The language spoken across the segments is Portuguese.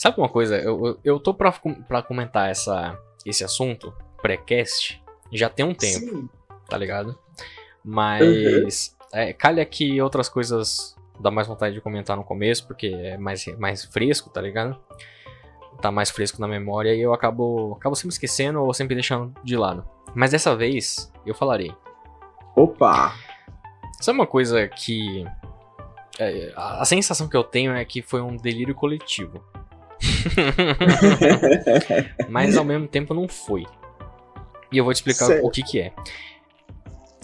Sabe uma coisa? Eu, eu, eu tô pra, pra comentar essa, esse assunto, pré-cast, já tem um tempo, Sim. tá ligado? Mas. É, calha que outras coisas dá mais vontade de comentar no começo, porque é mais, mais fresco, tá ligado? Tá mais fresco na memória e eu acabo, acabo sempre esquecendo ou sempre deixando de lado. Mas dessa vez eu falarei. Opa! Sabe uma coisa que. é, a, a sensação que eu tenho é que foi um delírio coletivo. Mas ao mesmo tempo não foi. E eu vou te explicar Certo. o que que é.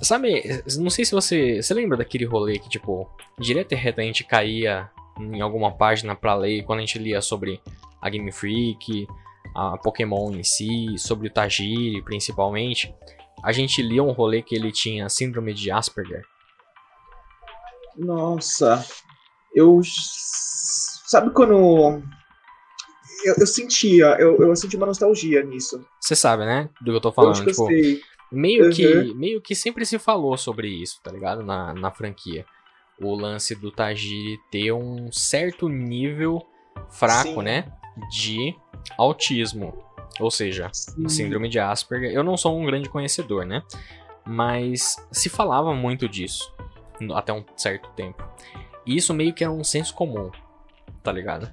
Sabe, não sei se você. Você lembra daquele rolê que, tipo, direto e reto a gente caía em alguma página pra ler quando a gente lia sobre a Game Freak, a Pokémon em si, sobre o Tajiri principalmente. A gente lia um rolê que ele tinha síndrome de Asperger. Nossa, eu. Sabe quando. Eu, eu sentia, eu, eu senti uma nostalgia nisso. Você sabe, né? Do que eu tô falando. que eu Tipo, sei. meio, que, Uhum. meio que sempre se falou sobre isso, tá ligado? Na, na franquia. O lance do Tajiri ter um certo nível fraco, Sim. né? De autismo. Ou seja, Sim. síndrome de Asperger. Eu não sou um grande conhecedor, né? Mas se falava muito disso até um certo tempo. E isso meio que era um senso comum, tá ligado?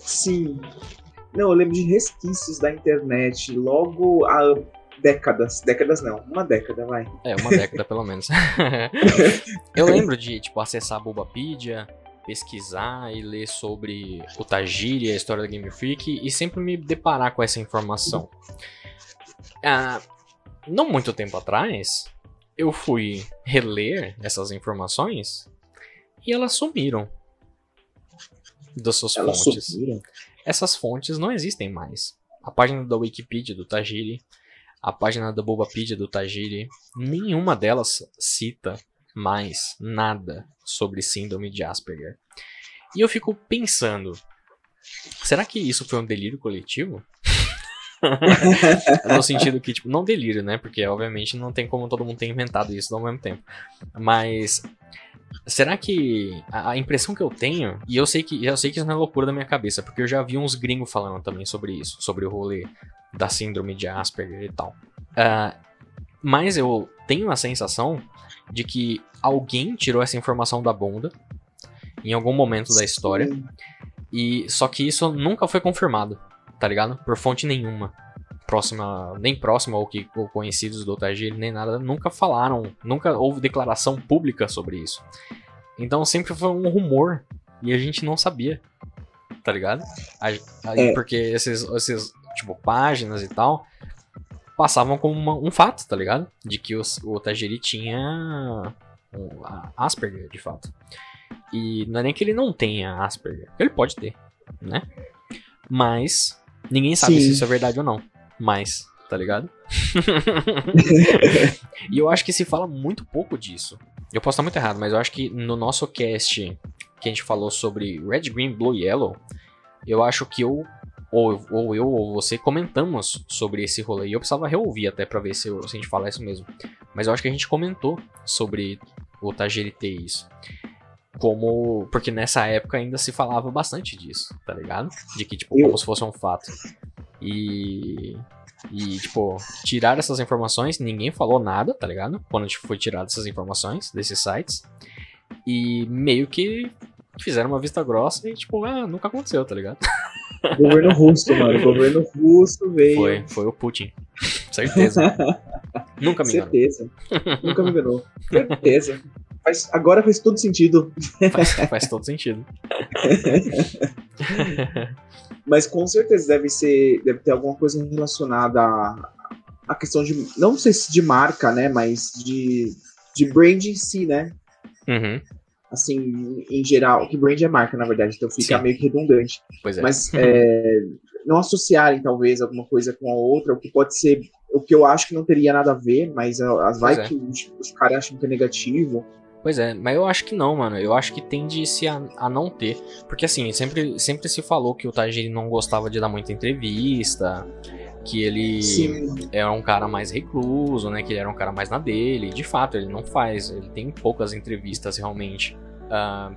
Sim. Não, eu lembro de resquícios da internet logo há décadas. Décadas não, uma década, vai. É, uma década pelo menos. eu lembro de, tipo, acessar a Bulbapedia, pesquisar e ler sobre o Tajiri e a história da Game Freak e sempre me deparar com essa informação. Ah, não muito tempo atrás, eu fui reler essas informações e elas sumiram das suas fontes essas fontes não existem mais. A página da Wikipedia do Tajiri, a página da Bulbapedia do Tajiri, nenhuma delas cita mais nada sobre síndrome de Asperger. E eu fico pensando, será que isso foi um delírio coletivo? no sentido que, tipo, não delírio, né? Porque, obviamente, não tem como todo mundo ter inventado isso ao mesmo tempo. Mas Será que a, a impressão que eu tenho, e eu sei que eu sei que isso não é loucura da minha cabeça, porque eu já vi uns gringos falando também sobre isso, sobre o rolê da síndrome de Asperger e tal. Ah, mas eu tenho a sensação de que alguém tirou essa informação da bunda em algum momento da história, Sim. e só que isso nunca foi confirmado, tá ligado? Por fonte nenhuma. Próxima, nem próxima ou que ou conhecidos do Tajiri, nem nada, nunca falaram, nunca houve declaração pública sobre isso. Então sempre foi um rumor e a gente não sabia, tá ligado? Aí, É. Porque esses, esses, tipo, páginas e tal passavam como uma- um fato, tá ligado? De que os- o Tajiri tinha um, Asperger, de fato. E não é nem que ele não tenha Asperger. Ele pode ter, né? Mas ninguém sabe Sim. se isso é verdade ou não. Mas, tá ligado? e eu acho que se fala muito pouco disso. Eu posso estar muito errado, mas eu acho que no nosso cast que a gente falou sobre Red, Green, Blue e Yellow, eu acho que eu ou, ou eu ou você comentamos sobre esse rolê. E eu precisava reouvir até pra ver se, eu- se a gente fala isso mesmo. Mas eu acho que a gente comentou sobre o Tajiri ter isso. Como. Porque nessa época ainda se falava bastante disso, tá ligado? De que, tipo, Eu- como se fosse um fato. E. E, tipo, tirar essas informações, ninguém falou nada, tá ligado? Quando tipo, foi tirado essas informações desses sites. E meio que fizeram uma vista grossa e, tipo, ah, nunca aconteceu, tá ligado? Governo russo, mano. Governo russo veio. Foi, foi o Putin. Certeza. Nunca me engano. Certeza. Nunca me enganou. Certeza. Faz- agora faz todo sentido. Faz, faz todo sentido. Mas com certeza deve ser. Deve ter alguma coisa relacionada à, à questão de. Não sei se de marca, né? Mas de, de brand em si, né? Uhum, Assim, em geral. Que brand é marca, na verdade, então fica Sim. meio que redundante. pois é. Mas é, não associarem, talvez, alguma coisa com a outra, o que pode ser. O que eu acho que não teria nada a ver, mas as vai é. que os, os caras acham que é negativo. Pois é, mas eu acho que não, mano. Eu acho que tende-se a, a não ter. Porque assim, sempre, sempre se falou que o Tajiri não gostava de dar muita entrevista, que ele Sim. era um cara mais recluso, né? Que ele era um cara mais na dele. De fato, ele não faz. Ele tem poucas entrevistas realmente. Ah,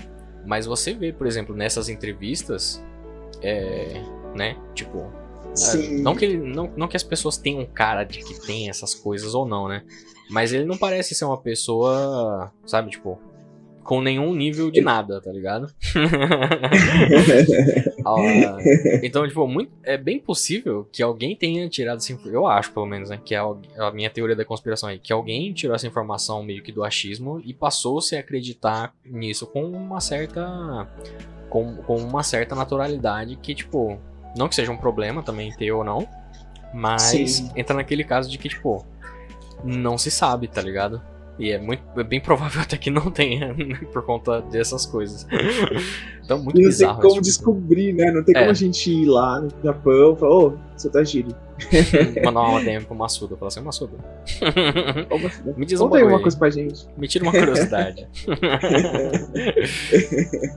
mas você vê, por exemplo, nessas entrevistas, É, né? Tipo, Sim. não que, ele, não, não que as pessoas tenham cara de que tem essas coisas ou não, né? Mas ele não parece ser uma pessoa, sabe, tipo, com nenhum nível de nada, tá ligado? Ah, então, tipo, muito, é bem possível que alguém tenha tirado essa informação. Eu acho, pelo menos, né? Que é a, a minha teoria da conspiração aí. Que alguém tirou essa informação meio que do achismo e passou-se a acreditar nisso com uma certa. Com, com uma certa naturalidade que, tipo, não que seja um problema também ter ou não. Mas Sim. entra naquele caso de que, tipo, não se sabe, tá ligado? E é muito é bem provável até que não tenha, né, por conta dessas coisas. então, muito Não tem bizarro. como esse tipo descobrir, né? Não tem É. como a gente ir lá no Japão e falar, ô, você tá giro. Mandar uma DM pro Massuda. Falar assim, Massuda. Você- Me diz um aí bagulho uma coisa pra gente. Me tira uma curiosidade.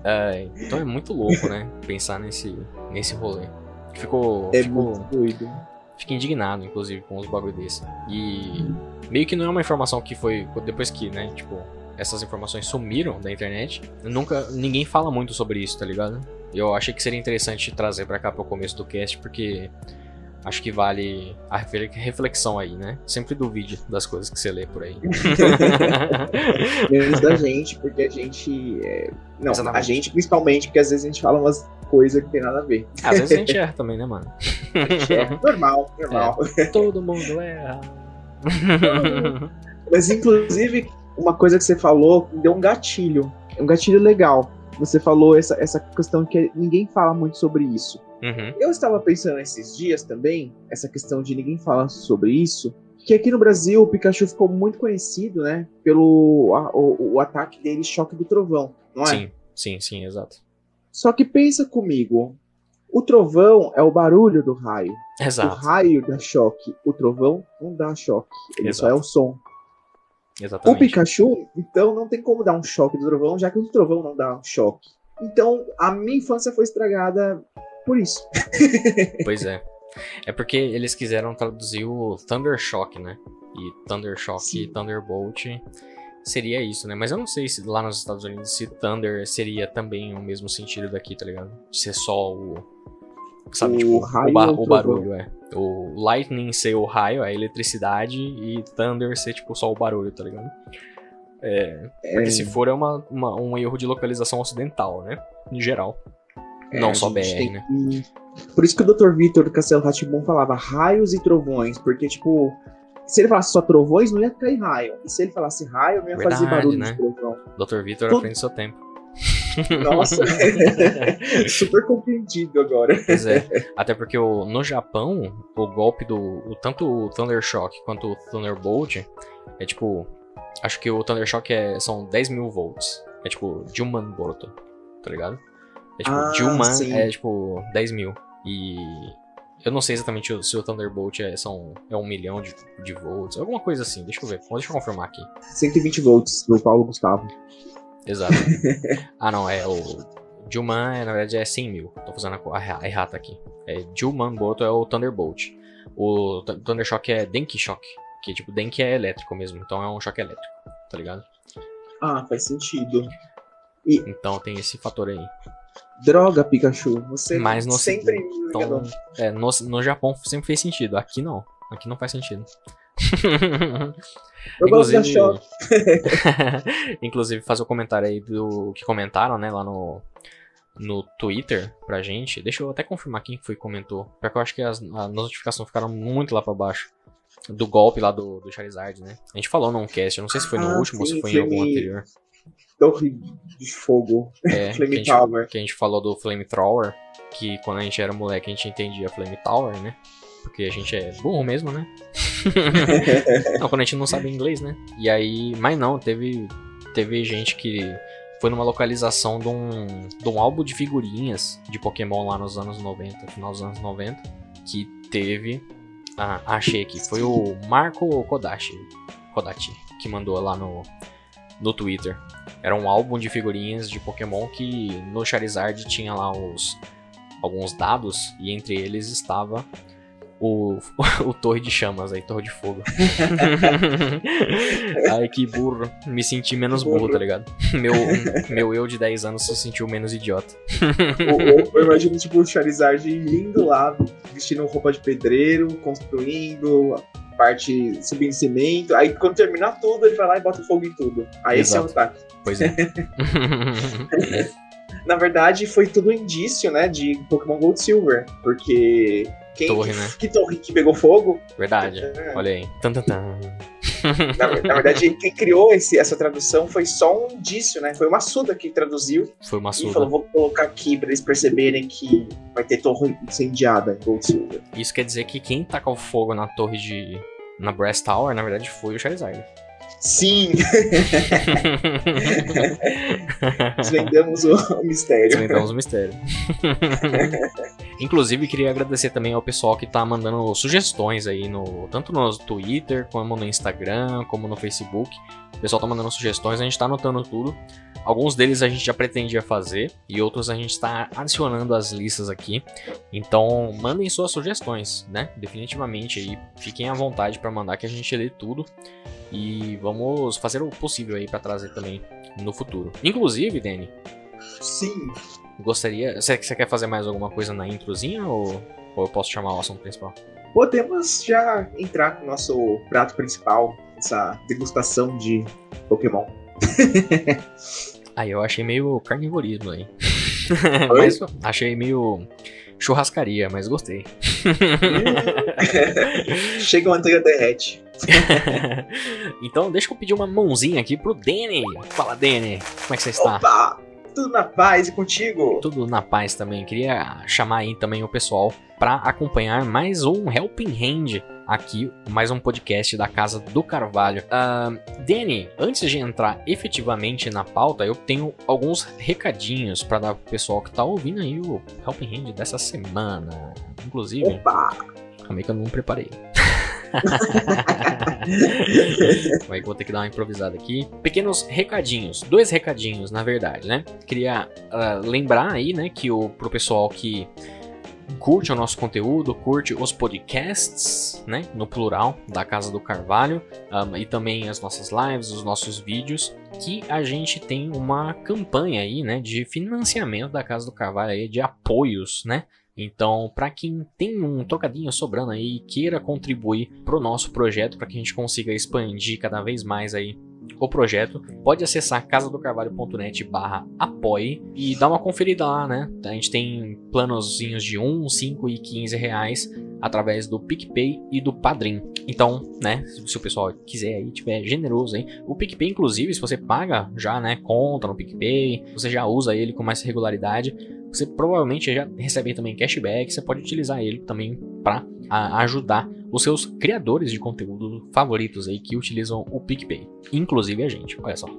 É, então é muito louco, né? Pensar nesse, nesse rolê. Ficou. É ficou muito doido. Fico indignado, inclusive, com os bagulho desse. E meio que não é uma informação que foi. Depois que, né, tipo, essas informações sumiram da internet, nunca. ninguém fala muito sobre isso, tá ligado? Eu achei que seria interessante trazer pra cá pro começo do cast, porque acho que vale a refle- reflexão aí, né? Sempre duvide das coisas que você lê por aí. Menos da gente, porque a gente. é, Não, Exatamente. a gente principalmente, porque às vezes a gente fala umas coisas que tem nada a ver. Às vezes a gente erra também, né, mano? É normal, normal. Todo mundo erra. Mas inclusive, uma coisa que você falou me deu um gatilho. É um gatilho legal. Você falou essa, essa questão que ninguém fala muito sobre isso. Uhum. Eu estava pensando esses dias também, essa questão de ninguém falar sobre isso, que aqui no Brasil o Pikachu ficou muito conhecido, né? Pelo a- o, o ataque dele, choque do trovão, não é? Sim, sim, sim, exato. Só que pensa comigo, o trovão é o barulho do raio. O Exato, raio dá choque, o trovão não dá choque, ele só Exato. é o som. O exatamente. Pikachu, então, não tem como dar um choque do trovão, já que o trovão não dá um choque. Então, a minha infância foi estragada por isso. Pois é. É porque eles quiseram traduzir o Thunder Shock, né? E Thunder Shock e Sim. Thunderbolt seria isso, né? Mas eu não sei se lá nos Estados Unidos se Thunder seria também o mesmo sentido daqui, tá ligado? De ser só o. Sabe, O tipo, raio o, ba- ou o o barulho, é. O Lightning ser o raio, a eletricidade, e Thunder ser, tipo, só o barulho, tá ligado? É, porque É, se for é uma, uma- um erro de localização ocidental, né? Em geral. é, não só BR, tem né? Por isso que o Dr. Vitor do Castelo Ratibum falava raios e trovões, porque, tipo, se ele falasse só trovões, não ia cair raio. E se ele falasse raio, não ia fazer Verdade, barulho né? de trovão. Dr. Vitor à Tudo- frente do seu tempo. Nossa, super compreendido agora. Pois é. Até porque o, no Japão, o golpe do. O, tanto o Thunder Shock quanto o Thunderbolt é tipo. Acho que o Thunder Shock é, são 10 mil volts. É tipo Juman Boruto, tá ligado? É tipo, Ah, Juman sim. é tipo 10 mil. E. Eu não sei exatamente se o Thunderbolt é, são, é um milhão de, de volts, alguma coisa assim. Deixa eu ver, deixa eu confirmar aqui. 120 volts do Paulo Gustavo. Exato. ah, não, é o. Juman, é, na verdade, é 100 mil. Tô fazendo a, errata aqui. É, Juman Boto é o Thunderbolt. O Th- Thunder Shock é Denki Shock. Que, tipo, Denki é elétrico mesmo. Então é um choque elétrico, tá ligado? Ah, faz sentido. Então tem esse fator aí. Droga, Pikachu. Você Mas no sempre Então, enganou. é, no, no Japão sempre fez sentido. Aqui não. Aqui não faz sentido. Eu gosto da choque. Inclusive, fazer o comentário aí do que comentaram, né, lá no, no Twitter pra gente. Deixa eu até confirmar quem foi que comentou. Porque eu acho que as, as notificações ficaram muito lá pra baixo. Do golpe lá do, do Charizard, né? A gente falou num cast, eu não sei se foi no Ah, sim, último ou se foi em algum Flame- anterior. Torre de fogo. É, que, a Flame gente, Tower. que a gente falou do Flamethrower, que quando a gente era moleque a gente entendia Flame Tower, né? Porque a gente é burro mesmo, né? não, quando a gente não sabe inglês, né? E aí, mas não, teve, teve gente que foi numa localização de um, de um álbum de figurinhas de Pokémon lá nos anos 90, final dos anos 90, que teve. Ah, achei aqui, foi o Marco Kodashi, Kodachi, que mandou lá no, no Twitter. Era um álbum de figurinhas de Pokémon que no Charizard tinha lá os alguns dados e entre eles estava o, o Torre de Chamas aí, Torre de Fogo. Ai, que burro. Me senti menos burro, burro, tá ligado? Meu, meu eu de 10 anos se sentiu menos idiota. eu imagino, tipo, o Charizard lindo lá, vestindo roupa de pedreiro, construindo, parte subindo cimento. Aí quando terminar tudo, ele vai lá e bota fogo em tudo. Aí Exato. esse é o ataque. Pois é. Na verdade, foi tudo indício, né, de Pokémon Gold Silver, porque quem, torre, né? Que torre que pegou fogo? Verdade. É. Olha aí. Tan, tan, tan. Na, na, verdade, quem criou esse, essa tradução foi só um indício, né? Foi uma Suda que traduziu. Foi uma Suda. E falou, vou colocar aqui pra eles perceberem que vai ter torre incendiada em Gold Silver. Isso quer dizer que quem tacou fogo na torre de... Na Brass Tower, na verdade, foi o Charizard. Sim! Desvendamos o, mistério. Desvendamos o mistério. Inclusive, queria agradecer também ao pessoal que tá mandando sugestões aí, no, tanto no Twitter, como no Instagram, como no Facebook. O pessoal tá mandando sugestões, a gente tá anotando tudo. Alguns deles a gente já pretendia fazer e outros a gente está adicionando as listas aqui. Então, mandem suas sugestões, né? Definitivamente aí, fiquem à vontade para mandar que a gente lê tudo e vamos fazer o possível aí para trazer também no futuro. Inclusive, Danny. Sim. Gostaria. Você, quer fazer mais alguma coisa na introzinha ou, ou eu posso chamar o assunto principal? Podemos já entrar com o nosso prato principal, essa degustação de Pokémon. aí eu achei meio carnivorismo aí. mas achei meio churrascaria, mas gostei. Chega uma manteiga derrete. então, deixa eu pedir uma mãozinha aqui pro Danny. Fala, Danny, como é que você está? Opa! Tudo na paz e contigo? Tudo na paz também. Queria chamar aí também o pessoal para acompanhar mais um Helping Hand aqui, mais um podcast da Casa do Carvalho. Uh, Danny, antes de entrar efetivamente na pauta, eu tenho alguns recadinhos para dar pro pessoal que tá ouvindo aí o Helping Hand dessa semana. Inclusive, Opa! calma aí que eu não preparei. Vai vou ter que dar uma improvisada aqui. Pequenos recadinhos, dois recadinhos na verdade, né? Queria uh, lembrar aí, né, que o pro pessoal que curte o nosso conteúdo, curte os podcasts, né, no plural, da Casa do Carvalho, um, e também as nossas lives, os nossos vídeos, que a gente tem uma campanha aí, né, de financiamento da Casa do Carvalho aí, de apoios, né, então, para quem tem um trocadinho sobrando aí e queira contribuir para o nosso projeto, para que a gente consiga expandir cada vez mais aí o projeto, pode acessar casadocarvalho.net barra apoie e dar uma conferida lá, né? A gente tem planozinhos de 1, 5 e 15 reais através do PicPay e do Padrim. Então, né, se o pessoal quiser aí, tiver generoso aí, o PicPay, inclusive, se você paga já, né, conta no PicPay, você já usa ele com mais regularidade, você provavelmente já recebe também cashback, você pode utilizar ele também para ajudar os seus criadores de conteúdo favoritos aí que utilizam o PicPay, inclusive a gente, olha só.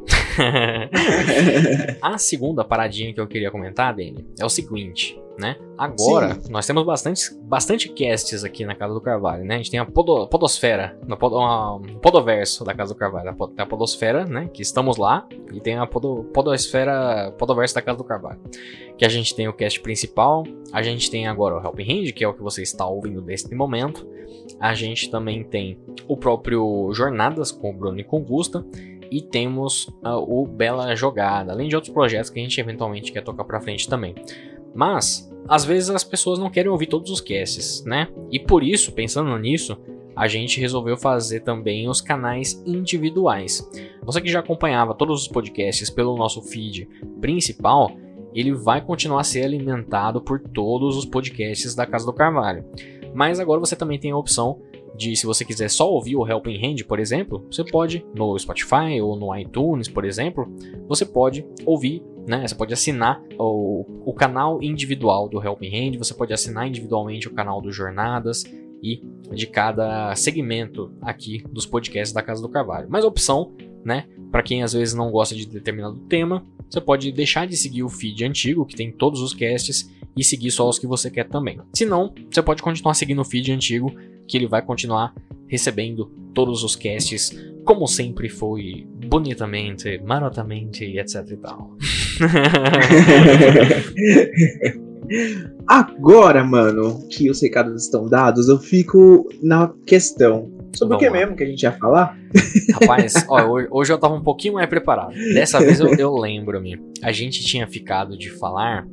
a segunda paradinha que eu queria comentar, Dani, é o seguinte, né? Agora, Sim. nós temos bastante, bastante casts aqui na Casa do Carvalho, né? A gente tem a podo, Podosfera, no pod, uma, Podoverso da Casa do Carvalho. Tem a Podosfera, né? Que estamos lá. E tem a podo, Podosfera, Podoverso da Casa do Carvalho. Que a gente tem o cast principal. A gente tem agora o Helping Hand, que é o que você está ouvindo neste momento. A gente também tem o próprio Jornadas com o Bruno e com o Gusta e temos uh, o Bela Jogada, além de outros projetos que a gente eventualmente quer tocar para frente também. Mas, às vezes as pessoas não querem ouvir todos os casts, né? E por isso, pensando nisso, a gente resolveu fazer também os canais individuais. Você que já acompanhava todos os podcasts pelo nosso feed principal, ele vai continuar a ser alimentado por todos os podcasts da Casa do Carvalho. Mas agora você também tem a opção de, se você quiser só ouvir o Helping Hand, por exemplo, você pode no Spotify ou no iTunes, por exemplo, você pode ouvir né? Você pode assinar o, o canal individual do Helping Hand, você pode assinar individualmente o canal do Jornadas e de cada segmento aqui dos podcasts da Casa do Carvalho. Mas a opção, né, para quem às vezes não gosta de determinado tema, você pode deixar de seguir o feed antigo, que tem todos os casts, e seguir só os que você quer também. Se não, você pode continuar seguindo o feed antigo, que ele vai continuar recebendo todos os casts, como sempre foi, bonitamente, marotamente, etc e tal. Agora, mano, que os recados estão dados, eu fico na questão. Sobre Vamos o que lá. mesmo que a gente ia falar? Rapaz, ó, hoje eu tava um pouquinho mais preparado. Dessa vez eu, eu lembro-me. A gente tinha ficado de falar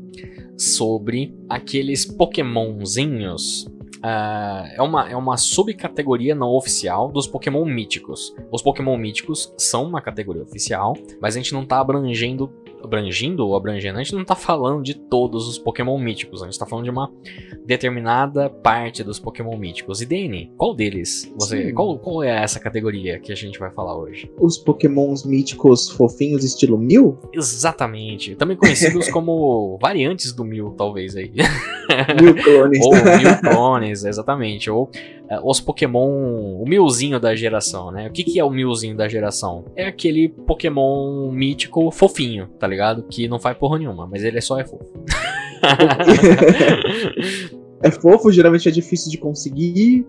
sobre aqueles Pokémonzinhos Uh, é, uma, é uma subcategoria não oficial dos Pokémon míticos. Os Pokémon míticos são uma categoria oficial, mas a gente não tá abrangendo abrangindo ou abrangendo, a gente não tá falando de todos os Pokémon míticos, a gente tá falando de uma determinada parte dos Pokémon míticos. E Dani, qual deles? Você, qual, qual é essa categoria que a gente vai falar hoje? Os Pokémons míticos fofinhos estilo Mil? Exatamente. Também conhecidos como variantes do Mil, talvez aí. Mil clones. ou Mil clones, exatamente. Ou uh, os Pokémon, o Milzinho da geração, né? O que, que é o Milzinho da geração? É aquele Pokémon mítico fofinho, tá ligado? Que não faz porra nenhuma, mas ele é só é fofo. é fofo, geralmente é difícil de conseguir.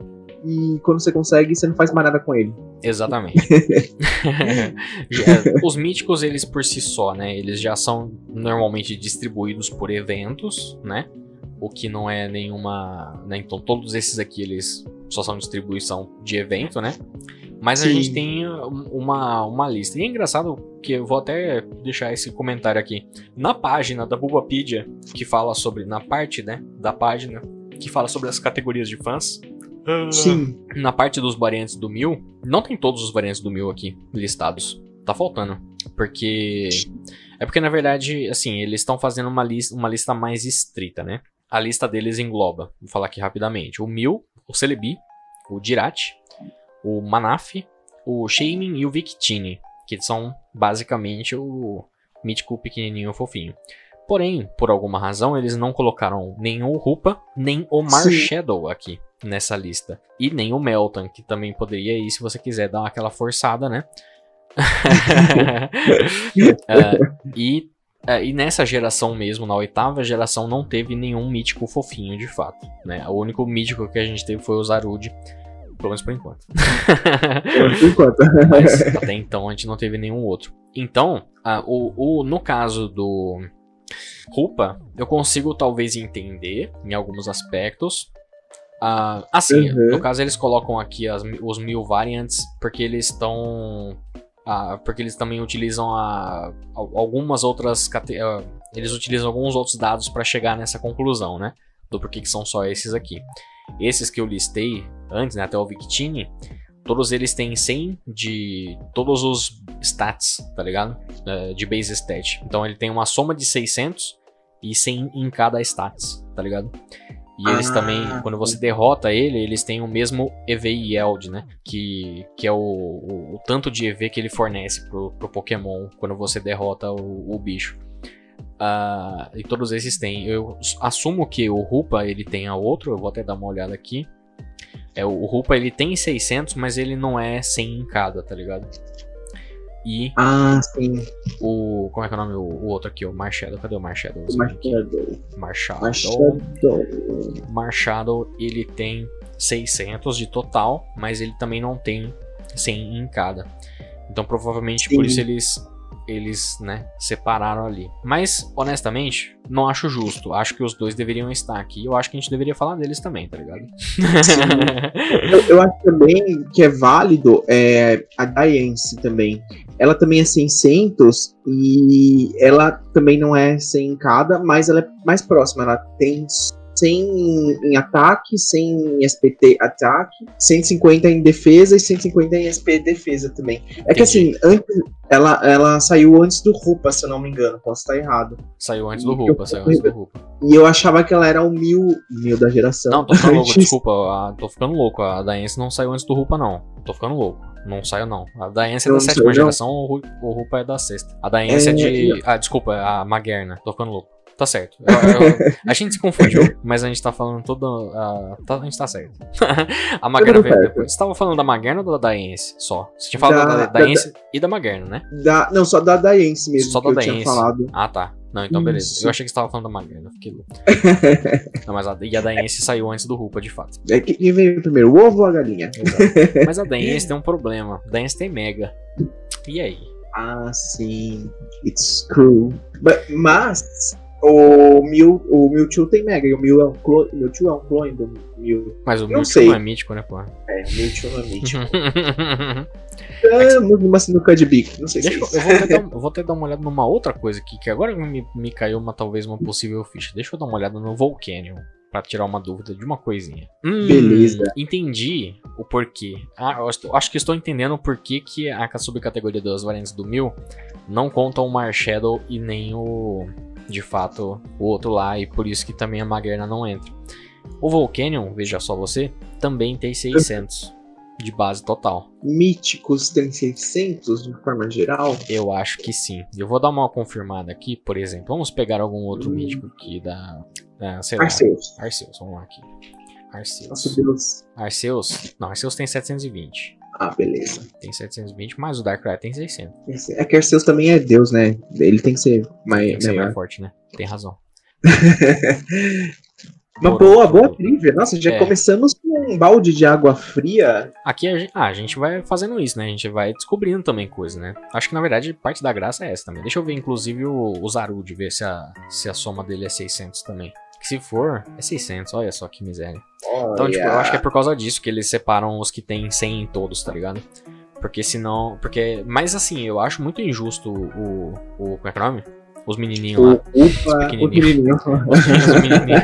E quando você consegue, você não faz mais nada com ele. Exatamente. Os míticos, eles por si só, né? Eles já são normalmente distribuídos por eventos, né? O que não é nenhuma. Né? Então, todos esses aqui, eles só são distribuição de evento, né? Mas Sim. a gente tem uma, uma lista. E é engraçado que eu vou até deixar esse comentário aqui. Na página da Bulbapedia, que fala sobre. Na parte, né? Da página, que fala sobre as categorias de fãs. Sim. Na parte dos variantes do mil, não tem todos os variantes do mil aqui listados. Tá faltando. Porque. É porque, na verdade, assim, eles estão fazendo uma lista, uma lista mais estrita, né? A lista deles engloba, vou falar aqui rapidamente, o Mil, o Celebi, o Dirati, o Manaf, o Shaymin e o Victini, que são basicamente o mítico pequenininho fofinho. Porém, por alguma razão, eles não colocaram nem o Rupa, nem o Marshadow aqui nessa lista. E nem o Melton, que também poderia ir se você quiser dar aquela forçada, né? uh, e, uh, e nessa geração mesmo, na oitava geração, não teve nenhum mítico fofinho de fato. Né? O único mítico que a gente teve foi o Zarude, pelo menos por enquanto. por enquanto. Mas até então a gente não teve nenhum outro. Então, uh, o, o, no caso do Rupa, eu consigo talvez entender em alguns aspectos. Assim, uhum. no caso eles colocam aqui as, os mil variants porque eles estão. Porque eles também utilizam a, algumas outras. Eles utilizam alguns outros dados para chegar nessa conclusão, né? Do porquê que são só esses aqui. Esses que eu listei antes, né, até o Victini, todos eles têm 100 de todos os stats, tá ligado? Uh, de base stat. Então ele tem uma soma de 600 e 100 em cada stats, tá ligado? E eles ah, também, quando você derrota ele, eles têm o mesmo EV Yield, né? Que, que é o, o, o, tanto de EV que ele fornece pro, pro Pokémon quando você derrota o, o bicho. Uh, e todos esses têm. Eu assumo que o Rupa ele tenha outro, eu vou até dar uma olhada aqui. É, o Rupa ele tem 600, mas ele não é 100 em cada, tá ligado? E. Ah, sim. O. Como é que é o nome? O, o outro aqui, o Marshadow. Cadê o Marshadow? Marshadow. Marshadow. Marshadow. Marshadow, ele tem 600 de total, mas ele também não tem 100 em cada. Então provavelmente sim. por isso eles eles, né, separaram ali. Mas, honestamente, não acho justo. Acho que os dois deveriam estar aqui. Eu acho que a gente deveria falar deles também, tá ligado? eu, eu, acho também que é válido é, a Diance também. Ela também é 600 e ela também não é 100 em cada, mas ela é mais próxima. Ela tem 100 em ataque, 100 em SPT ataque, 150 em defesa e 150 em SP defesa também. É Entendi. que assim, antes, ela, ela saiu antes do Rupa, se eu não me engano, posso estar errado. Saiu antes do Rupa, saiu antes do Rupa. E eu achava que ela era o mil, mil da geração. Não, tô ficando louco, desculpa, a, tô ficando louco. A Daense não saiu antes do Rupa, não. Tô ficando louco. Não saiu, não. A Daense é da sétima geração, o, o Rupa é da sexta. A Daense é, é de. Ah, desculpa, a Magerna. Tô ficando louco. Tá certo. A gente se confundiu, mas a gente tá falando todo. Uh, tá, a gente tá certo. a Magerna veio depois. Você tava falando da Magerna ou da Daense só? Você tinha falado da, da, da da, e da Magerna, né? Da, não, só da Daense mesmo. Só da Daense. Ah, tá. Não, então beleza. Isso. Eu achei que você tava falando da Magerna, fiquei louco. não, mas a, e a Daense saiu antes do Rupa, de fato. É, quem veio primeiro, o ovo ou a galinha? Exato. Mas a Daense tem um problema. A Daense tem Mega. E aí? Ah, sim. It's true. But, mas O, Mew, o Mewtwo tem Mega, e o Mew é um clone, o Mewtwo é um clone do Mew. Mas o Mewtwo sei. não é mítico, né, pô? É, o Mewtwo não é mítico. É, uma sinuca de bico, não sei se é Deixa eu, isso. eu vou até dar, eu vou até dar uma olhada numa outra coisa aqui, que agora me, me caiu uma, talvez uma possível ficha. Deixa eu dar uma olhada no Volcanion, pra tirar uma dúvida de uma coisinha. Hum, Beleza. Entendi o porquê. Ah, eu estou- acho que estou entendendo o porquê que a subcategoria das variantes do Mil não conta o Marshadow e nem o, de fato, o outro lá, e por isso que também a Magerna não entra. O Volcanion, veja só você, também tem 600 de base total. Míticos tem 600 de forma geral. Eu acho que sim. Eu vou dar uma confirmada aqui, por exemplo. Vamos pegar algum outro Hum. mítico aqui da. da sei lá. Arceus. Arceus, vamos lá aqui. Arceus. Nossa Deus. Arceus. Não, Arceus tem 720. Ah, beleza. Tem 720, mas o Darkrai tem 600. Esse- É que Arceus também é Deus, né? Ele tem que ser mais, Tem que ser mais forte, né? Tem razão. Uma Boa, boa, boa boa. trivia. Nossa, já É. começamos com um balde de água fria. Aqui a gente, ah, a gente vai fazendo isso, né? A gente vai descobrindo também coisa, né? Acho que na verdade parte da graça é essa também. Deixa eu ver inclusive o, o Zarud, ver se a, se a soma dele é 600 também. Que se for, é 600, olha só que miséria. Então, tipo, eu acho que é por causa disso que eles separam os que tem 100 em todos, tá ligado? Porque senão. Porque. Mas assim, eu acho muito injusto o. o como é que é o nome? Os menininhos lá. Ufa, o pequenininhos. menininho. Os menininhos.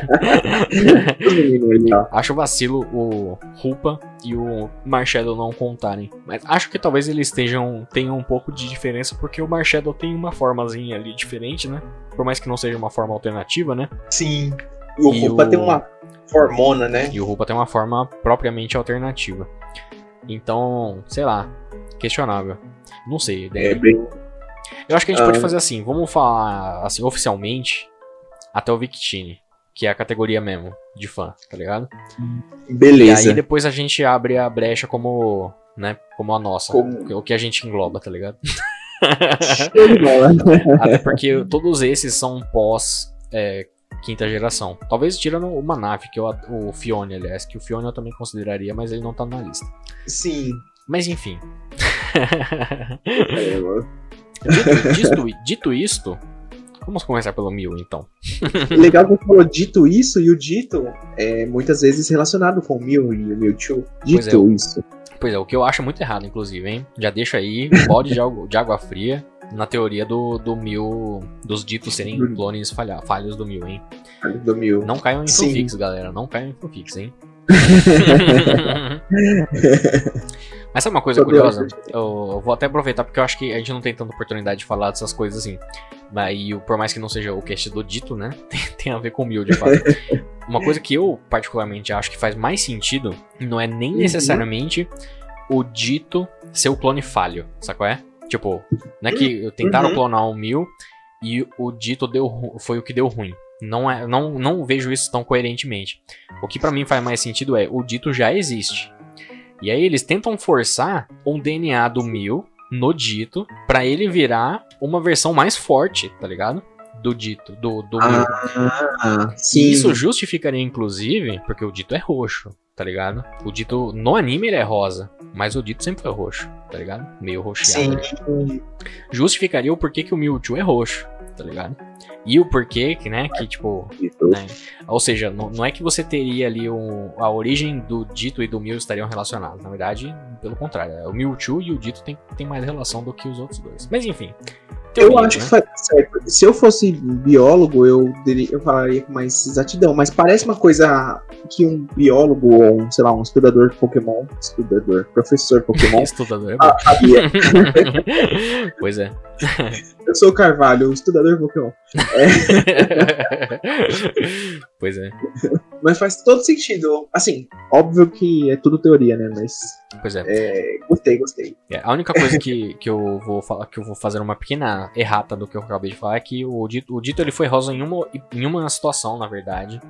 O menino ali, ó. acho vacilo o Rupa e o Marshadow não contarem. Mas acho que talvez eles estejam. tenham um pouco de diferença, porque o Marshadow tem uma formazinha ali diferente, né? Por mais que não seja uma forma alternativa, né? Sim. E o o- tem uma formona, né? E o Rupa tem uma forma propriamente alternativa. Então, sei lá, questionável. Não sei. É daí- bem. Eu acho que a gente pode Ah. fazer assim, vamos falar assim oficialmente até o Victini, que é a categoria mesmo de fã, tá ligado? E Beleza. aí depois a gente abre a brecha como, né, como a nossa, Como- o que a gente engloba, tá ligado? Até porque todos esses são pós é, quinta geração. Talvez tirando uma nave, que é o, o Fione, aliás, que o Fione eu também consideraria, mas ele não tá na lista. Sim. Mas enfim. É, mano. Dito, dito, dito isto, vamos começar pelo mil então. Legal que você falou dito isso, e o dito é muitas vezes relacionado com o Mew e o Mewtwo. Pois Dito é. isso. Pois é, o que eu acho muito errado, inclusive, hein? Já deixa aí um balde de água, de água fria na teoria do, do mil. dos ditos serem Hum. clones falha, falhos do mil, hein? Do Mew. Não caiam em Sim. fanfics, galera. Não caiam em fanfics, hein? Mas sabe uma coisa Sobre curiosa? Eu, eu vou até aproveitar porque eu acho que a gente não tem tanta oportunidade de falar dessas coisas assim. Mas e o- por mais que não seja o cast do dito, né? Tem, tem a ver com o mil, de fato. uma coisa que eu particularmente acho que faz mais sentido não é nem Uhum. necessariamente o dito ser o clone falho, sabe qual é? Tipo, não é que tentaram Uhum. clonar o mil e o dito deu, foi o que deu ruim. Não, é, não, não vejo isso tão coerentemente. O que pra mim faz mais sentido é o dito já existe. E aí eles tentam forçar um DNA do Mil no dito pra ele virar uma versão mais forte, tá ligado? Do dito, do, do Mil. Ah, sim. E isso justificaria, inclusive, porque o dito é roxo, tá ligado? O dito no anime ele é rosa, mas o dito sempre foi roxo, tá ligado? Meio roxeado. Sim. Justificaria o porquê que o Mewtwo é roxo, tá ligado? E o porquê que, né, que tipo, né? Ou seja, não, não é que você teria ali um, a origem do Dito e do Mew estariam relacionados. Na verdade, pelo contrário. é O Mewtwo e o Dito tem, tem mais relação do que os outros dois. Mas enfim. Eu teoria, acho né? que faz certo. Se eu fosse biólogo, eu, eu falaria com mais exatidão. Mas parece uma coisa que um biólogo ou, um, sei lá, um estudador Pokémon, estudador, professor Pokémon, Estudador é sabia. pois é. Eu sou o Carvalho, o estudador Pokémon. pois é. Mas faz todo sentido. Assim, óbvio que é tudo teoria, né? Mas Pois é. é, gostei, gostei. É, a única coisa que, que eu vou falar, que eu vou fazer uma pequena errata do que eu acabei de falar é que o Dito, o Dito ele foi rosa em uma, em uma situação, na verdade,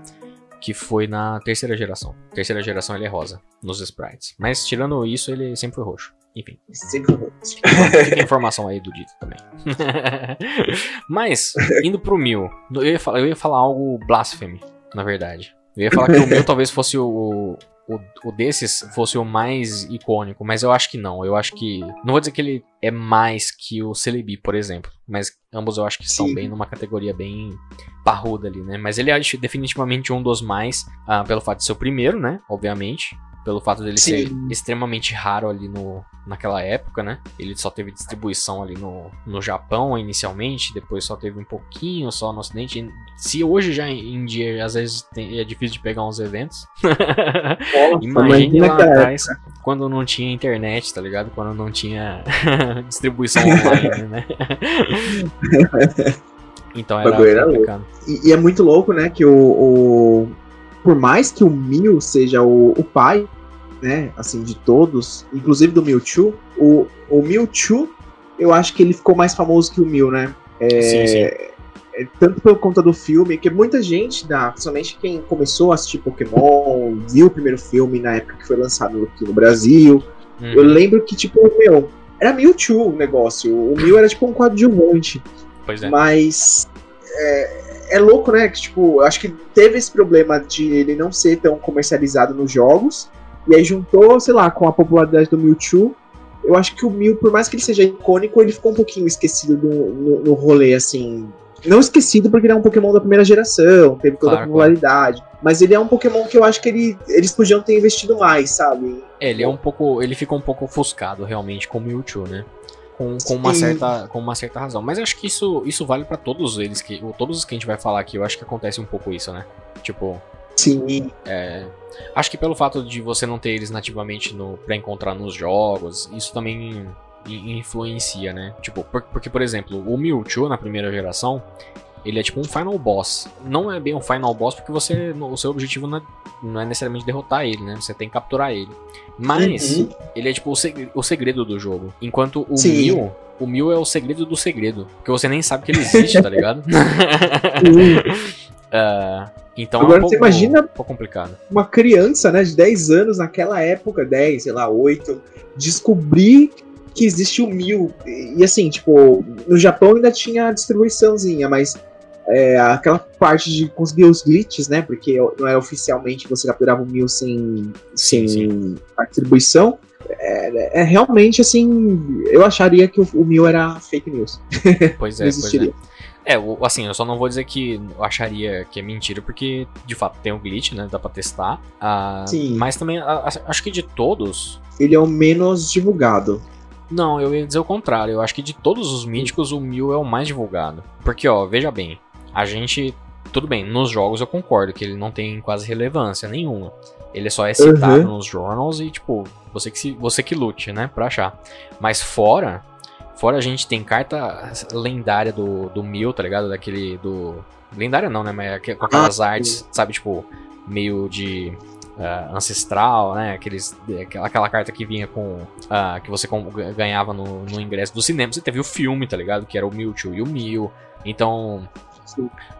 que foi na terceira geração. Terceira geração ele é rosa nos sprites. Mas tirando isso, ele sempre foi roxo. Enfim, Sempre vou. fica a informação aí do Dito também. Mas, indo pro mil, eu ia falar, eu ia falar algo blasphemy, na verdade. Eu ia falar que o meu talvez fosse o, o, o desses fosse o mais icônico, mas eu acho que não. Eu acho que. Não vou dizer que ele é mais que o Celebi, por exemplo. Mas ambos eu acho que Sim. bem numa categoria bem parruda ali, né? Mas ele é definitivamente um dos mais, uh, pelo fato de ser o primeiro, né? Obviamente pelo fato dele Sim. ser extremamente raro ali no, naquela época, né? Ele só teve distribuição ali no, no Japão inicialmente, depois só teve um pouquinho só no Ocidente. Se hoje já em dia às vezes tem, é difícil de pegar uns eventos, imagine lá atrás quando não tinha internet, tá ligado? Quando não tinha distribuição online, né? então era, era complicado. E, e, é muito louco, né? Que o, o por mais que o Mew seja o, o pai, né, assim, de todos, inclusive do Mewtwo, o, o Mewtwo, eu acho que ele ficou mais famoso que o Mew, né? É, sim, sim. É, tanto por conta do filme, que muita gente, da, principalmente quem começou a assistir Pokémon, viu o primeiro filme na época que foi lançado aqui no Brasil, uhum. eu lembro que, tipo, meu, era Mewtwo o negócio, o Mew era tipo um coadjuvante. Pois é. Mas é, é louco, né? Que, tipo, acho que teve esse problema de ele não ser tão comercializado nos jogos. E aí juntou, sei lá, com a popularidade do Mewtwo. Eu acho que o Mew, por mais que ele seja icônico, ele ficou um pouquinho esquecido no, no, no rolê, assim. Não esquecido porque ele é um Pokémon da primeira geração, teve toda claro, a popularidade. Claro. Mas ele é um Pokémon que eu acho que ele, eles podiam ter investido mais, sabe? É, ele é um pouco. Ele fica um pouco ofuscado realmente com o Mewtwo, né? Com, com, uma, certa, com uma certa razão. Mas eu acho que isso, isso vale para todos eles, que, todos os que a gente vai falar aqui, eu acho que acontece um pouco isso, né? Tipo. Sim. É, acho que pelo fato de você não ter eles nativamente no, pra encontrar nos jogos, isso também influencia, né? Tipo, porque, por exemplo, o Mewtwo na primeira geração, ele é tipo um final boss. Não é bem um final boss porque você, o seu objetivo não é, não é necessariamente derrotar ele, né? Você tem que capturar ele. Mas uhum. ele é tipo o, seg o, segredo do jogo. Enquanto o Sim. Mil, o Mil é o segredo do segredo. Porque você nem sabe que ele existe, tá ligado? uh, então Agora é um pouco, você imagina um pouco complicado. uma criança né, de 10 anos naquela época, 10, sei lá, 8, descobrir que existe o Mil. E assim, tipo, no Japão ainda tinha a distribuiçãozinha, mas é, aquela parte de conseguir os glitches, né? Porque não era oficialmente você capturava o mil sem, sem sim, a distribuição. É, é, realmente assim, eu acharia que o, o mil era fake news. Pois é, pois é. É, assim, eu só não vou dizer que eu acharia que é mentira, porque de fato tem um glitch, né? Dá pra testar. Uh, Sim. Mas também, acho que de todos. Ele é o menos divulgado. Não, eu ia dizer o contrário. Eu acho que de todos os míticos, o Mil é o mais divulgado. Porque, ó, veja bem, a gente. Tudo bem, nos jogos eu concordo que ele não tem quase relevância nenhuma. Ele só é citado uhum. nos journals e, tipo, você que, se, você que lute, né, pra achar. Mas fora, fora a gente tem carta lendária do, do Mil, tá ligado? Daquele. do. Lendária não, né? Mas é com aquelas ah, artes, sabe, tipo, meio de. Uh, ancestral, né? Aqueles, aquela carta que vinha com. Uh, que você ganhava no, no ingresso do cinema. Você teve o filme, tá ligado? Que era o Mewtwo e o Mew. Então,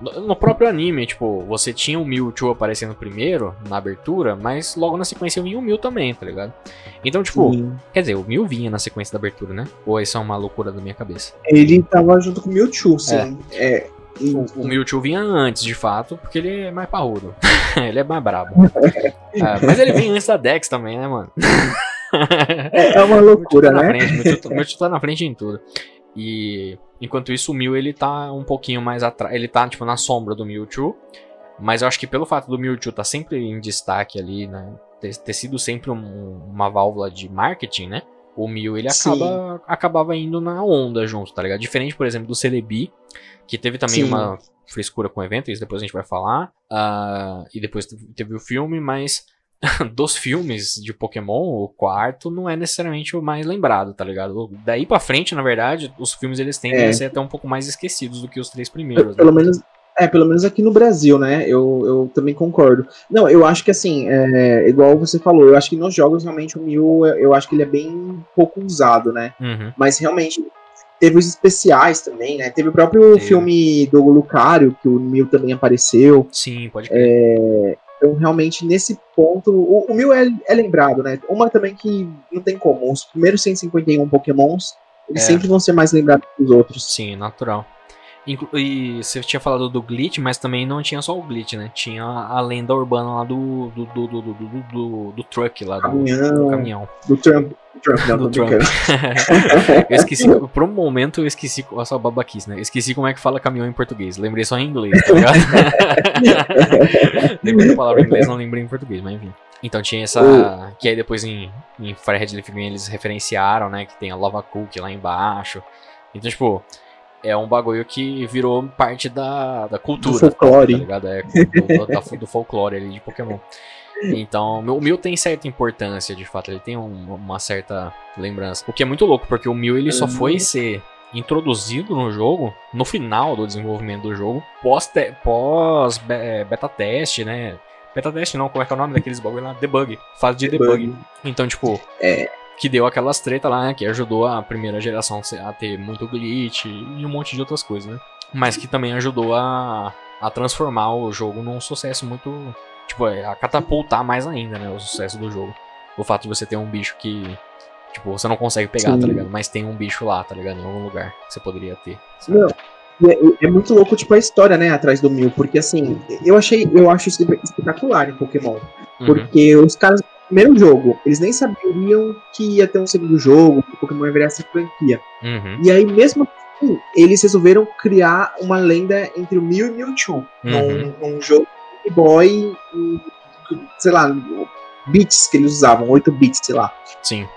no, próprio anime, tipo, você tinha o Mewtwo aparecendo primeiro, na abertura, mas logo na sequência vinha o Mew também, tá ligado? Então, tipo, Sim. quer dizer, o Mew vinha na sequência da abertura, né? Ou isso é uma loucura da minha cabeça? Ele tava junto com o Mewtwo, sim. É. é. O, o Mewtwo vinha antes, de fato, porque ele é mais parrudo. ele é mais brabo. é, mas ele vinha antes da Dex também, né, mano? é, é uma loucura, tá né? Frente, Mewtwo, Mewtwo tá na frente em tudo. E enquanto isso o Mew ele tá um pouquinho mais atrás, ele tá tipo na sombra do Mewtwo, mas eu acho que pelo fato do Mewtwo tá sempre em destaque ali, né, ter, ter sido sempre um, uma válvula de marketing, né? O Mew ele acaba, acabava indo na onda junto, tá ligado? Diferente, por exemplo, do Celebi, que teve também Sim. uma frescura com o evento, isso depois a gente vai falar. Uh, e depois teve o filme, mas dos filmes de Pokémon, o quarto não é necessariamente o mais lembrado, tá ligado? Daí pra frente, na verdade, os filmes eles tendem é. a ser até um pouco mais esquecidos do que os três primeiros. Pelo né? menos. É, pelo menos aqui no Brasil, né? Eu, eu também concordo. Não, eu acho que assim, é, igual você falou, eu acho que nos jogos realmente o Mew, eu acho que ele é bem pouco usado, né? Uhum. Mas realmente, teve os especiais também, né? Teve o próprio Teve. filme do Lucario, que o Mew também apareceu. Sim, pode crer. É, então, realmente, nesse ponto, o, o Mil é, é, lembrado, né? Uma também que não tem como. Os primeiros 151 Pokémons, eles é. sempre vão ser mais lembrados que os outros. Sim, natural. E você tinha falado do glitch, mas também não tinha só o glitch, né? Tinha a lenda urbana lá do. do, do, do, do, do, do, do truck lá, do Caminhão. do caminhão. Do Trump. Trump, não, Do Trump. eu esqueci, por um momento eu esqueci, olha só babaquice, né? Eu esqueci como é que fala caminhão em português. Lembrei só em inglês, tá ligado? lembrei da palavra em inglês, não lembrei em português, mas enfim. Então tinha essa. Que aí depois em, em Fred Living eles referenciaram, né? Que tem a Lava Cook lá embaixo. Então, tipo, é um bagulho que virou parte da, da cultura. Do folclore. Tá ligado? É, do, da- do folclore ali de Pokémon. Então, o Mil tem certa importância, de fato, ele tem um- uma certa lembrança. O que é muito louco, porque o Mil ele só Uhum. foi ser introduzido no jogo no final do desenvolvimento do jogo, pós, te- pós be- beta teste, né? Beta teste não, como é que é o nome daqueles bagulho lá? Debug. Fase de debug. Debug. Então, tipo, É. que deu aquelas treta lá, né? Que ajudou a primeira geração a ter muito glitch e um monte de outras coisas, né? Mas que também ajudou a, a transformar o jogo num sucesso muito. Tipo, é, a catapultar mais ainda, né? O sucesso do jogo. O fato de você ter um bicho que. Tipo, você não consegue pegar, Sim. tá ligado? Mas tem um bicho lá, tá ligado? Em algum lugar que você poderia ter. sabe? Não. É, é muito louco, tipo, a história, né, atrás do Mil, porque assim, eu achei, eu acho isso espetacular em Pokémon. Uhum. Porque os caras, primeiro jogo, eles nem sabiam que ia ter um segundo jogo, que o Pokémon virar essa franquia. Uhum. E aí, mesmo assim, eles resolveram criar uma lenda entre o Mew e Mewtwo. Uhum. Num, num jogo de Boy, sei lá, bits que eles usavam, 8 bits, sei lá. Sim.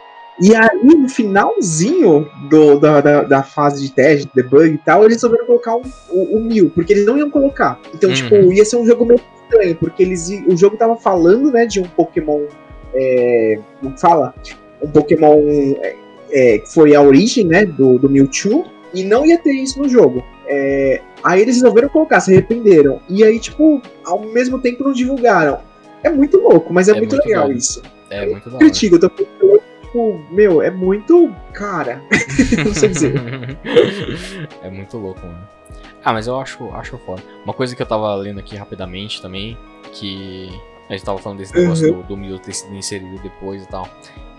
E aí, no finalzinho do, da, da, da fase de teste, debug e tal, eles resolveram colocar um, o, o Mew, porque eles não iam colocar. Então, Uhum. tipo, ia ser um jogo meio estranho, porque eles, o jogo tava falando, né, de um Pokémon. É, como fala? Um Pokémon é, que foi a origem, né, do, do Mewtwo, e não ia ter isso no jogo. É, aí eles resolveram colocar, se arrependeram. E aí, tipo, ao mesmo tempo não divulgaram. É muito louco, mas é, É muito, muito legal doido. isso. É muito da hora. Critico, eu tô tipo, meu, é muito. Cara, não sei dizer. é muito louco, mano. Ah, mas eu acho, acho foda. Uma coisa que eu tava lendo aqui rapidamente também, que a gente tava falando desse negócio Uhum. do, do Mil ter sido inserido depois e tal.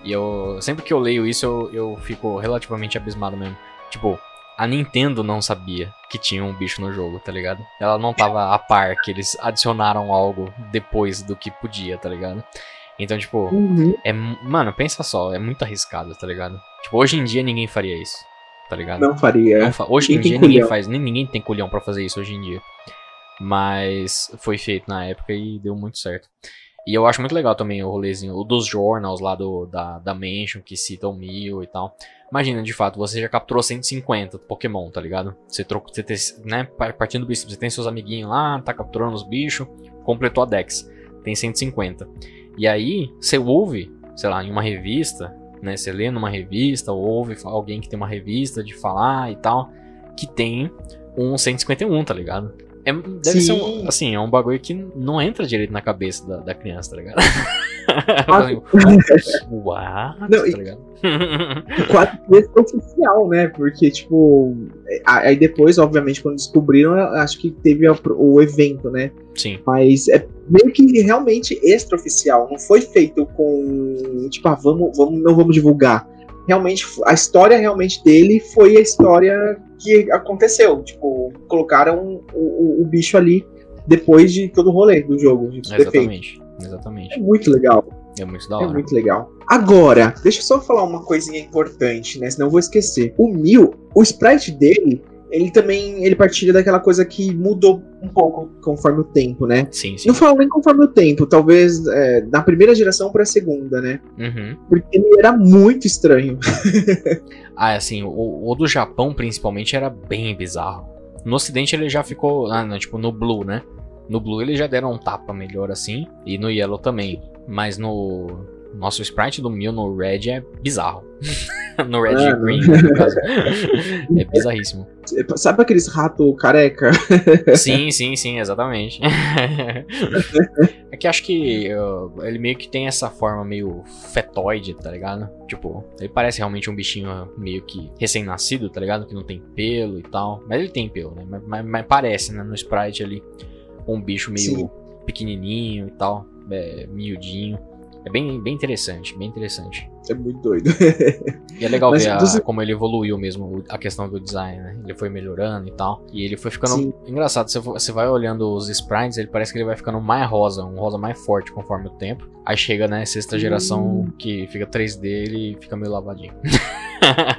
E eu, sempre que eu leio isso, eu, eu fico relativamente abismado mesmo. Tipo, a Nintendo não sabia que tinha um bicho no jogo, tá ligado? Ela não tava a par que eles adicionaram algo depois do que podia, tá ligado? Então, tipo, Uhum. é, mano, pensa só, é muito arriscado, tá ligado? Tipo, hoje em dia ninguém faria isso, tá ligado? Não faria. Não fa- hoje em Ninguém tem dia ninguém culhão. faz, nem ninguém tem culhão pra fazer isso hoje em dia. Mas foi feito na época e deu muito certo. E eu acho muito legal também o rolezinho, o dos journals lá do, da, da Mansion, que cita o Mil e tal. Imagina, de fato, você já capturou 150 Pokémon, tá ligado? Você trocou, você tem, né, par- partindo do princípio, você tem seus amiguinhos lá, tá capturando os bichos, completou a Dex, tem 150. E aí, você ouve, sei lá, em uma revista, né, você lê numa revista, ou ouve alguém que tem uma revista de falar e tal, que tem um 151, tá ligado? É, deve ser um, Sim. assim, é um bagulho que não entra direito na cabeça da, da criança, tá ligado? Ah, What? Não, e- tá ligado? quase que oficial, né? Porque, tipo, é, aí depois, obviamente, quando descobriram, acho que teve a- o evento, né? Sim, Mas é meio que realmente extraoficial. Não foi feito com, tipo, ah, vamos, vamos, não vamos divulgar. Realmente, a história realmente dele foi a história que aconteceu. Tipo, colocaram o, o- o bicho ali depois de todo o rolê do jogo, exatamente. Exatamente. É muito legal. É muito da É hora. muito legal. Agora, deixa eu só falar uma coisinha importante, né? Senão eu vou esquecer. O Mil, o sprite dele, ele também ele partilha daquela coisa que mudou um pouco conforme o tempo, né? Sim, sim. Não falo nem conforme o tempo, talvez é, da primeira geração pra segunda, né? Uhum. Porque ele era muito estranho. Ah, assim, o, o do Japão principalmente era bem bizarro. No ocidente ele já ficou, ah, não, tipo, no Blue, né? No Blue eles já deram um tapa melhor assim, e no Yellow também. Mas no nosso sprite do Mil no Red é bizarro. no Red Green, né, no caso. é bizarríssimo. Sabe aqueles ratos careca? Sim, sim, sim, exatamente. é que acho que uh, ele meio que tem essa forma meio fetoide, tá ligado? Tipo, ele parece realmente um bichinho meio que recém-nascido, tá ligado? Que não tem pelo e tal. Mas ele tem pelo, né? Mas, mas- mas parece, né? No sprite ali, um bicho meio Sim. pequenininho e tal, é, miudinho. É bem, bem interessante, bem interessante. É muito doido. E é legal Mas ver a- como ele evoluiu mesmo, a questão do design, né? Ele foi melhorando e tal. E ele foi ficando. Sim. Engraçado, você, vai olhando os sprites, ele parece que ele vai ficando mais rosa, um rosa mais forte conforme o tempo. Aí chega, né, sexta geração que fica 3D, ele fica meio lavadinho.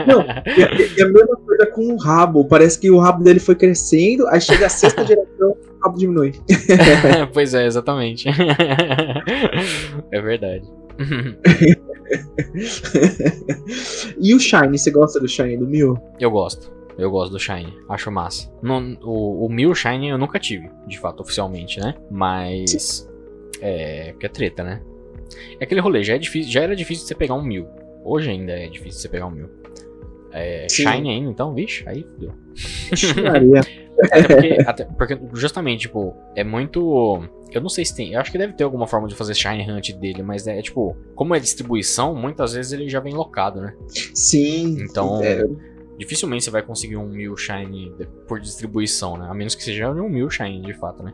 Não, E, e- e a mesma coisa com o rabo. Parece que o rabo dele foi crescendo, aí chega a sexta geração, o rabo diminui. pois é, exatamente. é verdade. E o Shine, você gosta do Shine do Mil? Eu gosto. Eu gosto do Shine. Acho massa. Não- o, o Mil Shine eu nunca tive, de fato, oficialmente, né? Mas. É. Que é treta, né? É aquele rolê, já, é difícil, já era difícil de você pegar um Mil. Hoje ainda é difícil de você pegar um Mil. É, Sim. Shine ainda, então, vixe, aí fudeu. Até porque, até porque, justamente, tipo, é muito. Eu não sei se tem. Eu acho que deve ter alguma forma de fazer Shine Hunt dele, mas é tipo, como é distribuição, muitas vezes ele já vem locado, né? Sim. Então, é, dificilmente você vai conseguir um mil shine por distribuição, né? A menos que seja um mil shine, de fato, né?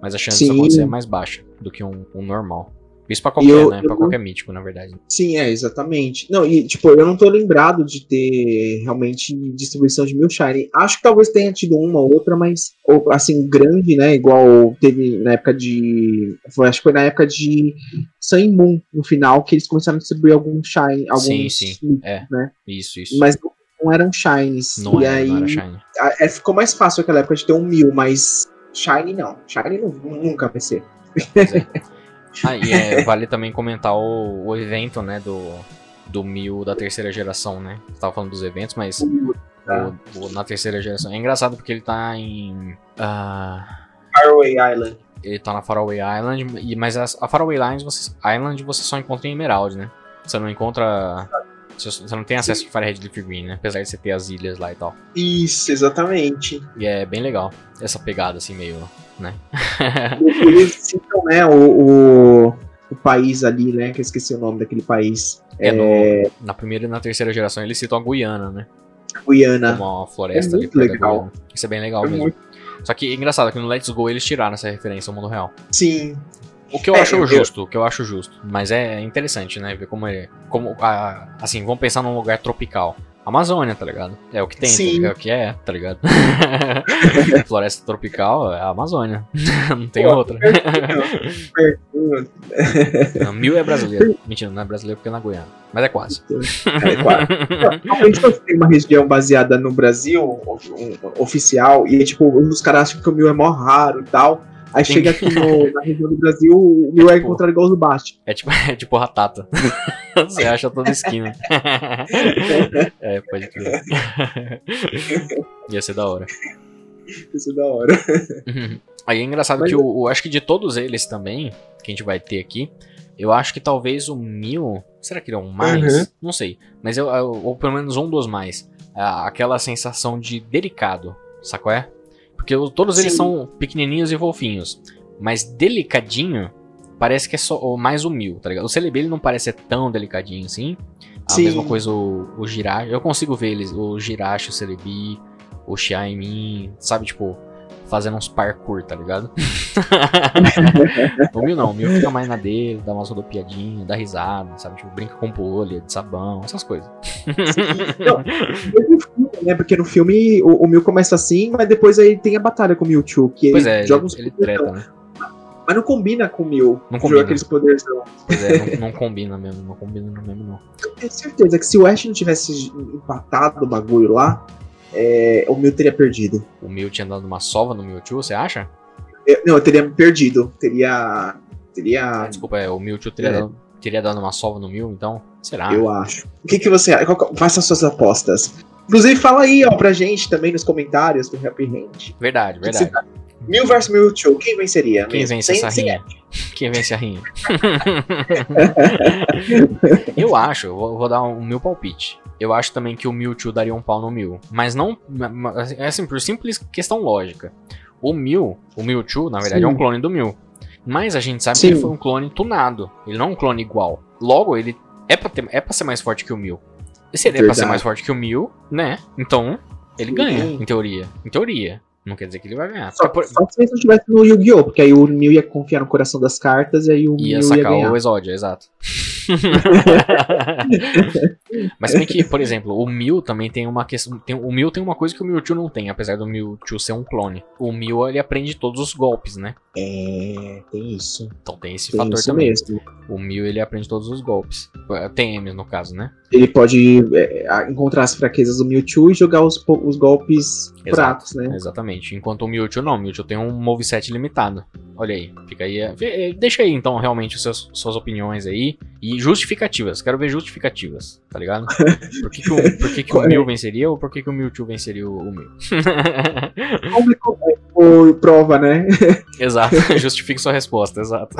Mas a chance disso Sim. acontecer é mais baixa do que um, um normal. Isso pra qualquer, eu- né? Pra eu- qualquer mítico, na verdade. sim, é, exatamente. Não, e tipo, eu não tô lembrado de ter realmente distribuição de Mil Shine. Acho que talvez tenha tido uma ou outra, mas ou, assim, grande, né? Igual teve na época de. Foi, acho que foi na época de Sun Moon, no final, que eles começaram a distribuir alguns Shine. Alguns Sim, sim. Mil, É. né? Isso, isso. Mas não- eram Shines. não, e era, aí não era shine. a- é, ficou mais fácil naquela época de ter um mil, mas Shine não. Shine não, nunca vai ser. É. Ah, e é, vale também comentar o, o evento, né? Do, do mil da terceira geração, né? Você tava falando dos eventos, mas Tá. o, o- na terceira geração. É engraçado porque ele tá em. ah, Faraway Island. ele tá na Faraway Island, e, mas a, a Faraway Island você, Island você só encontra em Emerald, né? Você não encontra. Você, você não tem acesso a Firehead Leaf Green, né? Apesar de você ter as ilhas lá e tal. Isso, exatamente. E é bem legal essa pegada, assim, meio. Né? Eles citam, né, o, o, o país ali, né, que eu esqueci o nome daquele país. É, É, no, na primeira e na terceira geração eles citam a Guiana, né? Guiana. Uma floresta É ali muito da legal. Isso é bem legal É mesmo. muito- Só que é engraçado que no Let's Go eles tiraram essa referência ao mundo real. Sim, O que eu É, acho eu- justo, o que eu acho justo. Mas é interessante, né? Ver como é. Como, a- assim, vamos pensar num lugar tropical. Amazônia, tá ligado? É o que tem, Sim. é o que é, tá ligado? Floresta tropical é a Amazônia. Não tem Pô, outra. Não, mil é brasileiro. Mentira, não é brasileiro porque é na Guiana. Mas é quase. É, claro. Normalmente quando tem uma região baseada no Brasil, um- oficial, e tipo, os caras acham que o mil é mó raro e tal. Aí Sim. chega aqui no- na região do Brasil, o mil é encontrado igual o do Bast. É tipo, é tipo ratata. Você acha toda esquina. é, pode crer. Ia ser da hora. Isso é da hora. Uhum. Aí é engraçado Mas que o, o- acho que de todos eles também, que a gente vai ter aqui, eu acho que talvez o mil. Será que ele é um mais? Uhum. Não sei. Mas eu, eu- ou pelo menos um dos mais. Ah, Aquela sensação de delicado, sacou é? Porque todos eles Sim. são pequenininhos e fofinhos. Mas delicadinho parece que é só o mais o mil, tá ligado? O Celebi ele não parece ser tão delicadinho assim. A Sim. mesma coisa o, o Jirachi. Eu consigo ver eles, o Jirachi, o Celebi, o Xiaomi, sabe, tipo, fazendo uns parkour, tá ligado? o Mil não, o Mil fica mais na dele, dá umas rodopiadinhas, dá risada, sabe? Tipo, brinca com bolha de sabão, essas coisas. Não, né? Porque no filme o, o Mil começa assim, mas depois aí tem a batalha com o Mewtwo, que Pois ele é, joga uns ele, ele treta, né? Mas não combina com o Mil. Não combina. aqueles poderzão. Pois é, não, não combina mesmo, não combina mesmo não. Eu tenho certeza que se o Ash não tivesse empatado o bagulho lá, é, o Mil teria perdido. O Mil tinha dado uma sova no Mewtwo, você acha? Eu- não, eu teria perdido. Teria. Ah, Teria. desculpa, é, o Mewtwo teria, É. dado, teria dado uma sova no Mil, então? Será? Eu acho. O que, que você acha? Faça suas apostas. Inclusive, fala aí, ó, pra gente também nos comentários do Happy Hand. Verdade, verdade. Mil versus Mewtwo, quem venceria? Quem mesmo? vence Sem- essa rinha? Quem vence a rinha? eu acho, eu vou, vou dar um meu palpite. Eu acho também que o Mewtwo daria um pau no Mew. Mas não. ma- É assim, por simples questão lógica. O Mew, o Mewtwo, na verdade, Sim. é um clone do Mew. Mas a gente sabe Sim. que ele foi um clone tunado. Ele não é um clone igual. Logo, ele é pra, ter, é pra ser mais forte que o Mew. E se ele é pra ser mais forte que o Mew, né? Então, ele Sim. ganha, em teoria. Em teoria. Não quer dizer que ele vai ganhar. Só, por- só se ele estivesse no Yu-Gi-Oh! Porque aí o Mil ia confiar no coração das cartas e aí o Ia Mil ia sacar ganhar. o Exódia, exato. Mas tem que, por exemplo, o Mew também tem uma questão. Tem, o Mew tem uma coisa que o Mewtwo não tem, apesar do Mewtwo ser um clone. O Mew ele aprende todos os golpes, né? É, tem isso. Então tem esse Tem fator isso também. mesmo. O Mew ele aprende todos os golpes. TM no caso, né? Ele pode é, encontrar as fraquezas do Mewtwo e jogar os, os golpes Exato. fracos, né? Exatamente. Enquanto o Mewtwo não, o Mewtwo tem um moveset limitado. Olha aí, fica aí. é, é, Deixa aí então realmente seus, suas opiniões aí e justificativas. Quero ver justificativas, tá ligado? Por que, que o, por que, que o Mew venceria ou por que, que o Mewtwo venceria o, o é por prova, né? exato, justifique sua resposta, exato.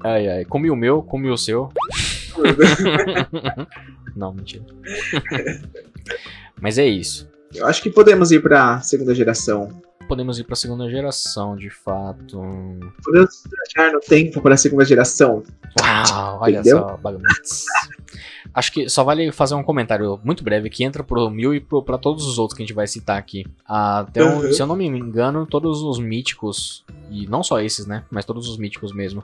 ai ai, comi o meu, comi o seu. Não, mentira. Mas é isso. Eu acho que podemos ir pra segunda geração. Podemos ir pra segunda geração, de fato. Podemos viajar no tempo para a segunda geração. Uau, olha Entendeu? só, bagunças. Acho que só vale fazer um comentário muito breve que entra pro Mil e pro, pra todos os outros que a gente vai citar aqui. Até um- Uhum. se eu não me engano, todos os míticos, e não só esses, né? Mas todos os míticos mesmo.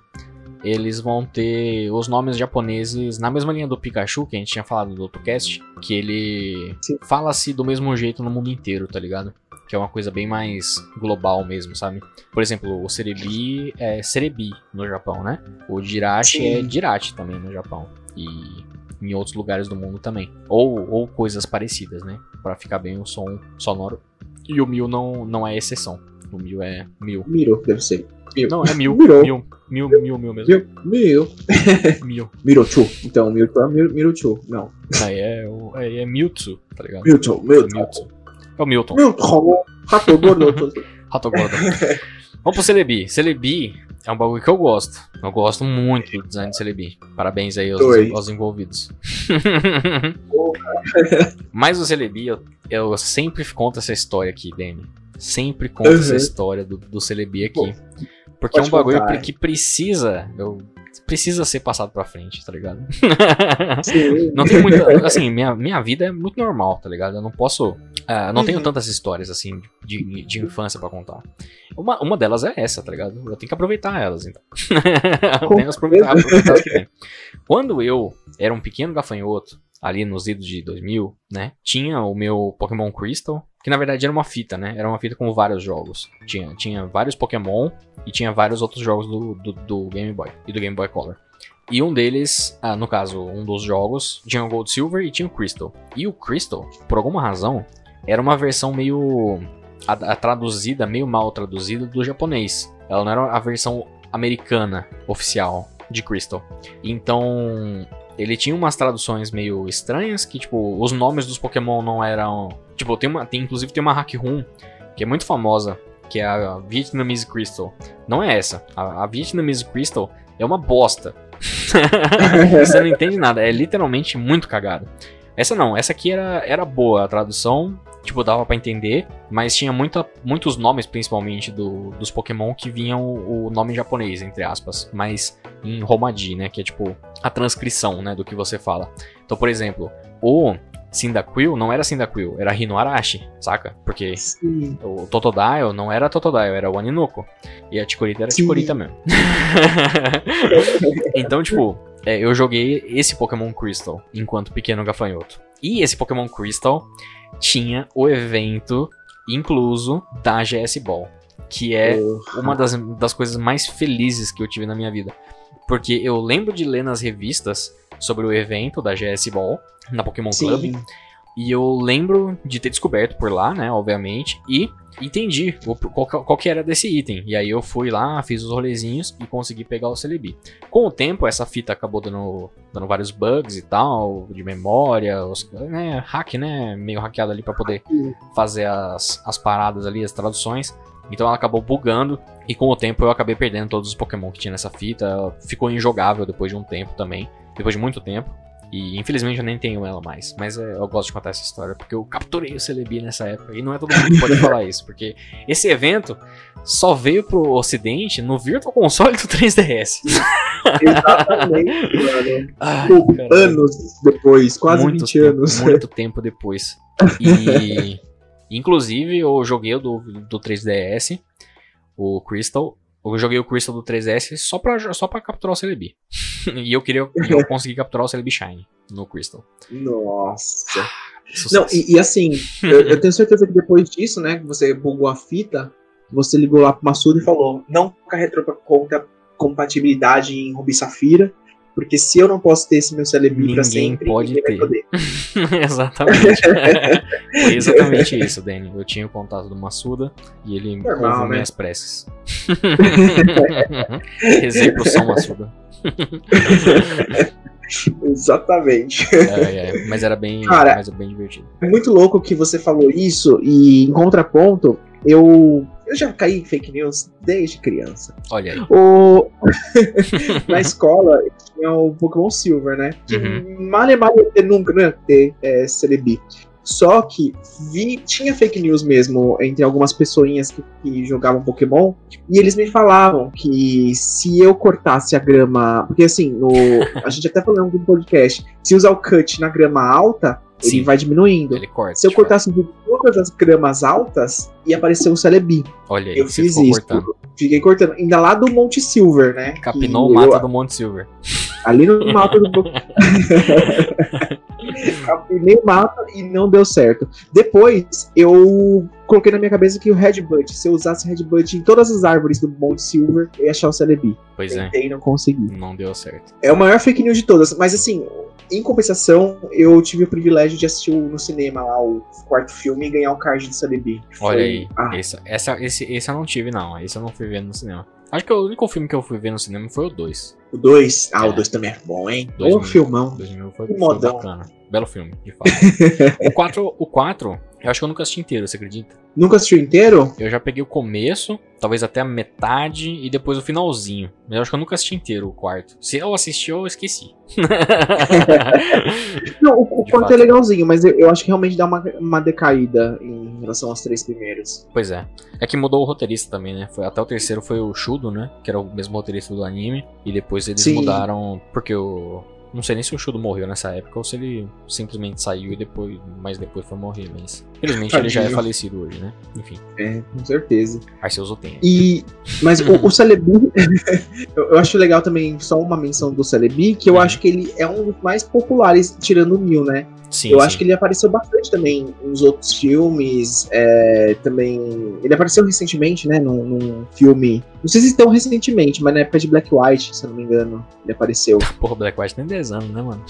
Eles vão ter os nomes japoneses na mesma linha do Pikachu, que a gente tinha falado do outro cast, que ele fala-se do mesmo jeito no mundo inteiro, tá ligado? Que é uma coisa bem mais global mesmo, sabe? Por exemplo, o Cerebi é Cerebi no Japão, né? O Jirachi Sim. é Jirachi também no Japão. E em outros lugares do mundo também. Ou, ou coisas parecidas, né? Pra ficar bem o som sonoro. E o Mil não, não é exceção. O Mil é Mil. Miro, deve ser. Mil. Não, é Mil. Mirou. Mil. Mil, Mil, Mil mesmo. Mil. Mil. Mil. Mirochu. Então, Mewtwo é Mir- Mirochu. Não. Aí é, aí é Mewtwo, tá ligado? Mewtwo. É Mewtwo. É o Milton. Mewtwo. Rato gordo. Rato Gordo. Vamos pro Celebi. Celebi é um bagulho que eu gosto. Eu gosto muito do design de Celebi. Parabéns aí aos, aos envolvidos. Mas o Celebi, eu, eu sempre conto essa história aqui, Dani. Sempre conto Uhum. essa história do, do Celebi aqui. Bom, porque é um bagulho contar, que, que precisa. Eu, precisa ser passado pra frente, tá ligado? Sim. Não tem muita. Assim, minha, minha vida é muito normal, tá ligado? Eu não posso. ah, não tenho Uhum. tantas histórias, assim, de, de infância pra contar. Uma, uma delas é essa, tá ligado? Eu tenho que aproveitar elas, então. Apenas aproveitar, aproveitar que tem. Quando eu era um pequeno gafanhoto, ali nos idos de 2000, né? Tinha o meu Pokémon Crystal, que na verdade era uma fita, né? Era uma fita com vários jogos. Tinha, tinha vários Pokémon e tinha vários outros jogos do, do, do Game Boy e do Game Boy Color. E um deles, ah, no caso, um dos jogos, tinha o Gold Silver e tinha o Crystal. E o Crystal, por alguma razão, era uma versão meio. A, a traduzida, meio mal traduzida do japonês. Ela não era a versão americana oficial de Crystal. Então, ele tinha umas traduções meio estranhas, que, tipo, os nomes dos Pokémon não eram. Tipo, tem uma. Tem, inclusive tem uma hack room que é muito famosa, que é a Vietnamese Crystal. Não é essa. A, a Vietnamese Crystal é uma bosta. Você não entende nada. É literalmente muito cagado. Essa não, essa aqui era, era boa a tradução. Tipo, dava pra entender, mas tinha muita, muitos nomes, principalmente do, dos Pokémon, que vinham o, o nome japonês, entre aspas, mas em Romaji, né? Que é tipo a transcrição, né, do que você fala. Então, por exemplo, o Cyndaquil não era Cyndaquil, era Hinoarashi, saca? Porque Sim. o Totodile não era Totodile, era o Aninuko. E a Chikorita era Sim. Chikorita mesmo. então, tipo, é, eu joguei esse Pokémon Crystal enquanto pequeno gafanhoto. E esse Pokémon Crystal tinha o evento incluso da GS Ball. Que é uma das, das coisas mais felizes que eu tive na minha vida. Porque eu lembro de ler nas revistas sobre o evento da GS Ball, na Pokémon Club. Sim. E eu lembro de ter descoberto por lá, né, obviamente, e entendi qual, qual que era desse item. E aí eu fui lá, fiz os rolezinhos e consegui pegar o Celebi. Com o tempo, essa fita acabou dando, dando vários bugs e tal, de memória, os, né, hack, né, meio hackeado ali pra poder fazer as, as paradas ali, as traduções. Então ela acabou bugando e com o tempo eu acabei perdendo todos os Pokémon que tinha nessa fita. Ela ficou injogável depois de um tempo também, depois de muito tempo. E infelizmente eu nem tenho ela mais. Mas é, eu gosto de contar essa história porque eu capturei o Celebi nessa época. E não é todo mundo que pode falar isso, porque esse evento só veio pro ocidente no Virtual Console do 3DS. Exatamente, mano. Ai, anos depois, quase muito 20 tempo, anos. Muito tempo depois. E. inclusive, eu joguei o do, do 3DS, o Crystal. Eu joguei o Crystal do 3DS só pra, só pra capturar o Celebi. e eu queria eu consegui capturar o Celebi Shine no Crystal. Nossa. Não, e, e assim, eu, eu, tenho certeza que depois disso, né, que você bugou a fita, você ligou lá pro Massuda e falou: não coloca retrocompatibilidade compatibilidade em Rubi Safira, porque se eu não posso ter esse meu Celebi pra sempre, pode ter. exatamente. Foi exatamente isso, Danny. Eu tinha o contato do Massuda e ele Normal, ouviu né? minhas preces. Exemplo São Massuda. Exatamente. É, é, mas era bem, Cara, mas era bem divertido. É muito louco que você falou isso e em contraponto, eu eu já caí em fake news desde criança. Olha aí. O... Na escola tinha o Pokémon Silver, né? Que uhum. mal mal ia ter nunca, ia ter é, Celebi. Só que vi, tinha fake news mesmo entre algumas pessoinhas que, que, jogavam Pokémon. E eles me falavam que se eu cortasse a grama. Porque assim, no, a gente até falou no podcast. Se usar o cut na grama alta, Sim. ele vai diminuindo. Ele corta. Se eu cortasse de todas as gramas altas, ia aparecer o Celebi. Olha aí, eu fiz isso. Cortando. Fiquei cortando. Ainda lá do Monte Silver, né? Capinou o mata eu... do Monte Silver. Ali no mapa do. Capinei o mapa e não deu certo. Depois, eu coloquei na minha cabeça que o Redbud, se eu usasse Redbud em todas as árvores do Monte Silver, eu ia achar o Celebi. Pois Tentei é. Tentei não consegui. Não deu certo. É o maior fake news de todas. Mas assim, em compensação, eu tive o privilégio de assistir no cinema lá o quarto filme e ganhar o card do Celebi. Olha aí. Ah. Esse, essa, esse, esse eu não tive, não. Esse eu não fui ver no cinema. Acho que o único filme que eu fui ver no cinema foi o 2. O 2? Ah, é. o 2 também é bom, hein? Bom filmão. 2000 foi, foi bacana. Belo filme, de fato. o 4, o 4, eu acho que eu nunca assisti inteiro, você acredita? Nunca assistiu inteiro? Eu já peguei o começo, talvez até a metade e depois o finalzinho. Mas eu acho que eu nunca assisti inteiro o quarto. Se eu assisti, eu esqueci. Não, o, o quarto é legalzinho, mas eu, eu, acho que realmente dá uma, uma decaída em relação aos três primeiros. Pois é. É que mudou o roteirista também, né? Foi, até o terceiro foi o Shudo, né? Que era o mesmo roteirista do anime. E depois eles Sim. mudaram. Porque o não sei nem se o Shudo morreu nessa época ou se ele simplesmente saiu e depois, mas depois foi morrer, mas infelizmente ele já é falecido hoje, né? Enfim. É, com certeza. Arceus tem. E mas o, o Celebi, eu, eu, acho legal também só uma menção do Celebi, que eu uhum. acho que ele é um dos mais populares tirando o Mil, né? Sim, eu sim. acho que ele apareceu bastante também nos outros filmes. É, também. Ele apareceu recentemente, né? Num, num, filme. Não sei se tão recentemente, mas na época de Black White, se eu não me engano, ele apareceu. Porra, Black White tem 10 anos, né, mano?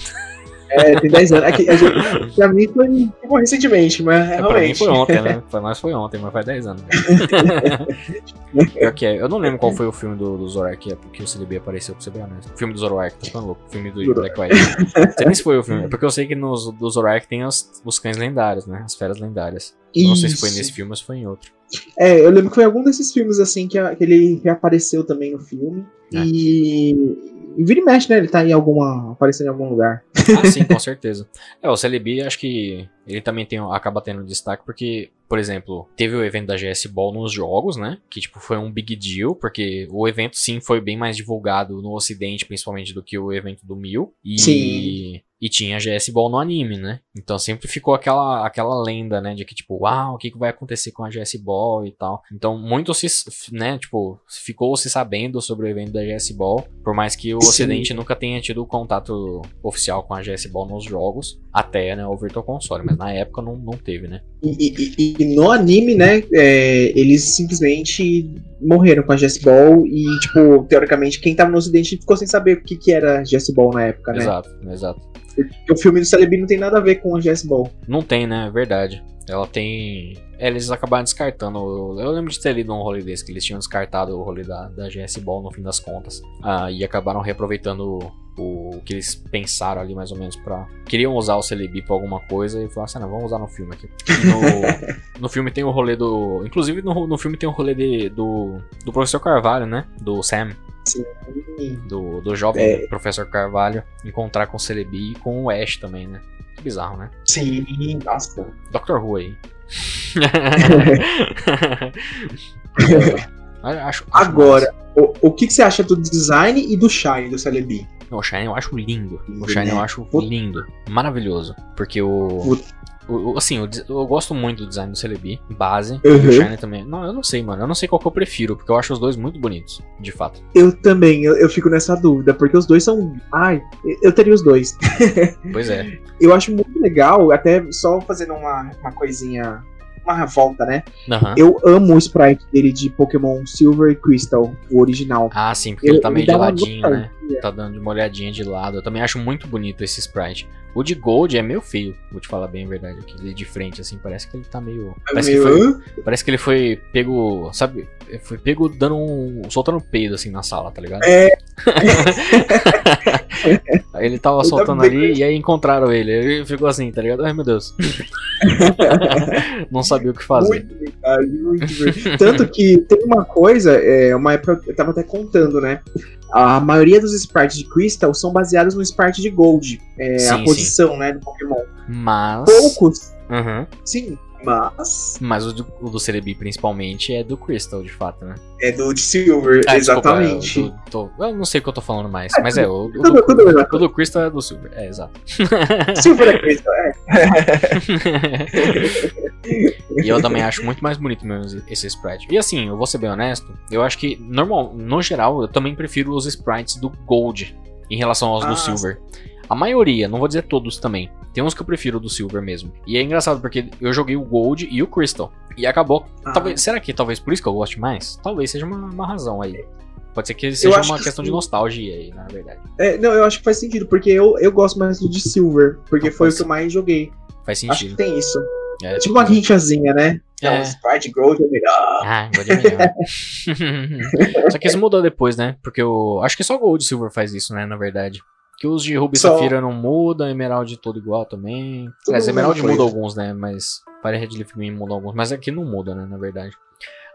É, tem 10 anos. Aqui, a gente, pra mim foi, foi recentemente, mas é, realmente. Pra mim foi ontem, né? Pra nós foi ontem, mas faz 10 anos. Pior que é, eu não lembro qual foi o filme do, do Zoroark é porque o CDB apareceu pra você ver honesto. O filme do Zoroark, tá ficando louco. O filme do Black White. Não sei nem se foi o filme, é porque eu sei que nos, do Zoroark tem os, os cães lendários, né? As feras lendárias. Não sei se foi nesse filme ou se foi em outro. É, eu lembro que foi algum desses filmes assim que, que ele reapareceu também no filme. É. E e vira e mexe, né? Ele tá em alguma. aparecendo em algum lugar. Ah, sim, com certeza. É, o Celebi acho que ele também tem, acaba tendo destaque porque, por exemplo, teve o evento da GS Ball nos jogos, né? Que tipo foi um big deal, porque o evento sim foi bem mais divulgado no ocidente, principalmente do que o evento do Mil. E sim. E tinha GS Ball no anime, né? Então sempre ficou aquela, aquela lenda, né? De que, tipo, uau, o que, que vai acontecer com a GS Ball e tal. Então, muito se, né? Tipo, ficou se sabendo sobre o evento da GS Ball. Por mais que o Sim. Ocidente nunca tenha tido contato oficial com a GS Ball nos jogos. Até, né? O Virtual Console. Mas na época não, não teve, né? E, e, e no anime, né? É, eles simplesmente morreram com a GS Ball. E, tipo, teoricamente, quem tava no Ocidente ficou sem saber o que, que era GS Ball na época, né? Exato, exato. Porque o filme do Celebi não tem nada a ver com a Jess Ball. Não tem, né? É verdade. Ela tem. É, eles acabaram descartando. Eu lembro de ter lido um rolê desse, que eles tinham descartado o rolê da, da GS Ball no fim das contas. Ah, e acabaram reaproveitando o, que eles pensaram ali mais ou menos pra. Queriam usar o Celebi pra alguma coisa e falaram assim: não, vamos usar no filme aqui. No, no filme tem o rolê do. Inclusive no, no filme tem o rolê de, do, do professor Carvalho, né? Do Sam. Sim. Do, do jovem é. professor Carvalho encontrar com o Celebi e com o Ash também, né? Que bizarro, né? Sim, nossa. Doctor Who aí. acho, acho Agora, o, o que, que, você acha do design e do Shine do Celebi? O Shine eu acho lindo. O Shine eu acho lindo. Maravilhoso. Porque o. O, o- assim, eu gosto muito do design do Celebi, base. Uhum. E o Shine também. Não, eu não sei, mano. Eu não sei qual que eu prefiro, porque eu acho os dois muito bonitos, de fato. Eu também, eu, eu fico nessa dúvida, porque os dois são. Ai, eu teria os dois. Pois é. Eu acho muito legal, até só fazendo uma, uma coisinha. Uma volta, né? Aham. Eu amo o sprite dele de Pokémon Silver e Crystal, o original. Ah, sim, porque ele tá meio de ladinho, né? Tá dando uma olhadinha de lado. Eu também acho muito bonito esse sprite. O de Gold é meio feio, vou te falar bem a verdade. Aquele de frente, assim, parece que ele tá meio. Parece que Meu, foi, parece que ele foi pego. Sabe? Foi pego dando um. soltando peido assim na sala, tá ligado? É. Ele tava Eu soltando também ali e aí encontraram ele. Ele ficou assim, tá ligado? Ai meu Deus. Não sabia o que fazer. Muito verdade, muito verdade. Tanto que tem uma coisa, é, uma época eu tava até contando, né? A maioria dos sprites de Crystal são baseados no sprite de Gold. É, Sim, a sim. posição, né, do Pokémon. Mas. Poucos, Uhum. sim, mas Mas o do, o do Celebi principalmente é do Crystal, de fato, né? é do de Silver, Ah, desculpa, exatamente. eu, tô- tô- eu não sei o que eu tô falando mais, mas é, o, Tudo, do, tudo o do Crystal é do Silver. É, exato. Silver é Crystal, é. e eu também acho muito mais bonito mesmo esse sprite. E assim, eu vou ser bem honesto, eu acho que, normal, no geral, eu também prefiro os sprites do Gold em relação aos Ah, do Silver. A maioria, não vou dizer todos também. Tem uns que eu prefiro do Silver mesmo. E é engraçado porque eu joguei o Gold e o Crystal. E acabou. Ah. Talvez, será que talvez por isso que eu goste mais? Talvez seja uma, uma razão aí. Pode ser que seja uma que questão de sim. nostalgia aí, na verdade. É, Não, eu acho que faz sentido, porque eu, eu gosto mais do de Silver, porque Não foi o que eu mais joguei. Faz Acho que sentido. tem isso. É, Tipo uma rinchazinha, né? É. Não, Sprite Gold é melhor. Ah, Gold é melhor. Só que isso mudou depois, né? Porque eu acho que só Gold e Silver faz isso, né? Na verdade. Que os de Ruby Só. Safira não mudam, Emerald todo igual também. Tudo mesma Emerald muda alguns, né? Mas Fire Red Leaf muda alguns. Mas aqui não muda, né? Na verdade.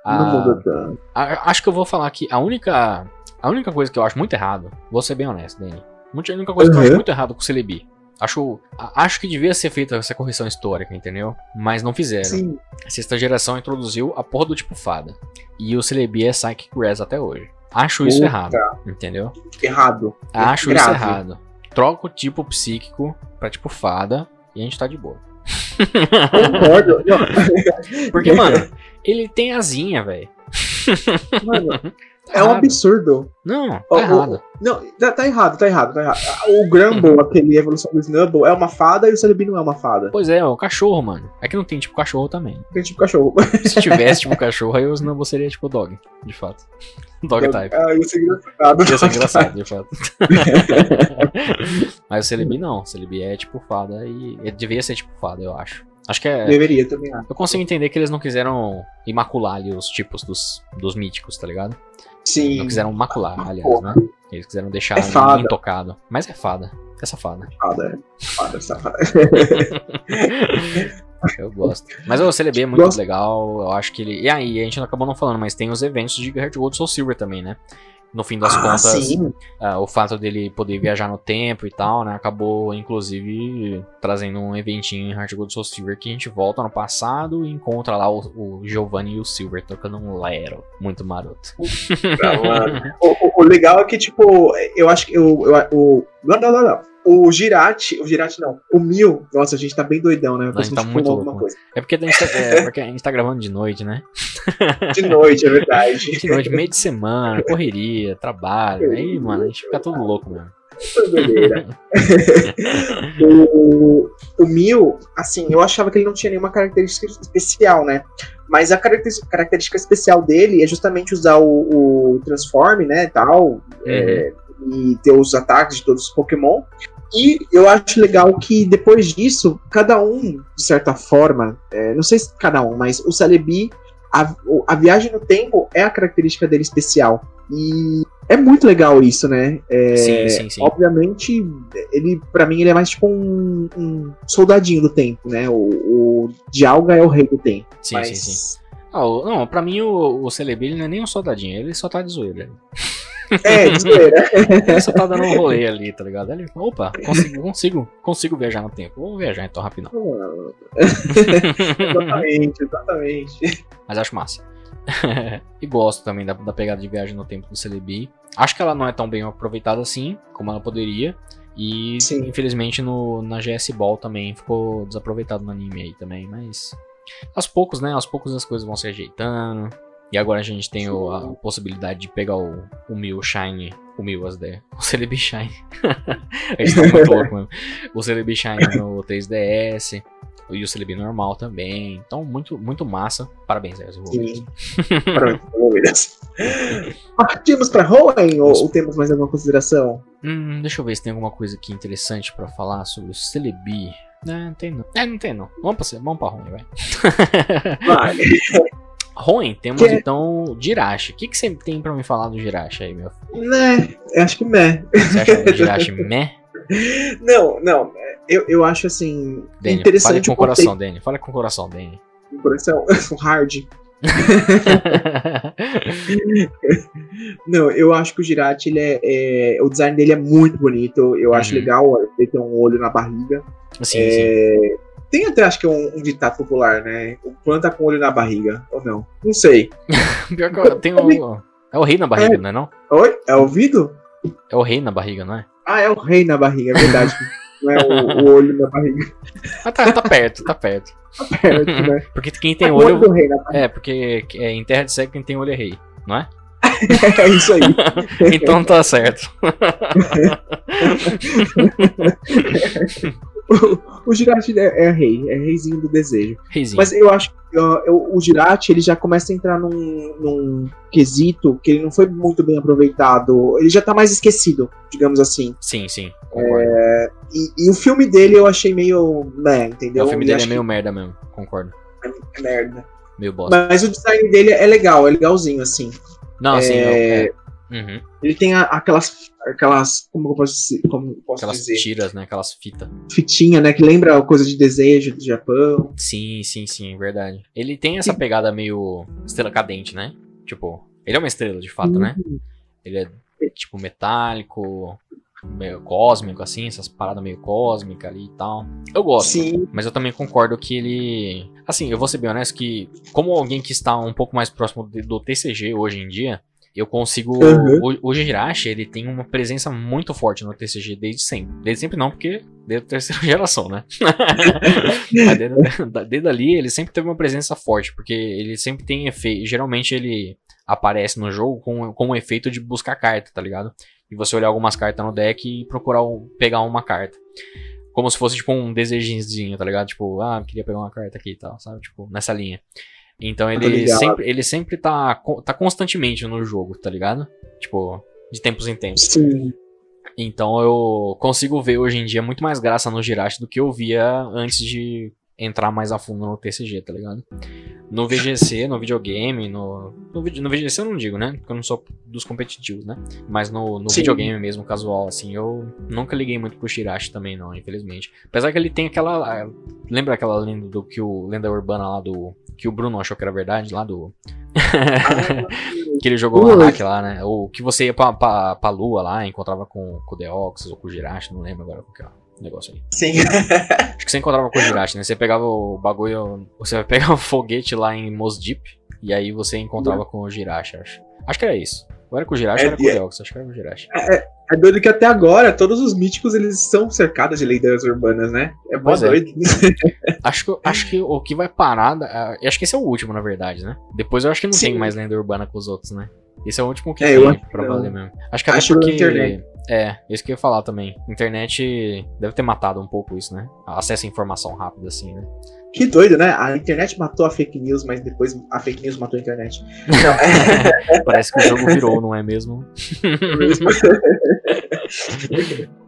Não Ah, muda tanto. a- acho que eu vou falar que a única. A única coisa que eu acho muito errado, vou ser bem honesto, Danny. A única coisa que eu Uhum. acho muito errado com o Celebi. Acho, acho que devia ser feita essa correção histórica, entendeu? Mas não fizeram. Sim. A sexta geração introduziu a porra do tipo fada. E o Celebi é Psychic Grass até hoje. Acho isso Puta. errado, entendeu? Errado. Acho Grave. isso errado. Troca o tipo psíquico pra tipo fada e a gente tá de boa. Concordo. Porque, mano, ele tem asinha, velho. mano, é um absurdo. Não, tá ô, errado. Não, tá, tá errado, tá errado, tá errado. O Grumble, aquele evolução do Snubble, é uma fada e o Celebi não é uma fada. Pois é, é o cachorro, mano. É que não tem tipo cachorro também. Tem tipo cachorro. Se tivesse tipo cachorro, aí o Snubble seria tipo dog, de fato. Dog type. Ah, isso é engraçado. Ia ser engraçado, de fato. Mas o Celebi não. O Celebi é tipo fada e. Ele devia ser tipo fada, eu acho. Acho que é. Deveria também. ah. Eu consigo entender que eles não quiseram imacular ali os tipos dos, dos míticos, tá ligado? Sim. Não quiseram macular, aliás, Porra. né? Eles quiseram deixar É fada. intocado. Mas é fada. É safada. Fada, é. Fada, safada. Eu gosto. Mas o CLB é muito Gosto. legal. Eu acho que ele. E aí, a gente acabou não falando, mas tem os eventos de Heart Gold Soul Silver também, né? No fim das ah, contas, ah, o fato dele poder viajar no tempo e tal, né? Acabou, inclusive, trazendo um eventinho em Heart Gold Soul Silver que a gente volta no passado e encontra lá o, o Giovanni e o Silver tocando um Lero. Muito maroto. Mano. o, o- o legal é que, tipo, eu acho que eu, eu- o. Não, não, não, não. O Girati, o Girati não. O Mil, nossa, a gente tá bem doidão, né? Não, a gente tá muito louco. coisa. É porque, a gente tá, é porque a gente tá gravando de noite, né? De noite, é verdade. De noite, meio de semana, correria, trabalho. Aí, mano, a gente fica todo louco doideira. o, o Mil, assim, eu achava que ele não tinha nenhuma característica especial, né? Mas a característica, especial dele é justamente usar o, o Transform, né, tal, é, e ter os ataques de todos os Pokémon. E eu acho legal que depois disso, cada um, de certa forma, é, não sei se cada um, mas o Celebi, a, a viagem no tempo é a característica dele especial. E é muito legal isso, né? É, Sim, sim, sim. Obviamente, ele, para mim, ele é mais tipo um, um soldadinho do tempo, né? O, o Dialga é o rei do tempo. Sim, mas... sim, sim. Ah, não, pra mim o, o Celebi ele não é nem um soldadinho, ele só tá de zoeira. É, de zoeira. Só tá dando um rolê ali, tá ligado? Ele, opa, consigo, consigo, consigo viajar no tempo. Vou viajar então rapidão. exatamente, exatamente. Mas acho massa. e gosto também da, da pegada de viagem no tempo do Celebi. Acho que ela não é tão bem aproveitada assim, como ela poderia. E Sim. infelizmente no, na GS Ball também ficou desaproveitado no anime aí também, mas aos poucos, né? Aos poucos as coisas vão se ajeitando. E agora a gente tem o- a possibilidade de pegar o, o Mil Shine. O Mil, as ideias. O Celebi Shine. a gente tá muito louco mesmo. O Celebi Shine no 3DS. E o Celebi normal também. Então, muito, muito massa. Parabéns aí aos envolvidos. Envolvidas. Partimos pra Hoenn ou, ou temos mais alguma consideração? Hum, deixa eu ver se tem alguma coisa aqui interessante pra falar sobre o Celebi. É, não tem não. É, não tem não. Vamos pra, vamos pra Hoenn, vai. Vai. Hoenn, temos Que- é- então Jirachi. O que, que você tem pra me falar do Jirachi aí, meu? né? Eu acho que né. Você acha o Jirachi meh? Não, não. Eu, eu acho assim. Dani, fale interessante com o coração, Dani. Fala com o coração, Dani. conceito- coração. O hard. Não, eu acho que o Girati, ele é, é- O design dele é muito bonito. Eu acho Uhum. legal ele ter um olho na barriga. sim, sim. É, Tem até, acho que, um, um ditado popular, né? O planta com olho na barriga. Ou não? Não sei. Pior que eu tenho. É o rei na barriga, não é não? Oi? É ouvido? É o rei na barriga, não é? Ah, é o rei na barriga, é verdade. Não é o, o olho na barriga. Ah, tá, tá perto, tá perto. Perto, né? Porque quem tem É o olho olho. do rei na barriga. É, porque é, em terra de cego quem tem olho é rei, não é? É isso aí. Então tá certo. O, Girati é, é rei, é reizinho do desejo. Reizinho. Mas eu acho que ó, eu- o Girati ele já começa a entrar num, num quesito que ele não foi muito bem aproveitado. Ele já tá mais esquecido, digamos assim. Sim, sim, concordo. E, e o filme dele eu achei meio. né, É, entendeu? o filme dele é meio merda mesmo, concordo. que é merda. Meio bosta. Mas o design dele é legal, é legalzinho, assim. Não, assim, é- eu- é. Uhum. Ele tem a- aquelas. aquelas. Como eu posso, dizer- como eu posso Aquelas dizer? tiras, né? Aquelas fitas. Fitinha, né? Que lembra coisa de desejo do Japão. Sim, sim, sim, verdade. Ele tem essa pegada meio estrela cadente, né? Tipo, ele é uma estrela de fato, né? Ele é tipo metálico, meio cósmico, assim, essas paradas meio cósmicas ali e tal. Eu gosto. Sim. Mas eu também concordo que ele. Assim, eu vou ser bem honesto que, como alguém que está um pouco mais próximo do TCG hoje em dia, eu consigo. Uhum. O, o Jirachi, ele tem uma presença muito forte no TCG desde sempre. Desde sempre não, porque desde a terceira geração, né? Mas desde, desde ali, ele sempre teve uma presença forte, porque ele sempre tem efeito. Geralmente ele aparece no jogo com, com o efeito de buscar carta, tá ligado? E você olhar algumas cartas no deck e procurar pegar uma carta. Como se fosse tipo um desejozinho, tá ligado? Tipo, ah, queria pegar uma carta aqui e tal, sabe? Tipo, nessa linha. Então ele sempre, ele sempre tá, tá constantemente no jogo, tá ligado? Tipo, de tempos em tempos. Sim. Então eu consigo ver hoje em dia muito mais graça no Jirachi do que eu via antes de entrar mais a fundo no TCG, tá ligado? No VGC, no videogame, no. No, no VGC eu não digo, né? Porque eu não sou dos competitivos, né? Mas no, no videogame mesmo, casual, assim, eu nunca liguei muito pro Shirashi também, não, infelizmente. Apesar que ele tem aquela. Lembra aquela lenda do que o. Lenda urbana lá do. Que o Bruno achou que era verdade, lá do. que ele jogou uma hack lá, né? Ou que você ia pra, pra, pra lua lá, encontrava com, com o Deoxys ou com o Jirachi, não lembro agora qual que é o negócio aí. Sim. Acho que você encontrava com o Jirachi, né? Você pegava o bagulho. Você vai pegar o foguete lá em Mos Deep, e aí você encontrava com o Jirachi, acho. Acho que era isso. Ou era com o Jirachi É, ou era com o é. Deoxys, acho que era com o Jirachi. É doido que até agora todos os míticos eles são cercados de lendas urbanas, né? É mó é. doido. Acho que, acho que o que vai parar. Acho que esse é o último, na verdade, né? Depois eu acho que não Sim. tem mais lenda urbana com os outros, né? Esse é o último que É, tem pra valer mesmo. Acho que até Acho porque. É, isso que eu ia falar também. Internet deve ter matado um pouco isso, né? Acesso à informação rápida, assim, né? Que doido, né? A internet matou a fake news, mas depois a fake news matou a internet. Não, é Parece que o jogo virou, não é mesmo?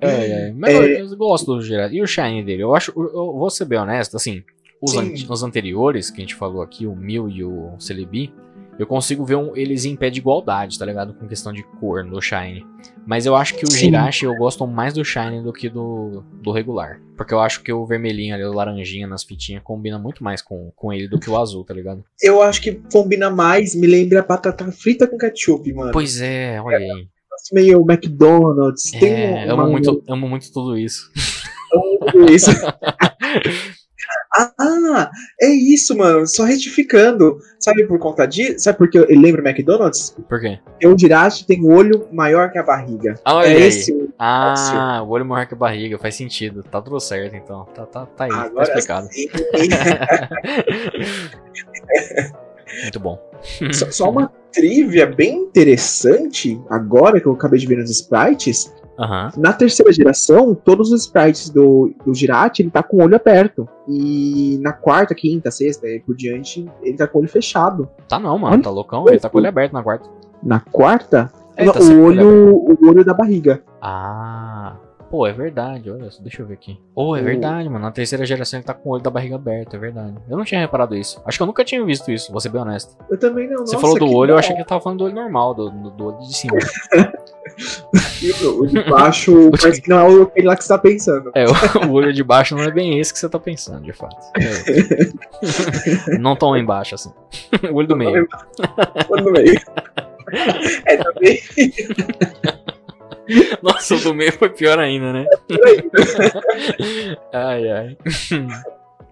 É, é. Mas É. eu, gosto do Gerard. E o Shine dele? Eu acho. Eu, vou ser bem honesto, assim. Os, ante- os anteriores que a gente falou aqui, o Mil e o Celebi, eu consigo ver um- eles em pé de igualdade, tá ligado? Com questão de cor no Shine. Mas eu acho que o Sim. Jirachi eu gosto mais do Shine do que do, do regular. Porque eu acho que o vermelhinho ali, o laranjinha nas fitinhas, combina muito mais com, com ele do que o azul, tá ligado? Eu acho que combina mais, me lembra batata frita com ketchup, mano. Pois é, olha aí. Meio McDonald's. Tem É, uma- amo, muito, amo muito tudo isso. isso. Ah, é isso, mano. Só retificando. Sabe por conta disso? Sabe por que ele lembra McDonald's? Por quê? Eu Jirachi tem o olho maior que a barriga. Olha é aí. esse. Ah, o olho maior que a barriga, faz sentido. Tá tudo certo, então. Tá, tá, tá aí, tá Agora explicado. sim. Muito bom. só, só uma trivia bem interessante, agora que eu acabei de ver nos sprites. Aham. Na terceira geração, todos os sprites do, do Jirate, ele tá com o olho aberto. E na quarta, quinta, sexta e por diante, ele tá com o olho fechado. Tá não, mano. Olha Tá loucão. Ele tá com o olho aberto na quarta. Na quarta, É, tá o, com o olho olho, o olho da barriga. Ah. Pô, é verdade. Olha, só, deixa eu ver aqui. Oh, é verdade, mano. Na terceira geração ele tá com o olho da barriga aberto, é verdade. Eu não tinha reparado isso. Acho que eu nunca tinha visto isso, vou ser bem honesto. Eu também não. Você nossa, falou do olho, eu da achei que ele tava falando do olho normal, do, do, do olho de cima. O de baixo parece que não é o- aquele lá que você tá pensando. É, o, o olho de baixo não é bem esse que você tá pensando, de fato. É. não tão embaixo assim. O olho do meio. Olho no meio. É, também. Nossa, o do meio foi pior ainda, né? ai, ai.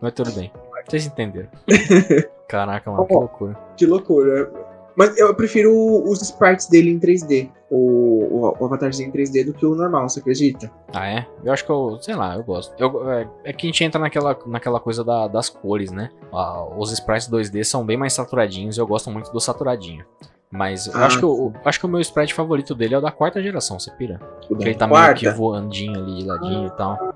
Mas tudo bem. Vocês entenderam. Caraca, mano, que loucura. Que loucura. Mas eu prefiro os sprites dele em 3D. O, o, avatarzinho em 3D do que o normal, você acredita? Ah, é? Eu acho que eu, sei lá, eu gosto. Eu, é, é que a gente entra naquela, naquela coisa da- das cores, né? Ah, os sprites 2D são bem mais saturadinhos eu gosto muito do saturadinho. Mas eu Ah, acho, que eu, acho que o meu sprite favorito dele é o da quarta geração, você pira? Porque ele tá meio que quarta. voandinho ali de ladinho e tal.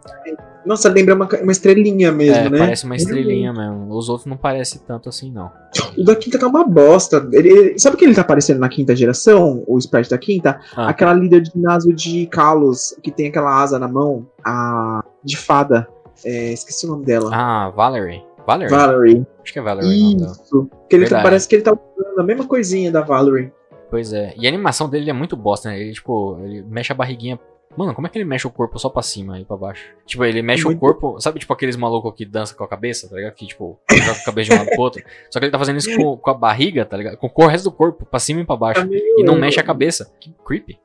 Nossa, lembra uma, uma estrelinha mesmo, É, né? parece uma estrelinha mesmo. Os outros não parecem tanto assim, não. O da quinta tá uma bosta. Ele, ele- sabe o que ele tá aparecendo na quinta geração? O sprite da quinta? Ah. Aquela líder de ginásio de Kalos, que tem aquela asa na mão. A. de fada. É, esqueci o nome dela. Ah, Valerie. Valerie? Valerie. Acho que é Valerie. Isso. Que ele tá- parece que ele tá usando a mesma coisinha da Valerie. Pois é. E a animação dele é muito bosta, né? Ele, tipo, ele mexe a barriguinha. Mano, como é que ele mexe o corpo só pra cima e pra baixo? Tipo, ele mexe Muito. o corpo. Sabe, tipo, aqueles malucos que dançam com a cabeça, tá ligado? Que, tipo, joga a cabeça de um lado pro outro. Só que ele tá fazendo isso com, com a barriga, tá ligado? Com o resto do corpo, pra cima e pra baixo. Tá E não mexe a cabeça. Que creepy.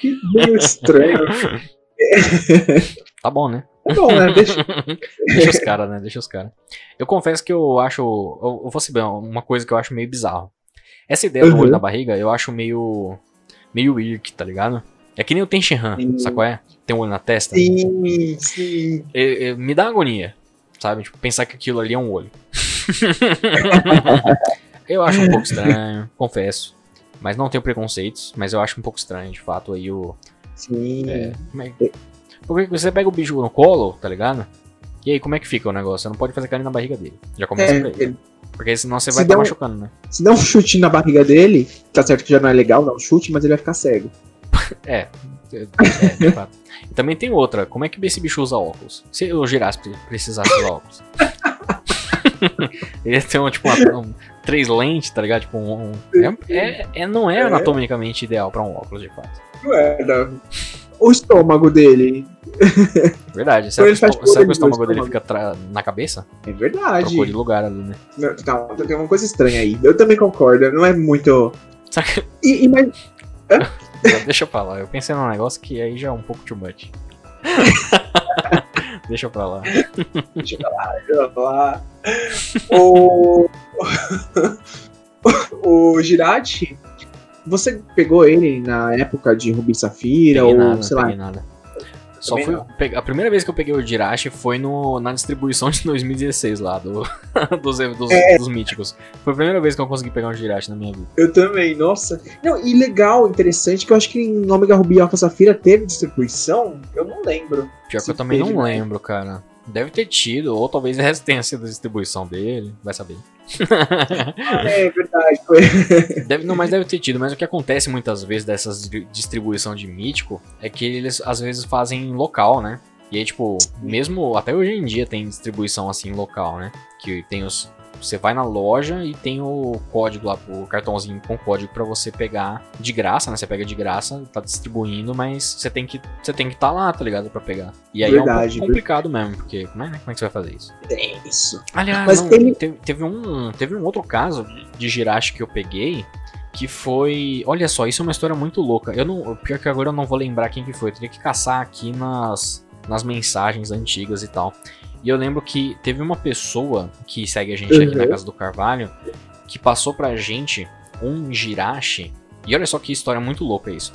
Que meio estranho. Tá bom, né? Tá bom, né? Deixa. Deixa os caras, né? Deixa os caras. Eu confesso que eu acho. Eu, eu vou ser bem, uma coisa que eu acho meio bizarro. Essa ideia do Uhum. olho na barriga, eu acho meio. meio weird, tá ligado? É que nem o Tenshinhan, sabe qual é? Tem um olho na testa. Sim, sim. É, é, me dá agonia, sabe? Tipo, pensar que aquilo ali é um olho. eu acho um pouco estranho, confesso. Mas não tenho preconceitos, mas eu acho um pouco estranho, de fato, aí o. Sim. É, como é- Porque você pega o bicho no colo, tá ligado? E aí, como é que fica o negócio? Você não pode fazer carinho na barriga dele. Já começa É, por aí. ele- Porque senão você Se vai estar der um- machucando, né? Se der um chute na barriga dele, tá certo que já não é legal dar um chute, mas ele vai ficar cego. É, é, de fato. E também tem outra. Como é que esse bicho usa óculos? Se o girasse pre- precisasse usar óculos. Ele ia ter um, tipo, uma, um- três lentes, tá ligado? Tipo, um. um- é, é- é- não é É. anatomicamente ideal pra um óculos, de fato. Não é, não. O estômago dele. Verdade. Será, ele que, o estômago dele fica na cabeça? É verdade. Trocou de lugar ali, né? Não, Tá, tem uma coisa estranha aí. Eu também concordo. Não é muito. Será que. E, e mas Deixa eu falar. Eu pensei num negócio que aí já é um pouco too much. Deixa pra lá. Deixa eu lá, deixa eu lá. O. o Girati, você pegou ele na época de Rubi Safira Peguei ou nada, sei lá. nada. Só fui, pe- a primeira vez que eu peguei o Jirachi foi no, na distribuição de 2016 lá, do, dos, dos, É. dos míticos. Foi a primeira vez que eu consegui pegar um Jirachi na minha vida. Eu também, nossa. Não, e legal, interessante, que eu acho que em Omega Ruby Alpha Safira teve distribuição. Eu não lembro. Pior que eu também não né? lembro, cara. Deve ter tido, ou talvez essa tenha sido a distribuição dele, vai saber. É verdade. Foi. Deve, não, mas deve ter tido. Mas o que acontece muitas vezes dessas di- distribuição de mítico é que eles às vezes fazem local, né? E aí, tipo, mesmo até hoje em dia tem distribuição assim local, né? Que tem os. Você vai na loja e tem o código lá, o cartãozinho com código pra você pegar de graça, né? Você pega de graça, tá distribuindo, mas você tem que você tem que estar lá, tá ligado? Pra pegar. E aí é um Verdade, complicado mesmo, porque como é, né? como é que você vai fazer isso? É isso. Aliás, Mas não, teve, teve um, teve um outro caso de- Jirachi que eu peguei que foi. Olha só, isso é uma história muito louca. Eu não. Pior que agora eu não vou lembrar quem que foi. Eu teria que caçar aqui nas, nas mensagens antigas e tal. E eu lembro que teve uma pessoa que segue a gente aqui na Uhum. casa do Carvalho que passou pra gente um Jirachi. E olha só que história muito louca isso.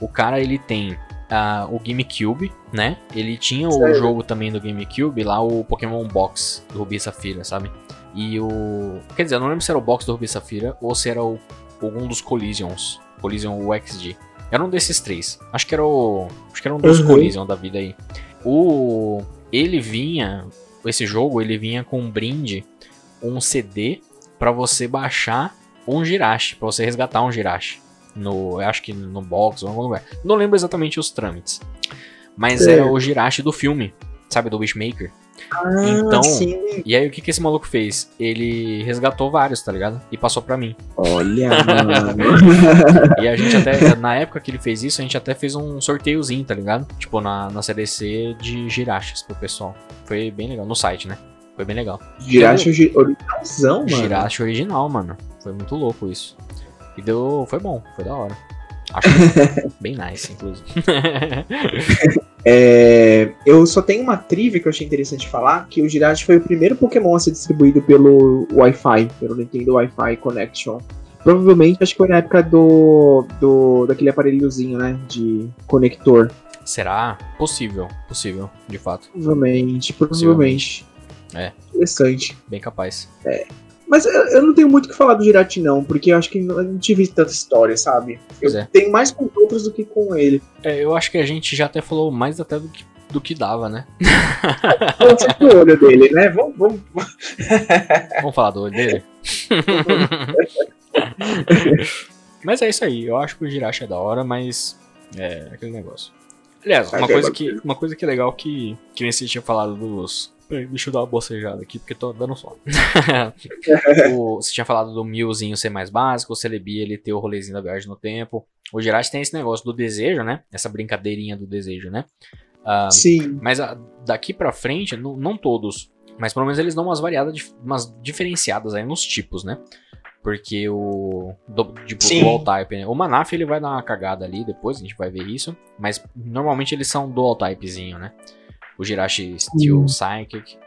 O cara ele tem ah, o GameCube, né? Ele tinha o Sério? jogo também do GameCube, lá o Pokémon Box do Rubi e Safira, sabe? E o. Quer dizer, eu não lembro se era o box do Rubi e Safira ou se era o, algum dos Collisions. Collision UXG. Era um desses três. Acho que era o. Acho que era um dos Uhum. Collision da vida aí. O. Ele vinha. Esse jogo, ele vinha com um brinde, um CD pra você baixar um Jirachi, pra você resgatar um Jirachi. No, eu acho que no box ou algum lugar. Não lembro exatamente os trâmites. Mas Certo. era o Jirachi do filme, sabe, do Wishmaker. Ah, Então- sim. E aí o que, que esse maluco fez? Ele resgatou vários, tá ligado? E passou pra mim. Olha, mano. E a gente até, na época que ele fez isso, a gente até fez um sorteiozinho, tá ligado? Tipo, na, na CDC de Jirachis pro pessoal. Foi bem legal, no site, né? Foi bem legal. Girache ori- originalzão, mano. Jirachi original, mano. Foi muito louco isso. E deu. Foi bom, foi da hora. Acho bem nice, inclusive. É, eu só tenho uma trivia que eu achei interessante falar, que o Jirachi foi o primeiro Pokémon a ser distribuído pelo Wi-Fi, pelo Nintendo Wi-Fi Connection. Provavelmente, acho que foi na época do, do daquele aparelhozinho, né, de conector. Será? Possível, possível, de fato. Provavelmente, provavelmente. É. Interessante. Bem capaz. Mas eu, eu não tenho muito o que falar do Jirachi, não, porque eu acho que não- eu não tive tanta história, sabe? Pois eu é. tenho mais com outros do que com ele. É, eu acho que a gente já até falou mais até do que, do que dava, né? Vamos ser o olho dele, né? Vamos, vamos, Vamos falar do olho dele? mas é isso aí. Eu acho que o Jirachi é da hora, mas é aquele negócio. Aliás, uma Ok, coisa, que, uma coisa que é legal que, que nem você tinha falado dos. Peraí, Deixa eu dar uma bocejada aqui, porque tô dando o, você tinha falado do Milzinho ser mais básico, o Celebi ele ter o rolezinho da viagem no tempo. O Jirachi tem esse negócio do desejo, né? Essa brincadeirinha do desejo, né? Ah, Sim. mas a- daqui pra frente, não, não todos, mas pelo menos eles dão umas variadas, umas diferenciadas aí nos tipos, né? Porque o. Do, tipo, Sim. dual type, né? O Manaf ele vai dar uma cagada ali depois, a gente vai ver isso. Mas normalmente eles são dual typezinho, né? O Jirachi Steel Hum. Psychic.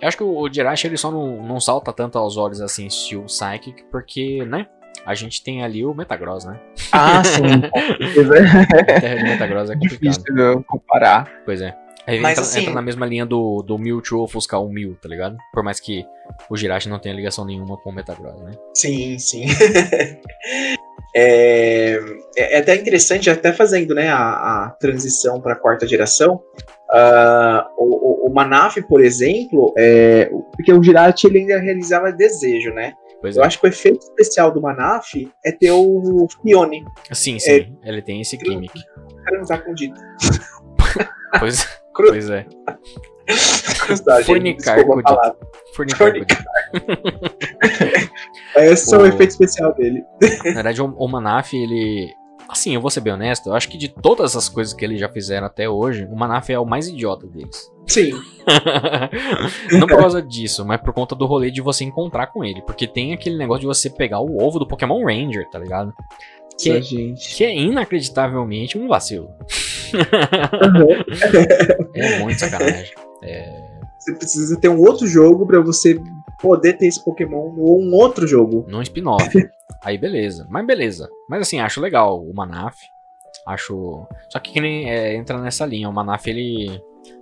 Eu acho que o, o Jirachi ele só não, não salta tanto aos olhos assim, Steel Psychic, porque, né? A gente tem ali o Metagross, né? Ah, sim. Terra de Metagross é complicado. Difícil de comparar. Pois é. Aí Mas, entra, assim- entra na mesma linha do, do Mewtwo ofuscar o Mew, tá ligado? Por mais que o Jirachi não tenha ligação nenhuma com o Metagross, né? Sim, sim. é, é até interessante, até fazendo né, a, a transição para a quarta geração. ah, o, o, o Manaf, por exemplo, é, o- porque o Jirachi ele ainda realizava desejo, né? Pois Eu é. acho que o efeito especial do Manaf é ter o Fione Sim, sim. Ele tem esse gimmick. transar com o Dito. Pois, Cru- pois é. Fornicar desculpa a com o palavra. Fornicar. Fornicar. Esse é o efeito especial dele. Na verdade, o, Manaf, ele. Assim, eu vou ser bem honesto, eu acho que de todas as coisas que eles já fizeram até hoje, o Manaf é o mais idiota deles. Sim, não por causa disso, mas por conta do rolê de você encontrar com ele. Porque tem aquele negócio de você pegar o ovo do Pokémon Ranger, tá ligado? Que- Essa gente. Que é inacreditavelmente um vacilo. É muito sacanagem. É, Você precisa ter um outro jogo pra você poder ter esse Pokémon ou um outro jogo. num spin-off. Aí beleza. Mas beleza. Mas assim, acho legal o Manaf. Acho. Só que, que nem é, entra nessa linha. O Manaf, ele.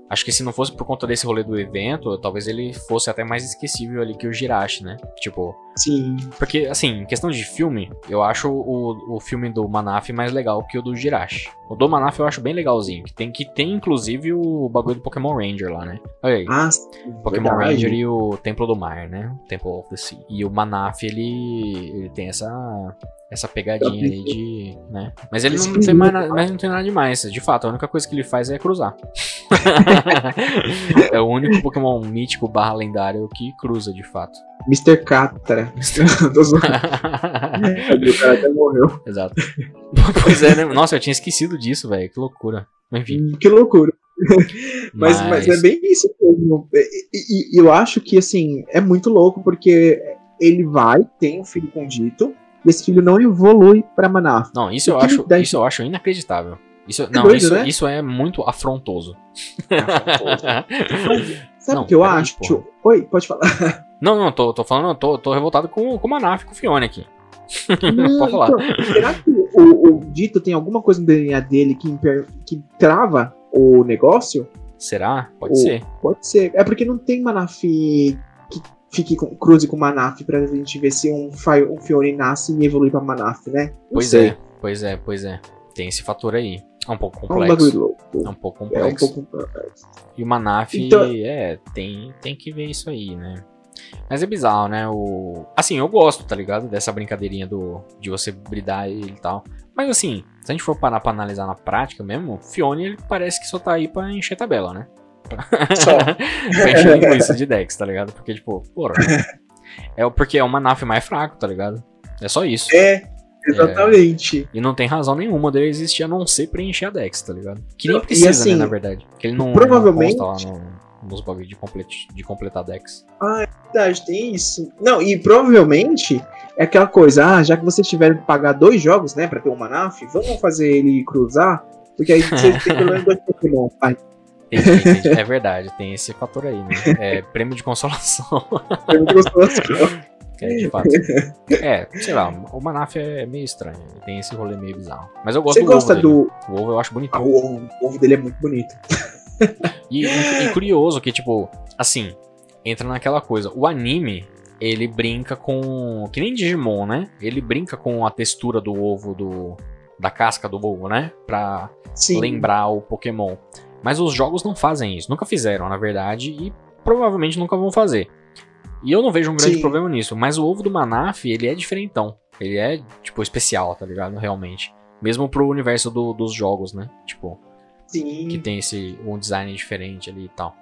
Acho que se não fosse por conta desse rolê do evento, talvez ele fosse até mais esquecível ali que o Jirachi, né? Tipo. Sim. Porque, assim, em questão de filme, eu acho o, o filme do Manaf mais legal que o do Jirachi. O do Manaf eu acho bem legalzinho. Que tem, que tem inclusive o bagulho do Pokémon Ranger lá, né? Olha aí. Ah, Pokémon verdade. Ranger e o Templo do Mar, né? Temple of the Sea. E o Manaf, ele, ele tem essa essa pegadinha aí de, né? Mas ele não tem mais nada, mas não tem nada demais. De fato, a única coisa que ele faz é cruzar. é o único Pokémon mítico barra lendário que cruza, de fato. Mr. Catra. O cara até morreu. Exato. pois é, né? Nossa, eu tinha esquecido disso, velho. Que loucura. Enfim. Hum, Que loucura. Mas, mas... é bem isso mesmo. E, e- eu acho que, assim, é muito louco porque ele vai, tem um filho com Dito, e esse filho não evolui pra Manaf. Não, isso eu acho, isso eu acho inacreditável. Isso, não, doido, isso, né? isso é muito afrontoso. Sabe Não, o que eu acho? porra. Oi, pode falar. Não, não, tô, tô falando, tô, tô revoltado com, com o Manaf, com o Fione aqui. Não, Pode falar. então, será que o, o Dito tem alguma coisa no DNA dele que, imper- que trava o negócio? Será? Pode O- ser. Pode ser. É porque não tem Manaf que fique com, cruze com Manaf pra gente ver se um, um Fiore nasce e evolui pra Manaf, né? Não Pois sei. é, pois é, pois é. Tem esse fator aí. É um pouco É um complexo. É um pouco É um complexo. pouco complexo. E o Manaf, Então- é, tem, tem que ver isso aí, né? Mas é bizarro, né? O... Assim, eu gosto, tá ligado? Dessa brincadeirinha do... de você bridar ele e tal. Mas assim, se a gente for parar pra analisar na prática mesmo, Fione ele parece que só tá aí pra encher tabela, né? Só. pra encher linguiça de decks, tá ligado? Porque, tipo, porra. é porque é o Manaf mais fraco, tá ligado? É só isso. É, exatamente. E não tem razão nenhuma dele existir a não ser preencher a Dex, tá ligado? Que nem precisa, assim, né, na verdade. Que ele não, provavelmente- não consta lá no, nos bagulho de, complete, de completar Dex. verdade, tem isso. Não, e provavelmente é aquela coisa, ah, já que vocês tiveram que pagar dois jogos, né, pra ter um Manaf, vamos fazer ele cruzar, porque aí você tem pelo menos dois Pokémon. Ai, Entendi, entendi. É verdade, tem esse fator aí, né? É prêmio de consolação. não gostou assim. é, de. É, sei lá, o Manaf é meio estranho. Ele tem esse rolê meio bizarro. Mas eu gosto Você do gosta ovo dele. do. O ovo eu acho bonito. Ah, o, ovo, o ovo dele é muito bonito. E, e- e curioso que, tipo, assim, entra naquela coisa. O anime, ele brinca com. Que nem Digimon, né? Ele brinca com a textura do ovo, do. Da casca do ovo, né? Pra Sim. lembrar o Pokémon. Mas os jogos não fazem isso. Nunca fizeram, na verdade. E provavelmente nunca vão fazer. E eu não vejo um grande Sim. problema nisso. Mas o ovo do Manaf, ele é diferentão. Ele é, tipo, especial, tá ligado? Realmente. Mesmo pro universo do- dos jogos, né? Tipo Sim. que tem esse um design diferente ali e tal.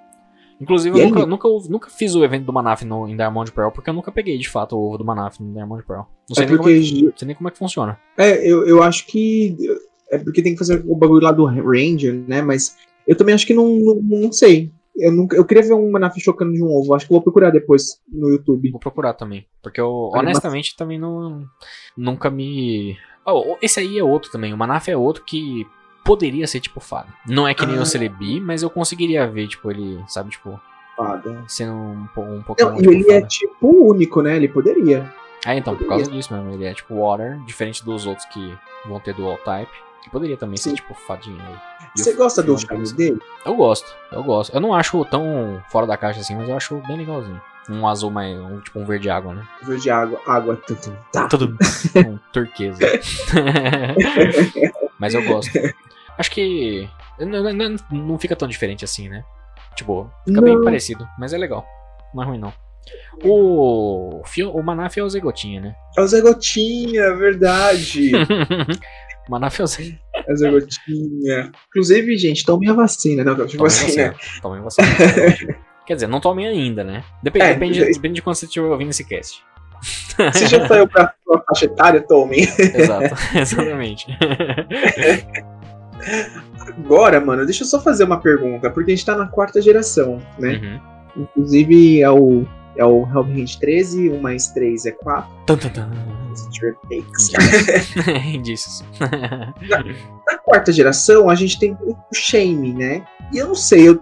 Inclusive, E eu nunca, nunca, nunca fiz o evento do Manaf no, em Diamond Pearl, porque eu nunca peguei de fato o ovo do Manaf no Diamond Pearl. Não sei, É nem, como é, porque, que- não sei nem como é que funciona. é, eu, eu acho que. É porque tem que fazer o bagulho lá do Ranger, né? Mas eu também acho que não, não, não sei. Eu, nunca, eu queria ver um Manaf chocando de um ovo. Acho que eu vou procurar depois no YouTube. Vou procurar também. Porque eu, honestamente, também não. Nunca me. Oh, esse aí é outro também. O Manaf é outro que poderia ser tipo fado. Não é que nem Ah. o Celebi, mas eu conseguiria ver, tipo, ele, sabe, tipo, Fada. sendo um, um Pokémon. Não, e tipo, ele é fada. tipo único, né? Ele poderia. Ah, então, por causa disso mesmo. Ele é tipo Water, diferente dos outros que vão ter Dual Type. Que poderia também ser Sim. tipo fadinha aí. Você gosta do Fiona charme parece- dele? Eu gosto, eu gosto. Eu não acho tão fora da caixa assim, mas eu acho bem legalzinho. Um azul mais. Um, tipo um verde água, né? Verde água, água. tum, Tá. Tudo um turquesa. mas eu gosto. Acho que. Não, não- não fica tão diferente assim, né? Tipo, fica bem Não. parecido, mas é legal. Não é ruim, não. O. O Manaf é o Zegotinha, né? É o Zé Gotinha, verdade. o Manaf é o Zé. É o Zé Gotinha. Inclusive, gente, tomem a vacina. Não, tipo Tomem né? vacina. Tomem vacina. Quer dizer, não tomem ainda, né? Depende, É, depende, depende de quando você estiver ouvindo esse cast. Se já saiu pra sua faixa etária, tomem. Exato, exatamente. Agora, mano, deixa eu só fazer uma pergunta, porque a gente tá na quarta geração, né? Uhum. Inclusive, é o, é o Hellblade 13, 1 mais 3 é 4. Tum, tum, tum. Takes. Indícios. Na quarta geração, a gente tem o Shame, né? E eu não sei, eu-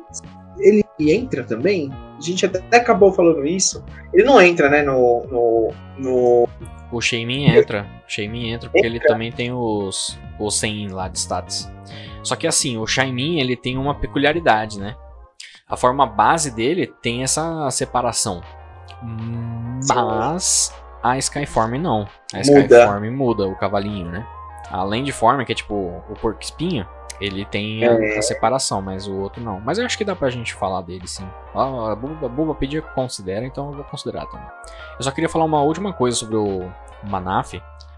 ele entra também? A gente até acabou falando isso. Ele não entra, né, no. no, no o Shaymin entra. O Shaymin entra porque ele também tem os, os 100 lá de stats. Só que assim, o Shaymin ele tem uma peculiaridade, né? A forma base dele tem essa separação. Mas a Skyform não. A Muda. Skyform muda o cavalinho, né? Além de forma, que é tipo o porco espinho, ele tem a, É. a separação, mas o outro não. Mas eu acho que dá pra gente falar dele sim. A, Buba, a Buba pediu que considera, então eu vou considerar também. Eu só queria falar uma última coisa sobre o Manaf,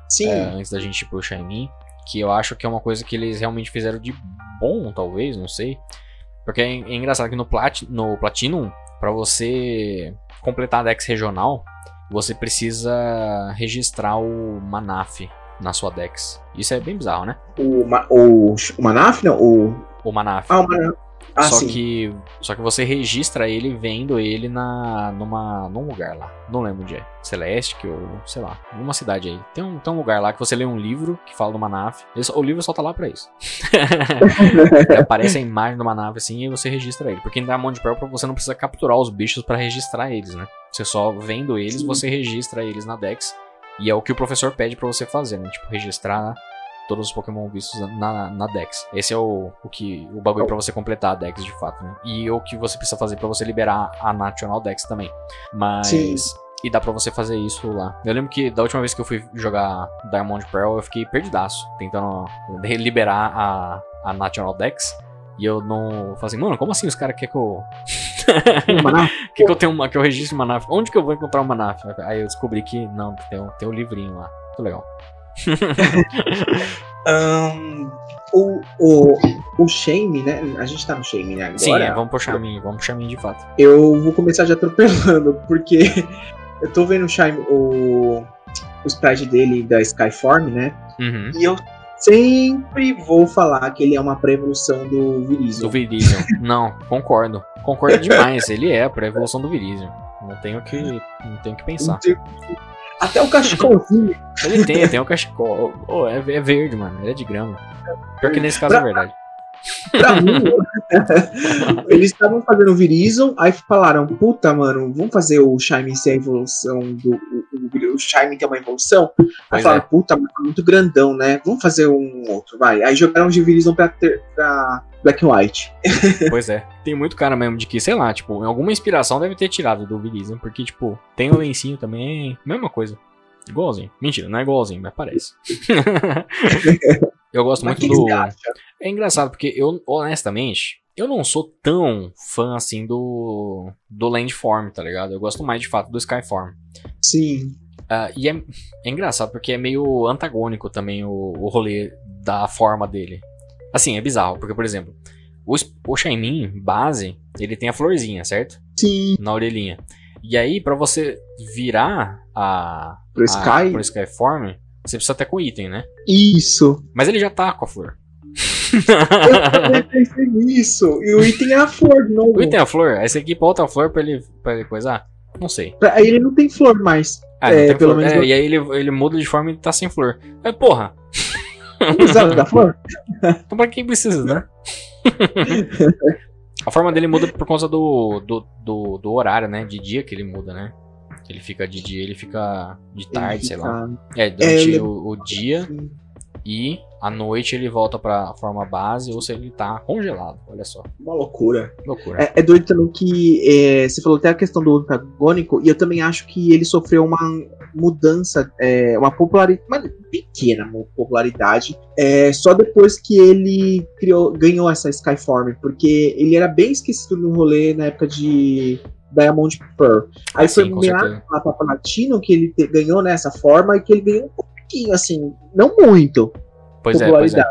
sim, é, antes da gente ir pro Shaimin, que eu acho que é uma coisa que eles realmente fizeram de bom, talvez, não sei. Porque é, é engraçado que no, Plat, no Platinum, pra você completar a Dex regional, você precisa registrar o Manaf na sua Dex. Isso é bem bizarro, né? o, Ma- o, o Manaf, não? O, O Manaf. ah, o Manaf. Ah, só sim. que só que você registra ele vendo ele na numa num lugar lá. Não lembro onde é. Celeste ou sei lá, numa cidade aí. Tem um, tem um lugar lá que você lê um livro que fala do Manaf. Só- o livro só tá lá pra isso. Aparece a imagem do Manaf assim e você registra ele. Porque em Diamond Pearl você não precisa capturar os bichos pra registrar eles, né? Você só vendo eles, Sim. você registra eles na Dex. E é o que o professor pede pra você fazer, né? Tipo, registrar todos os Pokémon vistos na, na Dex. Esse é o, o que o bagulho pra você completar a Dex de fato, né? E o que você precisa fazer pra você liberar a National Dex também. Mas. Sim. E dá pra você fazer isso lá. Eu lembro que da última vez que eu fui jogar Diamond Pearl, eu fiquei perdidaço, tentando liberar a, a National Dex. E eu não. Falei assim, mano, como assim os caras querem que eu. Maná? que, que eu tenho uma. Que eu registre uma NAF? Onde que eu vou encontrar uma NAF? Aí eu descobri que não, tem um, tem um livrinho lá. Muito legal. Ahn, o, o, o Shame, né? A gente tá no Shame, né? Agora, Sim, é, vamos pro Charmin, vamos pro Charmin de fato. Eu vou começar já atropelando, porque eu tô vendo o Shime, o, o sprite dele da Skyform, né? Uhum. E eu sempre vou falar que ele é uma pré-evolução do Virizion. Do Virizion. não, concordo. Concordo demais. Ele é a pré-evolução do Virizion. Não tenho que. Não tenho que pensar. Até o cachecolzinho. Ele tem, tem um cachecol. Oh, é, é verde, mano. Ele é de grama. Pior que nesse caso é verdade. Pra mim, eles estavam fazendo o Verizon, aí falaram, puta, mano, vamos fazer o Shime ser a evolução do. O, o Shime ter uma evolução. Aí Pois falaram, é. puta, mas tá muito grandão, né? Vamos fazer um outro, vai. Aí jogaram de Verizon pra, ter, pra Black and White. Pois é. Tem muito cara mesmo de que, sei lá, tipo, alguma inspiração deve ter tirado do Virizion. Porque, tipo, tem o lencinho também. Mesma coisa. Igualzinho. Mentira, não é igualzinho, mas parece. eu gosto Mas muito do. É engraçado, porque eu, honestamente, eu não sou tão fã assim do. do Landform, tá ligado? Eu gosto mais de fato do Skyform. Sim. Ah, e é, é engraçado, porque é meio antagônico também o, o rolê da forma dele. Assim, é bizarro, porque, por exemplo, o, o Shaimin base, ele tem a florzinha, certo? Sim. Na orelhinha. E aí, pra você virar a. Pro a- Sky? pro Skyform, você precisa até com item, né? Isso. Mas ele já tá com a flor. Eu também pensei nisso. E o item é a flor novo. O item é a flor, aí você equipa outra flor pra ele, pra ele coisar? Não sei. Aí ele não tem flor mais. Ah, não É, pelo flor. menos É, eu- e aí ele, ele muda de forma e tá sem flor. É, porra, Não precisava da flor? então pra quem precisa, né? a forma dele muda por conta do, do, do, do horário, né? De dia que ele muda, né? Ele fica de dia, ele fica de tarde, Ele sei fica- lá. É, durante eu o, o dia e à noite ele volta pra forma base ou se ele tá congelado. Olha só, Uma loucura. loucura. É, é doido também que é, você falou até a questão do antagônico, e eu também acho que ele sofreu uma mudança, é, uma popularidade, uma pequena popularidade, é, só depois que ele criou, ganhou essa Skyform, porque ele era bem esquecido no rolê na época de Diamond Pearl. Aí Ah, foi sim, certeza. lá pra Platino que ele te- ganhou nessa forma e que ele ganhou um pouquinho, assim, não muito Pois é, pois é.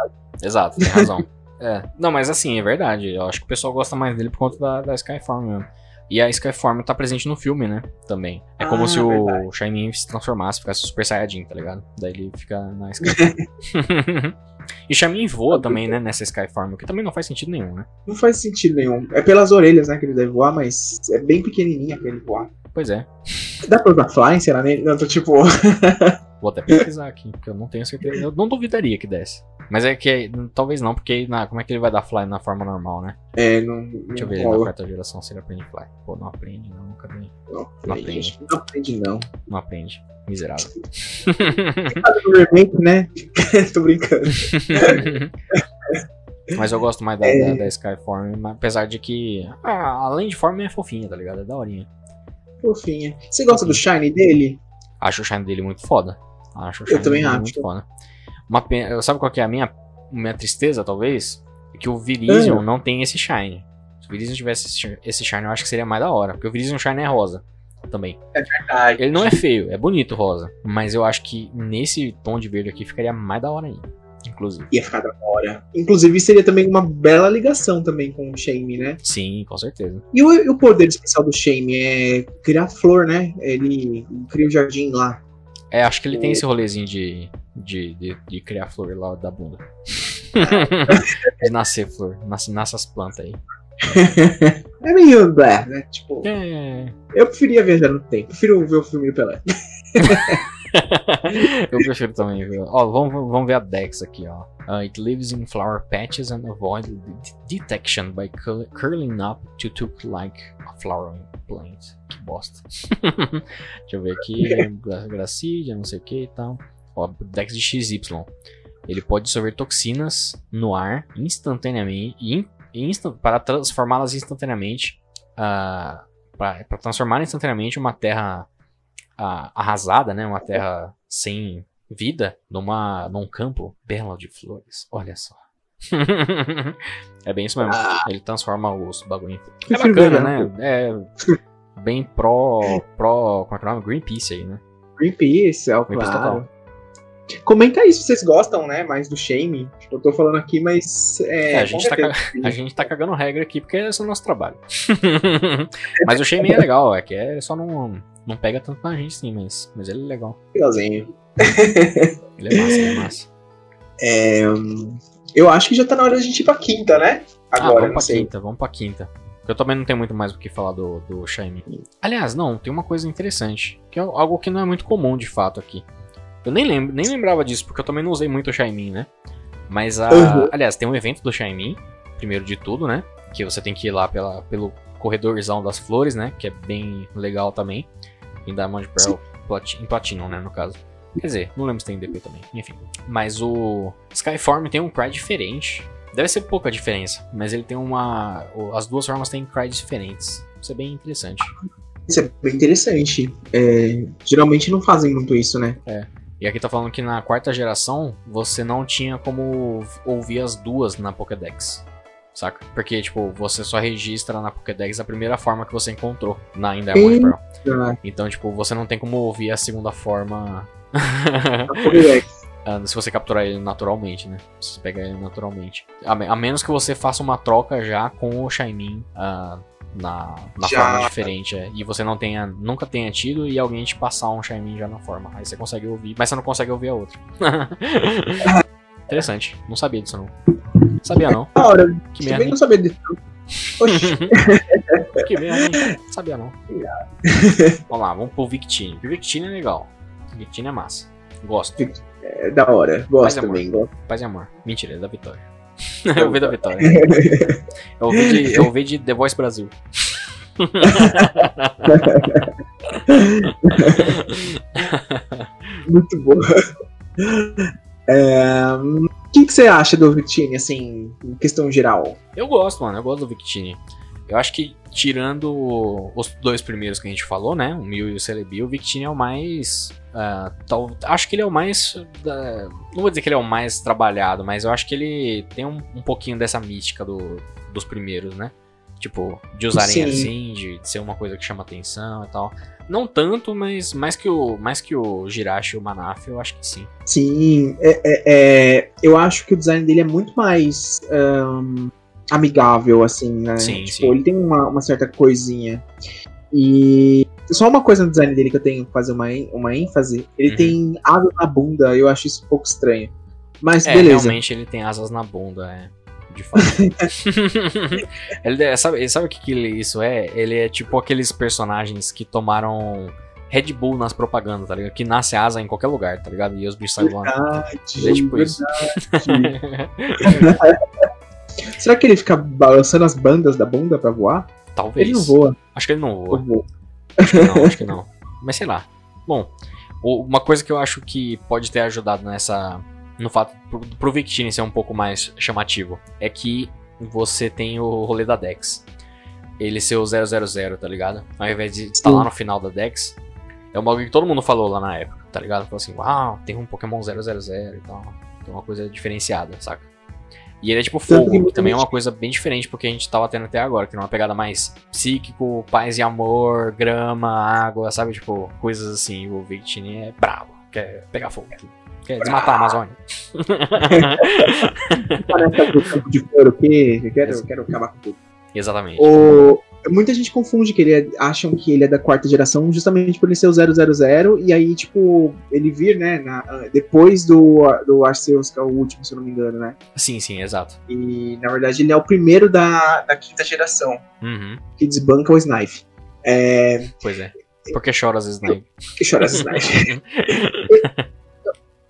Exato, tem razão. é. Não, mas assim, é verdade. Eu acho que o pessoal gosta mais dele por conta da, da Skyform mesmo. E a Skyform tá presente no filme, né? Também. É como Ah, se o verdade. Shiny se transformasse, ficasse Super Saiyajin, tá ligado? Daí ele fica na Skyform. e Shiny voa também, né? Nessa Skyform, o que também não faz sentido nenhum, né? Não faz sentido nenhum. É pelas orelhas, né, que ele deve voar, mas é bem pequenininha pra ele voar. Pois é. Dá pra usar flying, será? Não, tô tipo. Vou até pesquisar aqui, porque eu não tenho certeza. Eu não duvidaria que desse. Mas é que talvez não, porque na, como é que ele vai dar fly na forma normal, né? É, não. Deixa eu ver na quarta geração se ele aprende fly. Pô, não aprende, não, nunca vi. Não, Não aprende. Não aprende, não. Não aprende. Miserável. Remake, né? tô brincando. Mas eu gosto mais da, É. da, da Skyform, apesar de que. ah, além de forma é fofinha, tá ligado? É daorinha. Fofinha. Você gosta do Shine dele? Acho o shine dele muito foda. Acho o Eu também acho. muito foda. Uma pena, sabe qual que é a minha, minha tristeza, talvez? É que o Virizion Ah. não tem esse shine. Se o Virizion tivesse esse shi- esse shine, eu acho que seria mais da hora. Porque o Virizion shine é rosa também. Verdade. Ele não é feio, é bonito rosa. Mas eu acho que nesse tom de verde aqui ficaria mais da hora ainda. Inclusive. Ia ficar da hora. Inclusive, seria também uma bela ligação também com o Shame, né? Sim, com certeza. E o, o poder especial do Shame é criar flor, né? Ele cria o jardim lá. É, acho que ele tem esse rolezinho de, de, de, de criar flor lá da bunda. de nascer flor. Nasce, nasce as plantas aí. É meio blé, né? Tipo, É. eu preferia viajar no tempo. Prefiro ver o filme do Pelé. Eu prefiro também, viu? Ó, vamos, vamos ver a Dex aqui, ó. Uh, it lives in flower patches and avoid de- detection by cur- curling up to look like a flowering plant. Que bosta. Deixa eu ver aqui. Gra- Gracídia, não sei o que e tal. Ó, Dex de XY. Ele pode dissolver toxinas no ar instantaneamente in, instant, para transformá-las instantaneamente. Uh, para transformar instantaneamente uma terra arrasada, né? Uma terra sem vida numa, num campo belo de flores. Olha só. é bem isso mesmo. Ah. Ele transforma os bagulho. É bacana, né? É bem pró. pró. Como é que é o nome? Greenpeace aí, né? Greenpeace, é o Greenpeace claro. Total. Comenta aí se vocês gostam, né, mais do Shame. Eu tô falando aqui, mas. É, é a, gente tá a, gente tá cagando regra aqui porque esse é o nosso trabalho. mas o Shame é legal, é que é só não, não pega tanto na gente, sim, mas, mas ele é legal. Legalzinho. ele é massa, ele é massa. É, eu acho que já tá na hora da gente ir pra quinta, né? Agora, ah, vamos pra sei. quinta, vamos pra quinta. Eu também não tenho muito mais o que falar do, do Shime. Aliás, não, tem uma coisa interessante. Que é algo que não é muito comum de fato aqui. Eu nem, lembro, nem lembrava disso, porque eu também não usei muito o Shaimin, né? Mas a. Uhum. Aliás, tem um evento do Shaimin, primeiro de tudo, né? Que você tem que ir lá pela, pelo corredorzão das flores, né? Que é bem legal também. Em Diamond Pearl, em Platinum, né? No caso. Quer dizer, não lembro se tem DP também. Enfim. Mas o Skyform tem um cry diferente. Deve ser pouca diferença, mas ele tem uma. As duas formas têm cry diferentes. Isso é bem interessante. Isso é bem interessante. É, geralmente não fazem muito isso, né? É. E aqui tá falando que na quarta geração você não tinha como ouvir as duas na Pokédex. Saca? Porque, tipo, você só registra na Pokédex a primeira forma que você encontrou na India Pearl. Então, tipo, você não tem como ouvir a segunda forma. Ah, se você capturar ele naturalmente, né? Se você pegar ele naturalmente. A, a, menos que você faça uma troca já com o Shaimin uh, na, na forma diferente. É. E você não tenha, nunca tenha tido e alguém te passar um Shaimin já na forma. Aí você consegue ouvir, mas você não consegue ouvir a outra. Interessante. Não sabia disso, não. Sabia não. Da hora. Que merda. não sabia disso. que merda, hein? Não sabia não. vamos lá, vamos pro Victini. Victini é legal. Victini é massa. Gosto. É da hora. Gosto também. Gosto. Paz e amor. Mentira, é da Vitória. eu ouvi da Vitória. eu, ouvi de, eu ouvi de The Voice Brasil. Muito boa. É, o que, que, você acha do Victini, assim, em questão geral? Eu gosto, mano, eu gosto do Victini. Eu acho que, tirando os dois primeiros que a gente falou, né, o Mil e o Celebi, o Victini é o mais Uh, tal, acho que ele é o mais. Uh, não vou dizer que ele é o mais trabalhado, mas eu acho que ele tem um, um pouquinho dessa mística do, dos primeiros, né? Tipo, de usarem sim. assim, de, de, ser uma coisa que chama atenção e tal. Não tanto, mas mais que o, mais que o Jirachi e o Manaf, eu acho que sim. Sim, é, é, é, eu acho que o design dele é muito mais um, amigável, assim, né? Sim, tipo, sim. ele tem uma, uma certa coisinha. E só uma coisa no design dele que eu tenho que fazer uma, uma ênfase: ele uhum. tem asas na bunda, eu acho isso um pouco estranho. Mas é, beleza. Realmente ele tem asas na bunda, é. De fato. ele, sabe, sabe o que, que isso é? Ele é tipo aqueles personagens que tomaram Red Bull nas propagandas, tá ligado? Que nasce asa em qualquer lugar, tá ligado? E os bichos saem voando. É tipo verdade. isso. Será que ele fica balançando as bandas da bunda pra voar? Talvez. Ele não voa. Acho que ele não voa. Acho que não, acho que não. Mas sei lá. Bom, uma coisa que eu acho que pode ter ajudado nessa. No fato pro, pro Victini ser um pouco mais chamativo é que você tem o rolê da Dex. Ele ser o 000, tá ligado? Ao invés de estar lá no final da Dex, é um bagulho que todo mundo falou lá na época, tá ligado? Falou assim: uau, tem um Pokémon 000 e tal. Tem uma coisa diferenciada, saca? E ele é tipo fogo, que também é uma coisa bem diferente porque a gente tava tendo até agora, que é uma pegada mais psíquico, paz e amor, grama, água, sabe? Tipo, coisas assim. O Victini é bravo, quer pegar fogo, quer desmatar a Amazônia. Parece o campo de couro que quero, quero acabar com tudo. Exatamente. O, muita gente confunde que ele é, acham que ele é da quarta geração justamente por ele ser o 000 e aí, tipo, ele vir, né, na, depois do, do Arceus, que é o último, se eu não me engano, né? Sim, sim, exato. E, na verdade, ele é o primeiro da, da quinta geração, uhum. que desbanca o Snipe. É... Pois é. Porque chora as Snipe. Porque chora as Snipe.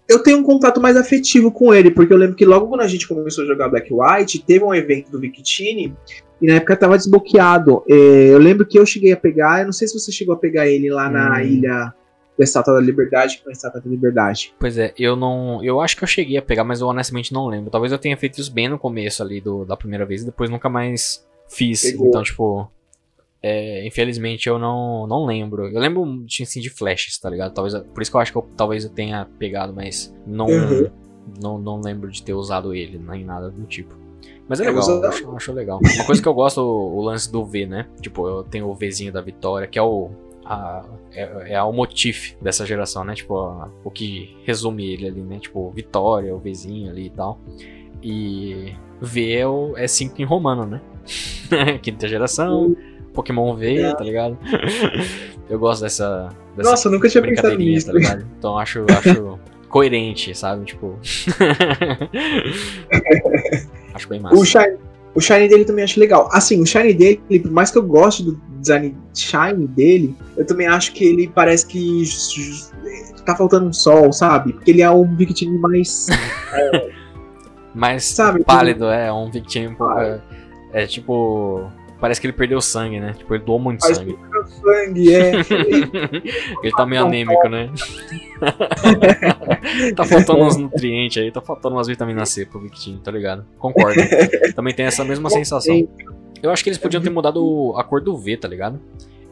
eu tenho um contato mais afetivo com ele, porque eu lembro que logo quando a gente começou a jogar Black White, teve um evento do Victini e na época tava desbloqueado. É, eu lembro que eu cheguei a pegar, eu não sei se você chegou a pegar ele lá na hum. ilha da Estátua da Liberdade com a Estátua da Liberdade. Pois é, eu não. Eu acho que eu cheguei a pegar, mas eu honestamente não lembro. Talvez eu tenha feito isso bem no começo ali do, da primeira vez e depois nunca mais fiz. Pegou. Então, tipo. é, infelizmente eu não, não lembro. Eu lembro de, assim, de flashes, tá ligado? Talvez, por isso que eu acho que eu, talvez eu tenha pegado, mas não, Uhum. não, não lembro de ter usado ele, nem nada do tipo. Mas é É, legal, eu acho, acho legal. Uma coisa que eu gosto o, o lance do V, né? Tipo, eu tenho o Vzinho da Vitória, que é o. A, é, é o motif dessa geração, né? Tipo, a- o que resume ele ali, né? Tipo, Vitória, o Vzinho ali e tal. E V é, o, é 5 em romano, né? Quinta geração, Pokémon V, tá ligado? Eu gosto dessa, dessa Nossa, eu nunca tinha pensado brincadeirinha, nisso. tá ligado? Então acho, acho coerente, sabe? Tipo. acho bem massa. O Shine, o Shine dele também acho legal. Assim, o Shine dele, por mais que eu goste do design Shine dele, eu também acho que ele parece que tá faltando um sol, sabe? Porque ele é um Victini mais. Mas Sabe, pálido, é, um Victini um pouco. É, é tipo. Parece que ele perdeu sangue, né? Tipo, ele doou muito Parece sangue. Sangue, é. ele tá meio anêmico, né? tá faltando uns nutrientes aí, tá faltando umas vitaminas C pro Victini, tá ligado? Concordo. Também tem essa mesma sensação. Eu acho que eles podiam ter mudado a cor do V, tá ligado?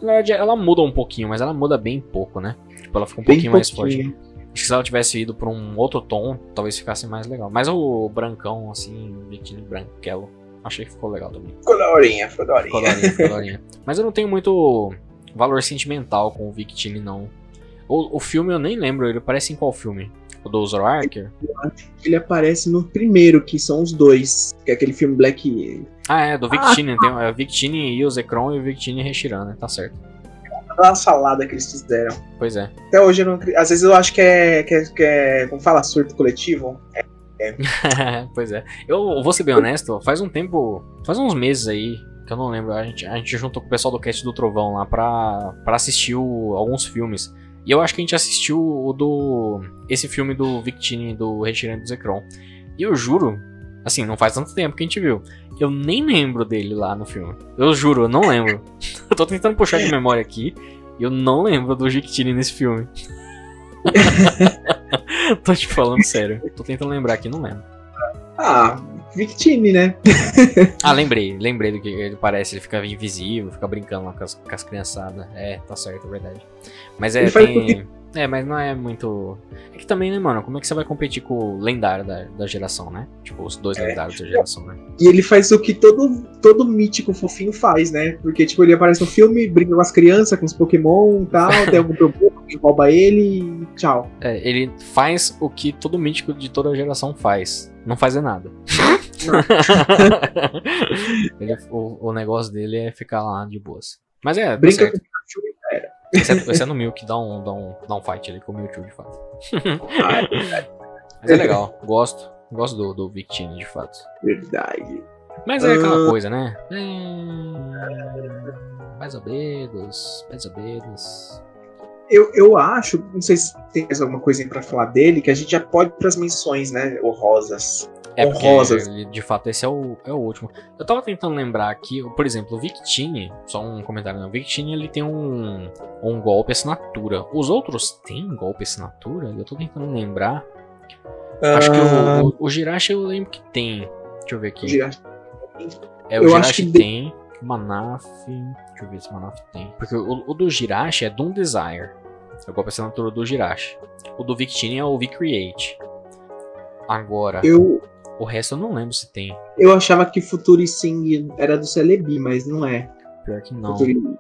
Na verdade, ela muda um pouquinho, mas ela muda bem pouco, né? Tipo, ela fica um Bem pouquinho mais pouquinho. forte. Acho que se ela tivesse ido pra um outro tom, talvez ficasse mais legal. Mas o brancão, assim, biquíni branquelo, achei que ficou legal também. Ficou da horinha, ficou da Ficou daorinha, ficou daorinha. Mas eu não tenho muito valor sentimental com o Victini, não. O, o filme eu nem lembro, ele parece em qual filme? O do Zoroarker? Ele aparece no primeiro, que são os dois. Que é aquele filme Black. Ah, é, do Victini. Tem é, o Victini e o Zekron e o Victini Reshiram, né? Tá certo. Aquela salada que eles fizeram. Pois é. Até hoje eu não. Às vezes eu acho que é. Que é, que é como fala? Surto coletivo. pois é. Eu vou ser bem honesto, faz um tempo. Faz uns meses aí. Que eu não lembro. A gente, a gente juntou com o pessoal do cast do Trovão lá pra, pra assistir o- alguns filmes. E eu acho que a gente assistiu o do. Esse filme do Victini, do Retirando do Zekron. E eu juro, assim, não faz tanto tempo que a gente viu. Eu nem lembro dele lá no filme. Eu juro, eu não lembro. eu tô tentando puxar de memória aqui. E eu não lembro do Victini nesse filme. tô te falando sério. Tô tentando lembrar aqui, não lembro. Ah, Victini, né? Ah, lembrei, lembrei do que ele parece, ele fica invisível, fica brincando lá com as, com as criançadas. É, tá certo, é verdade. Mas é, tem. É, mas não é muito. É que também, né, mano? Como é que você vai competir com o lendário da, da geração, né? Tipo, os dois É. lendários da geração, né? E ele faz o que todo, todo mítico fofinho faz, né? Porque, tipo, ele aparece no filme, brinca com as crianças, com os Pokémon e tal, tem algum problema, rouba ele e tchau. É, ele faz o que todo mítico de toda geração faz. Não fazer nada. Ele- o, o negócio dele é ficar lá de boas. Mas é, tá Brinca certo. com o Pikachu e era. Exceto, exceto no Milk, dá um, dá, um, dá um fight ali com o Mewtwo, de fato. Ah, Mas é legal, gosto. Gosto do, do Victini, de fato. verdade. Mas é aquela Ah. coisa, né? É... Mais ou menos, mais ou menos. Eu, eu acho, não sei se tem mais alguma coisinha pra falar dele, que a gente já pode ir pras menções, né? Honrosas. É Honrosas. ele, de fato, esse é o, é o último. Eu tava tentando lembrar aqui, por exemplo, o Victini, só um comentário, né? O Victini, ele tem um, um golpe assinatura. Os outros têm golpe assinatura? Eu tô tentando lembrar. Acho que Ah, o, o, o Jirachi eu lembro que tem. Deixa eu ver aqui. Jirachi. É, o Eu Jirachi acho que de- tem. O Manaf. Deixa eu ver se Manaf tem. Porque o, o do Jirachi é Doom Desire. É o golpe assinatura do Jirachi. O do Victini é o V-Create. Agora, Eu, o resto eu não lembro se tem. eu achava que Futuri Sing era do Celebi, mas não é. Pior que não. Futuri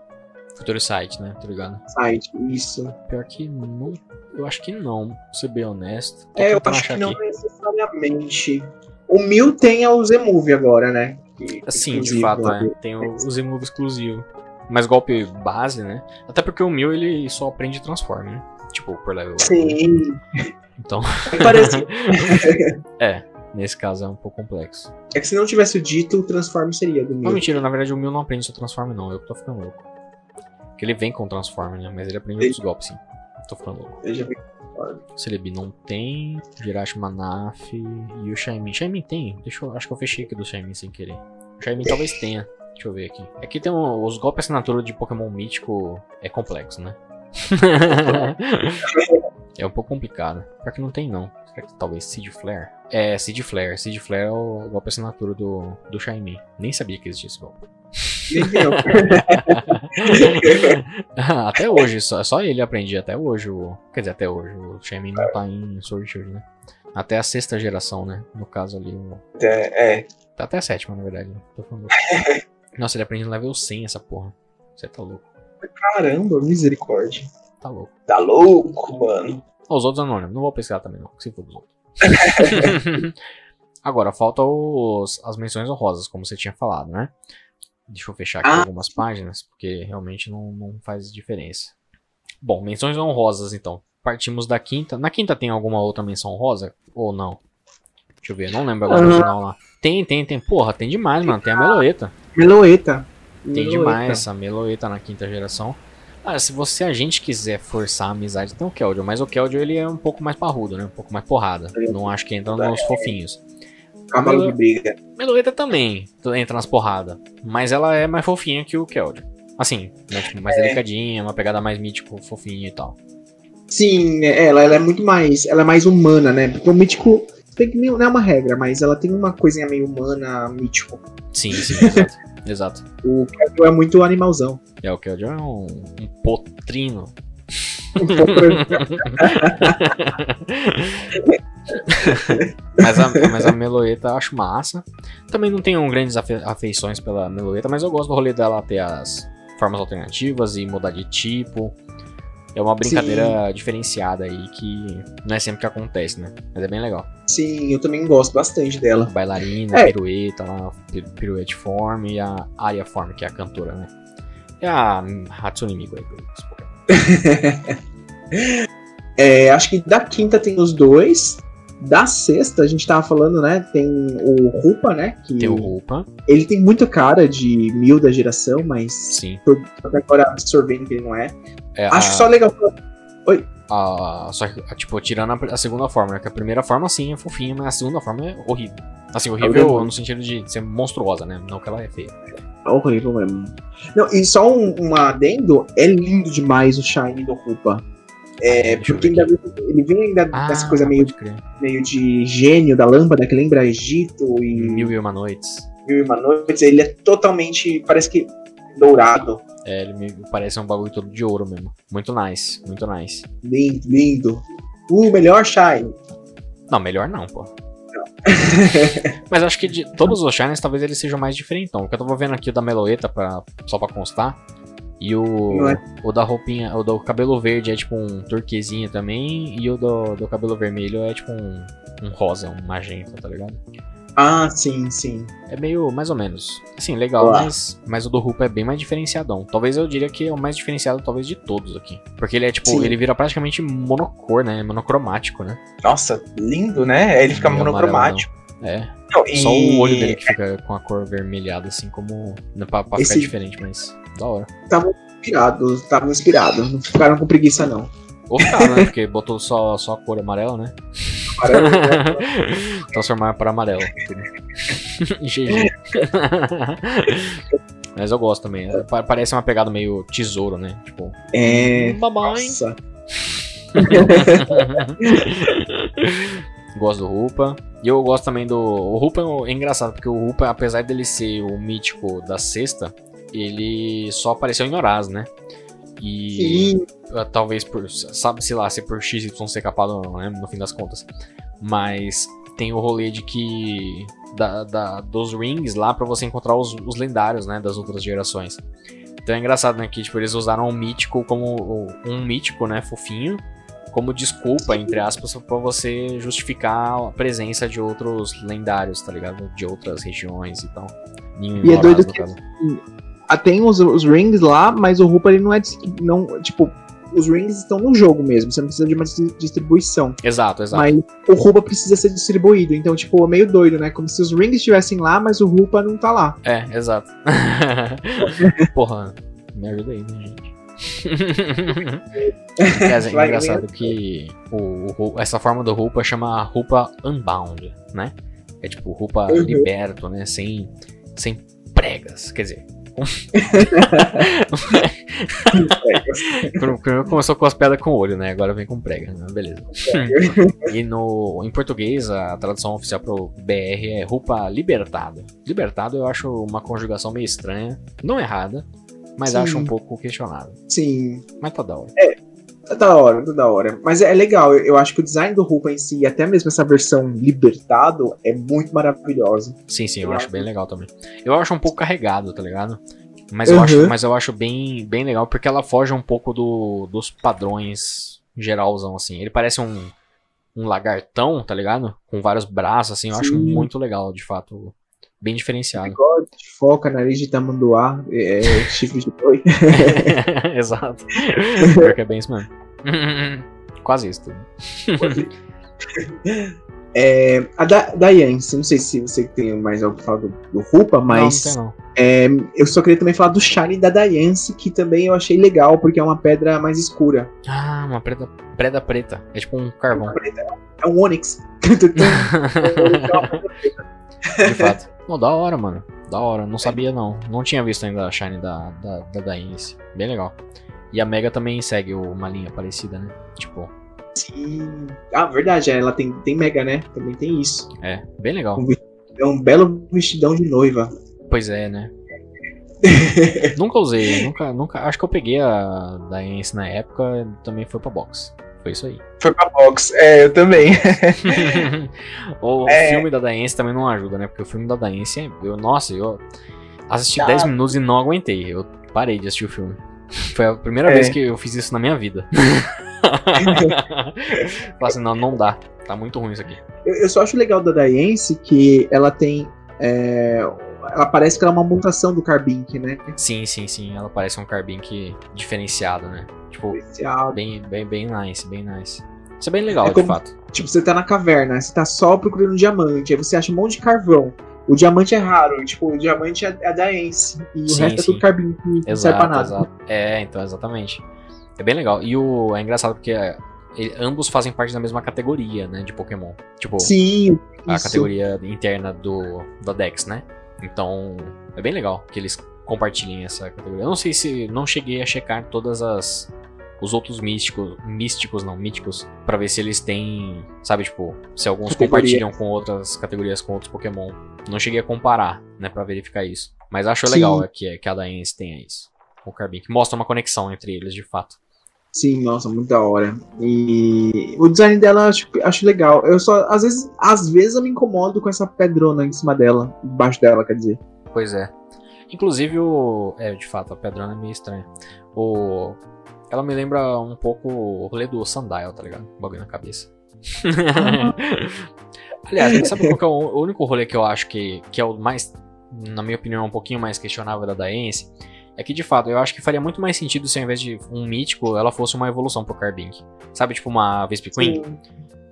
Futuro Site, né? Tá ligado? Site, isso. Pior que não. Eu acho que não, pra ser bem honesto. Tô É, eu acho que não aqui. necessariamente. O Mil tem a Z-Move agora, né? Sim, de fato, é. Tem o, o Z-Move exclusivo. Mas golpe base, né? Até porque o Mil ele só aprende Transform, né? Tipo, por level. Sim. Então, Parece. é. Nesse caso é um pouco complexo. é que se não tivesse o dito, o Transform seria do Não, Mil. mentira, na verdade o Mil não aprende seu Transform, não. Eu que tô ficando louco. Porque ele vem com o Transform, né? Mas ele aprende Ele- outros golpes, sim. Tô ficando louco. Já. Celebi não tem. Jirachi Manaf e o Shaimin. Shaimin tem? Deixa eu, acho que eu fechei aqui do Shaimin sem querer. O Shaimin talvez tenha. Deixa eu ver aqui. Aqui tem um- os golpes assinatura de Pokémon mítico é complexo, né? é um pouco complicado. Pior que não tem, não. Será que talvez Seed Flare? É, Seed Flare. Seed Flare é o golpe assinatura do, do Shiny. Nem sabia que existia esse golpe. até hoje, só, só ele aprendia até hoje. O, quer dizer, até hoje. O Shiny não tá em Sword Shield, né? Até a sexta geração, né? No caso ali. O... É, é. Tá até a sétima, na verdade. Né? Nossa, ele aprende no level 100 essa porra. Você tá louco. Caramba, misericórdia. Tá louco. Tá louco, mano. Os outros anônimos. Não vou pesquisar também, não. Se for dos outros. Agora, falta os, as menções honrosas, como você tinha falado, né? Deixa eu fechar aqui ah. algumas páginas, porque realmente não, não faz diferença. Bom, menções honrosas, então. Partimos da quinta. Na quinta tem alguma outra menção honrosa? Ou não? Deixa eu ver, não lembro agora no final lá. Tem, tem, tem. Porra, tem demais, mano. Tem a Meloeta. Meloeta. Tem Meloeta. demais essa Meloeta na quinta geração. Ah, se você a gente quiser forçar a amizade, tem o Keldeo, mas o Keldeo ele é um pouco mais parrudo, né? Um pouco mais porrada. Não acho que entra nos fofinhos. Cavalo de briga. Meloeta também entra nas porradas, mas ela é mais fofinha que o Keldeo. Assim, né, tipo, mais é. delicadinha, uma pegada mais mítico, fofinha e tal. Sim, é, ela, ela é muito mais. Ela é mais humana, né? Porque o mítico tem que não é uma regra, mas ela tem uma coisinha meio humana, mítico. Sim, sim, exato. exato. O Keldeo é muito animalzão. É, o Keldeo é um, um potrino. mas, a, mas a Meloeta eu acho massa. Também não tenho grandes afe, afeições pela Meloeta, mas eu gosto do rolê dela ter as formas alternativas e mudar de tipo. É uma brincadeira Sim. diferenciada aí que não é sempre que acontece, né? Mas é bem legal. Sim, eu também gosto bastante dela. Bailarina, é. pirueta, piruete form e a Aria form, que é a cantora, né? É a Hatsune Miku aí, é, acho que da quinta tem os dois. Da sexta, a gente tava falando, né? Tem o Rupa, né? Que tem o Rupa. Ele tem muita cara de mil da geração, mas. Sim. Agora absorvendo que ele não é. é acho a... só legal. Oi. A, só que, tipo, tirando a, a, segunda forma, né? Que a primeira forma, sim, é fofinha, mas a segunda forma é horrível. Assim, horrível é no sentido de ser monstruosa, né? Não que ela é feia. É horrível mesmo. Não, e só um, um adendo, é lindo demais o Shine do Rupa. É, porque ainda, ele vem ainda ah, dessa coisa meio, meio de gênio da lâmpada, que lembra Egito e. Mil e uma noites. Mil e uma noites, ele é totalmente. parece que dourado. É, ele me parece um bagulho todo de ouro mesmo. Muito nice, muito nice. Lindo, lindo. O melhor Shine. Não, melhor não, pô. Mas acho que de todos os Shines, talvez eles sejam mais diferentão. Porque eu tava vendo aqui o da Meloeta, pra, só pra constar. E o, é. o da roupinha, o do cabelo verde é tipo um turquesinho também. E o do, do cabelo vermelho é tipo um, um rosa, um magenta, tá ligado? Ah, sim, sim. É meio mais ou menos. Assim, legal, mas, mas o do Rupa é bem mais diferenciadão. Talvez eu diria que é o mais diferenciado, talvez, de todos aqui. Porque ele é tipo, sim. ele vira praticamente monocor, né? Monocromático, né? Nossa, lindo, né? Ele fica monocromático. Amarelo, é. Não, e... Só o olho dele que fica com a cor vermelhada, assim, como. Pra, pra Esse... ficar diferente, mas. Da hora. Tava inspirado, estavam inspirados. Não ficaram com preguiça, não. Ou ficaram, né? Porque botou só, só a cor amarela, né? Amarelo. Transformar para amarelo. GG. Mas eu gosto também. Parece uma pegada meio tesouro, né? Tipo. É. Nossa. gosto do Rupa. E eu gosto também do. O Rupa é engraçado, porque o Rupa, apesar dele ser o mítico da sexta, ele só apareceu em Horaz, né? E Sim. Uh, talvez por, sabe, sei lá, se por XY ser capado ou não, né, no fim das contas. Mas tem o rolê de que da, da dos rings lá para você encontrar os, os, lendários, né, das outras gerações. Então é engraçado, né, que tipo, eles usaram o mítico como um mítico, né, fofinho, como desculpa, entre aspas, para você justificar a presença de outros lendários, tá ligado? De outras regiões e tal. E é doido que, ah, tem os, os rings lá, mas o Rupa ele não é. Não, tipo, os rings estão no jogo mesmo, você não precisa de uma distribuição. Exato, exato. Mas o Rupa precisa ser distribuído, então, tipo, é meio doido, né? Como se os rings estivessem lá, mas o Rupa não tá lá. É, exato. Porra, me ajuda aí, né, gente? é, é engraçado que o, o, essa forma do Rupa chama Rupa Unbound, né? É tipo Rupa uhum. liberto, né? Sem, sem pregas. Quer dizer, começou com as pedras com olho, né? Agora vem com prega, né? Beleza. e no, em português, a tradução oficial pro BR é roupa libertada. Libertado eu acho uma conjugação meio estranha, não errada, mas Sim. acho um pouco questionável. Sim, Mas tá da hora. Tá da hora, tá da hora. Mas é legal, eu, eu acho que o design do roupa em si, até mesmo essa versão libertado, é muito maravilhosa. Sim, sim, eu Eu acho acho- bem legal também. Eu acho um pouco carregado, tá ligado? Mas eu Uhum. acho, mas eu acho bem, bem legal porque ela foge um pouco do, dos padrões geralzão, assim. Ele parece um, um lagartão, tá ligado? Com vários braços, assim. Eu acho Sim. muito legal, de fato. Bem diferenciado. Bigode, foca, nariz de tamanduá, é, chifre de boi. Exato. Pior que é bem isso mesmo. Quase isso tudo. É, a da, da Yance, não sei se você tem mais algo pra falar do, do Rupa, mas Não, não tem não. é, eu só queria também falar do Shine da Dayance, que também eu achei legal, porque é uma pedra mais escura. Ah, uma preda, preda preta. É tipo um carvão, É um Onyx. de fato. Não, da hora, mano. Da hora. Não sabia, não. Não tinha visto ainda a Shine da, da, da Dainese. Bem legal. E a Mega também segue uma linha parecida, né? Tipo, Sim. Ah, verdade, ela tem, tem Mega, né? Também tem isso. é, bem legal. É um belo vestidão de noiva. Pois é, né? nunca usei, nunca, nunca. Acho que eu peguei a Dainese na época também foi pra box. Foi isso aí. Foi pra box. É, eu também. o É. filme da Daense também não ajuda, né? Porque o filme da Daense, eu, nossa, eu assisti Ah. 10 minutos e não aguentei. Eu parei de assistir o filme. Foi a primeira É. vez que eu fiz isso na minha vida. Falei assim, não, não dá. Tá muito ruim isso aqui. Eu, eu só acho legal da Dayance que ela tem. é, ela parece que ela é uma mutação do Carbink, né? Sim, sim, sim. Ela parece um Carbink diferenciado, né? Tipo, Especial. bem, bem, bem nice, bem nice. Isso é bem legal, É de como- fato. Tipo, você tá na caverna, você tá só procurando um diamante, aí você acha um monte de carvão. O diamante é raro, tipo, o diamante é, é da Ence. E Sim, o resto sim. é tudo Carbink, que não serve pra Exato, nada. exato. É, então, exatamente. É bem legal. E o, é engraçado porque é, ele- ambos fazem parte da mesma categoria, né, de Pokémon. Tipo, Sim, a isso. categoria interna do da Dex, né? Então, é bem legal que eles compartilhem essa categoria. Eu não sei se não cheguei a checar todas as os outros místicos, místicos não, míticos, pra ver se eles têm, sabe, tipo, se alguns Categoria. compartilham com outras categorias com outros Pokémon. Não cheguei a comparar, né, Pra verificar isso. Mas acho Sim. legal que, que a Daense tenha isso. O Carbink. Mostra uma conexão entre eles, de fato. Sim, nossa, muito da hora. E o design dela eu acho, acho legal. Eu só, às vezes, às vezes eu me incomodo com essa pedrona em cima dela, embaixo dela, quer dizer. Pois é. Inclusive o. É, de fato, a pedrona é meio estranha. O. Ela me lembra um pouco o rolê do Sundial, tá ligado? Bagulho na cabeça. Aliás, sabe qual que é o único rolê que eu acho que, que é o mais, na minha opinião, um pouquinho mais questionável da Daense? É que, de fato, eu acho que faria muito mais sentido se ao invés de um mítico, ela fosse uma evolução pro Carbink. Sabe, tipo uma Vesp Queen?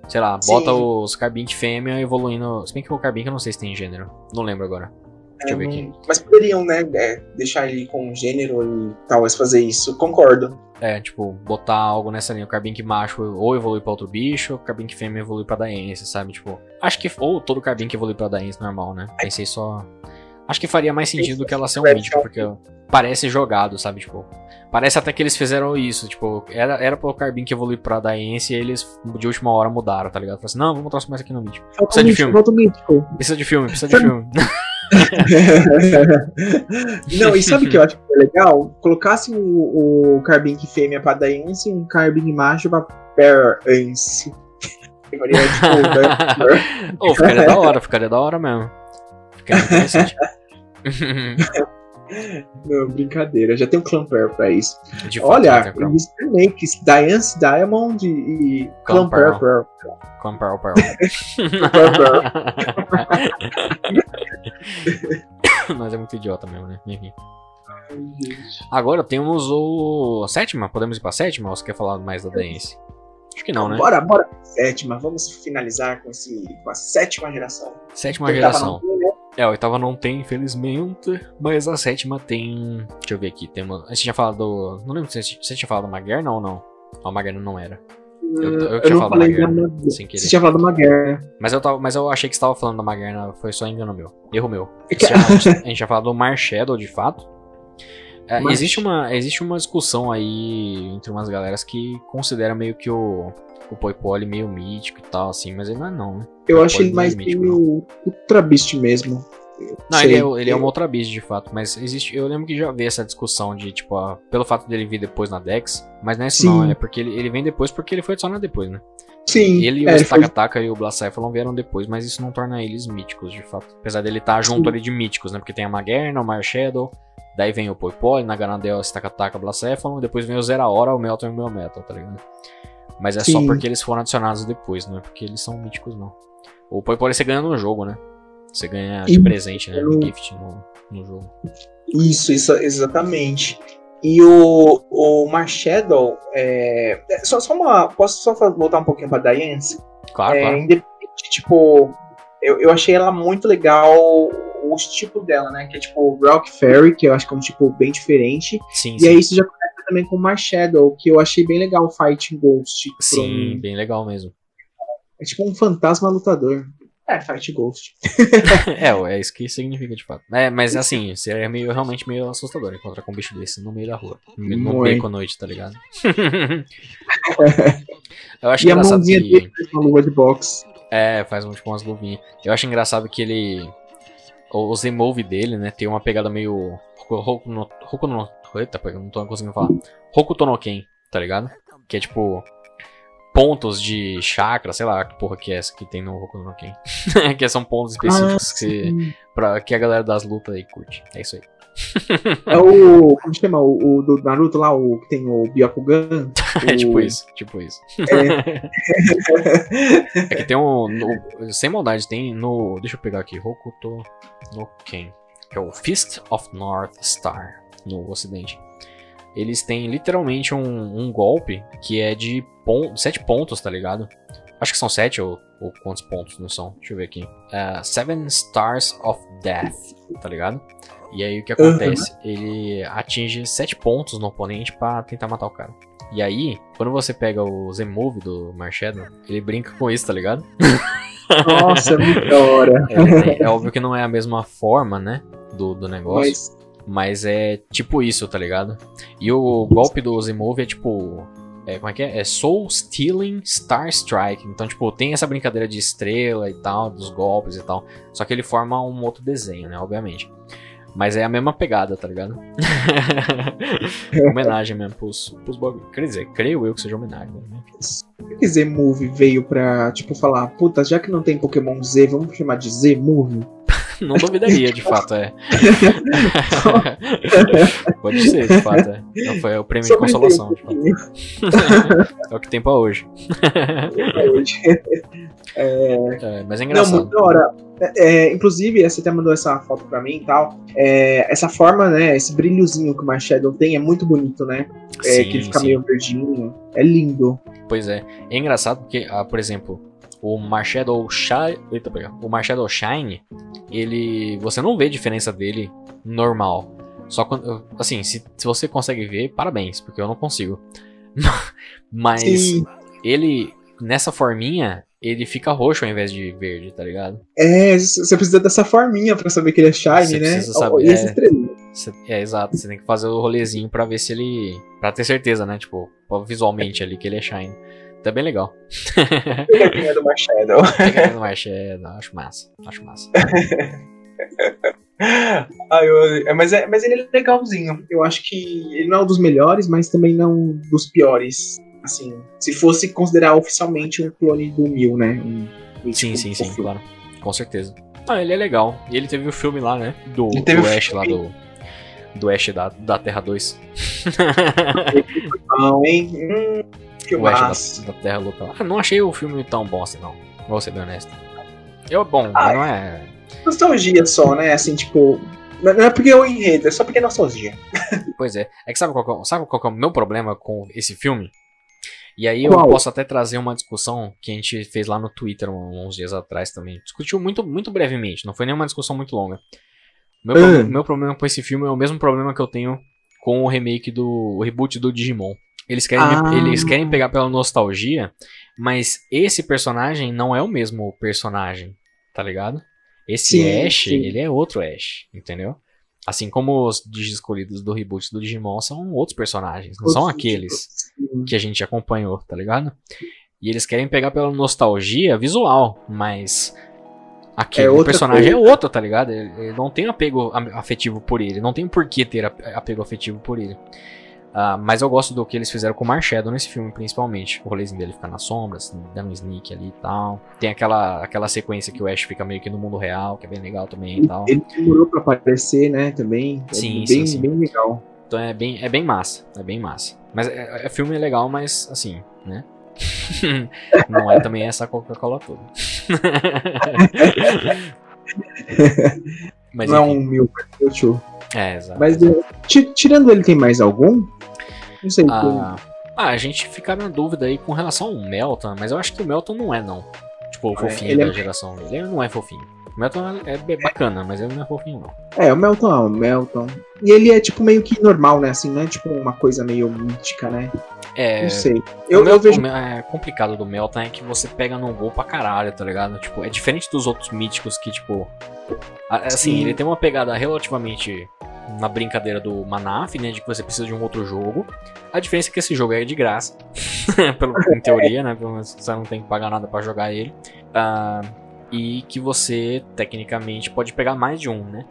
Sei lá, bota Sim. os Carbink fêmea evoluindo. Se bem que o Carbink eu não sei se tem gênero. Não lembro agora. Deixa eu ver aqui. Mas poderiam, né, é, deixar ele com gênero e talvez fazer isso. Concordo. É, tipo, botar algo nessa linha. O Carbink macho ou evolui pra outro bicho, o Carbink fêmea evolui pra Daense, sabe? Tipo, acho que. Ou todo Carbink evolui pra Daense normal, né? Pensei só. Acho que faria mais sentido do que ela ser um mítico, porque parece jogado, sabe? Tipo, parece até que eles fizeram isso. Tipo, era, era pro Carbink evoluir pra Daense e eles de última hora mudaram, tá ligado? Falaram assim, não, vamos transformar isso aqui no mítico. Precisa de filme. Precisa de filme, precisa de filme. Não, e sabe o que eu acho que é legal? Colocasse o, o Carbink fêmea pra Daense e um Carbink macho pra Parence. Ficaria, tipo? Ô, ficaria da hora, ficaria da hora mesmo. Ficaria interessante. Não, brincadeira. Já tem um Clamper pra isso. De Olha, tem pra- Mr. Makes, Diance Diamond e Clamper. Clamper. Mas é muito idiota mesmo, né? Agora temos o. a sétima? Podemos ir pra sétima ou você quer falar mais da Dance? Acho que não, né? Bora, bora. Sétima, vamos finalizar com, esse, com a sétima geração. Sétima Oitava geração. né? É, a oitava não tem, infelizmente. Mas a sétima tem. Deixa eu ver aqui. Tem uma... A gente tinha falado do. Não lembro se você tinha falado do Maguerna ou não. O Maguerna não era. Eu- eu Eu, tinha falado falei da da Maguerna, sem querer. Você tinha falado da Maguerna. Mas eu, tava, mas eu achei que você tava falando da Maguerna. Foi só engano meu. Erro meu. É que- A gente tinha falado do Marshadow de fato. É, Mas- existe, uma, existe uma discussão aí entre umas galeras que considera meio que o, o Poi Poli meio mítico e tal, assim, mas ele não é não, né? Eu acho ele mais meio Ultra Beast mesmo. Não, Sei. ele é, ele é uma outra beast de fato, mas existe. Eu lembro que já vi essa discussão de, tipo, pelo fato dele vir depois na Dex, mas não é isso Sim. não, é porque ele, ele vem depois porque ele foi adicionado depois, né? Sim, Ele e o é, ele foi- Stakataka e o Blacephalon vieram depois, mas isso não torna eles míticos, de fato. Apesar dele estar junto Sim. ali de míticos, né? Porque tem a Magerna, o Marshadow, daí vem o Poipoi, Naganadel, Stakataka, Blacephalon, depois vem o Zeraora, o Melton e o Melmetal, tá ligado? Mas é só Sim. porque eles foram adicionados depois, não é porque eles são míticos, não. O Poipoi você ganha no jogo, né? Você ganha de E- presente, né? no- Gift no, no jogo. Isso, isso, exatamente. E o, o Marshadow, é, é, só, só uma. Posso só voltar um pouquinho pra Diane? Claro, é, claro. independente, tipo, eu, eu achei ela muito legal o tipo dela, né? Que é tipo Rock Fairy, que eu acho que é um tipo bem diferente. Sim, E sim. aí isso já conecta também com o Marshadow, que eu achei bem legal o Fighting Ghost. tipo, Sim, um- bem legal mesmo. É tipo um fantasma lutador. É, Fight Ghost. é, é isso que significa de fato. É, mas assim, seria meio, realmente meio assustador encontrar com um bicho desse no meio da rua. No no Muito. beco à noite, tá ligado? Eu acho E a engraçado mãozinha que. dele com a luva de boxe. É, faz um, tipo umas luvinhas. Eu acho engraçado que ele. Os remove dele, né? Tem uma pegada meio. Hoku no. Eita, pega, não tô conseguindo falar. Hokuto no Ken, tá ligado? Que é tipo. Pontos de chakra, sei lá que porra que é essa que tem no Hokuto no Ken. que são pontos específicos que, sim. pra, que a galera das lutas aí curte. É isso aí. É o. Como chama? O, o do Naruto lá, o que tem o Byakugan. É O- tipo isso, tipo isso. É, É que tem um. no- sem maldade, tem no. Deixa eu pegar aqui. Hokuto no Ken. Que é o Fist of North Star no ocidente. Eles têm literalmente um, um golpe que é de pon 7 pontos, tá ligado? Acho que são 7 ou, ou quantos pontos não são? Deixa eu ver aqui. É, seven Stars of Death, tá ligado? E aí o que acontece? Ele atinge 7 pontos no oponente pra tentar matar o cara. E aí, quando você pega o Z-Move do Marshadow, ele brinca com isso, tá ligado? Nossa, é muito da hora. Ele tem- é óbvio que não é a mesma forma, né? Do, do negócio. Mas, Mas é tipo isso, tá ligado? E o golpe do Z-Move é tipo. É, como é que é? É Soul Stealing Star Strike. Então, tipo, tem essa brincadeira de estrela e tal, dos golpes e tal. Só que ele forma um outro desenho, né? Obviamente. Mas é a mesma pegada, tá ligado? homenagem mesmo pros, pros bagulhos. Quer dizer, creio eu que seja homenagem. Né? Z-Move veio pra, tipo, falar, puta, já que não tem Pokémon Z, vamos chamar de Z-Move? Não duvidaria, de fato, é. Pode ser, de fato, é. Não foi o prêmio de consolação, de fato. pouquinho É o que tem pra hoje. hoje. É, mas é Não, engraçado. muito da hora. É, é, inclusive, você até mandou essa foto pra mim e tal. É, essa forma, né? Esse brilhozinho que o Marshadow tem é muito bonito, né? É, Sim, que ele fica sim. meio verdinho. É lindo. Pois é. É engraçado porque, ah, por exemplo, o Marshadow Shine. Eita. O Marshadow Shine, ele. Você não vê diferença dele normal. Só quando. Assim, se, se você consegue ver, parabéns, porque eu não consigo. Mas Sim. ele, nessa forminha, ele fica roxo ao invés de verde, tá ligado? É, você precisa dessa forminha pra saber que ele é shiny, Você né? precisa saber, é. é, exato. Você tem que fazer o rolezinho pra ver se ele. Pra ter certeza, né? Tipo, visualmente ali que ele é shine. É bem legal. Pegadinha do Marshadow. Pegando mais, é, não, acho massa. Acho massa. Ah, eu- é, mas, é, mas ele é legalzinho. Eu acho que ele não é um dos melhores, mas também não dos piores. Assim, se fosse considerar oficialmente um clone do Mil, né? Um, um Sim, tipo, sim, sim, fofo. claro. Com certeza. Ah, ele é legal. E ele teve o filme lá, né? Do, Ele teve do Ash lá, filme. do. Do Ash da, da Terra 2. Não, hein? Hum, que o Ash massa. da, da Terra Local. Ah, não achei o filme tão bom assim, não. Vou ser bem honesto. Eu, bom, Ah, não é. Nostalgia só, né? Assim, tipo. Não é porque é o enredo, é só porque é nostalgia. Pois é. É que sabe qual, que é sabe qual é o meu problema com esse filme? E aí eu Qual? posso até trazer uma discussão que a gente fez lá no Twitter uns dias atrás também. Discutiu muito, muito brevemente, não foi nenhuma discussão muito longa. Meu, Ah. pro- meu problema com esse filme é o mesmo problema que eu tenho com o remake do o reboot do Digimon. Eles querem, Ah. eles querem pegar pela nostalgia, mas esse personagem não é o mesmo personagem, tá ligado? Esse Sim, Ash, sim. ele é outro Ash, entendeu? Assim como os escolhidos do reboot do Digimon são outros personagens, não são aqueles Sim. que a gente acompanhou, tá ligado? E eles querem pegar pela nostalgia visual, mas aquele É outra personagem coisa. é outro, tá ligado? Ele, ele não tem apego afetivo por ele, não tem por que ter ap- apego afetivo por ele. Ah, mas eu gosto do que eles fizeram com o Marshadow nesse filme, principalmente. O rolezinho dele ficar nas sombras, dando um sneak ali e tal. Tem aquela, aquela sequência que o Ash fica meio que no mundo real, que é bem legal também e tal. Ele demorou pra aparecer, né, também. É Sim, bem, sim, sim. bem legal. Então é bem, é bem massa, é bem massa. Mas é, é filme é legal, mas assim, né? não é também essa Coca-Cola toda. mas não é um mil perfil. é, exato. Mas eh, ti- tirando ele, tem mais algum? Não sei. Ah, ah, a gente fica na dúvida aí com relação ao Melton, mas eu acho que o Melton não é, não. Tipo, o É, fofinho ele é- da geração dele. Ele não é fofinho. O Melton é, é bacana, mas ele não é fofinho, não. É, o Melton é o Melton. E ele é tipo meio que normal, né? Assim, não é tipo uma coisa meio mítica, né? É. Não sei. o Eu, eu Melton- vejo. é complicado do Melton é que você pega num gol pra caralho, tá ligado? Tipo, é diferente dos outros míticos que, tipo. a- Assim, Sim. ele tem uma pegada relativamente na brincadeira do Manaf, né? De que você precisa de um outro jogo. A diferença é que esse jogo é de graça. pelo, em teoria, né? Pelo menos você não tem que pagar nada pra jogar ele. Ah, e que você, tecnicamente, pode pegar mais de um, né?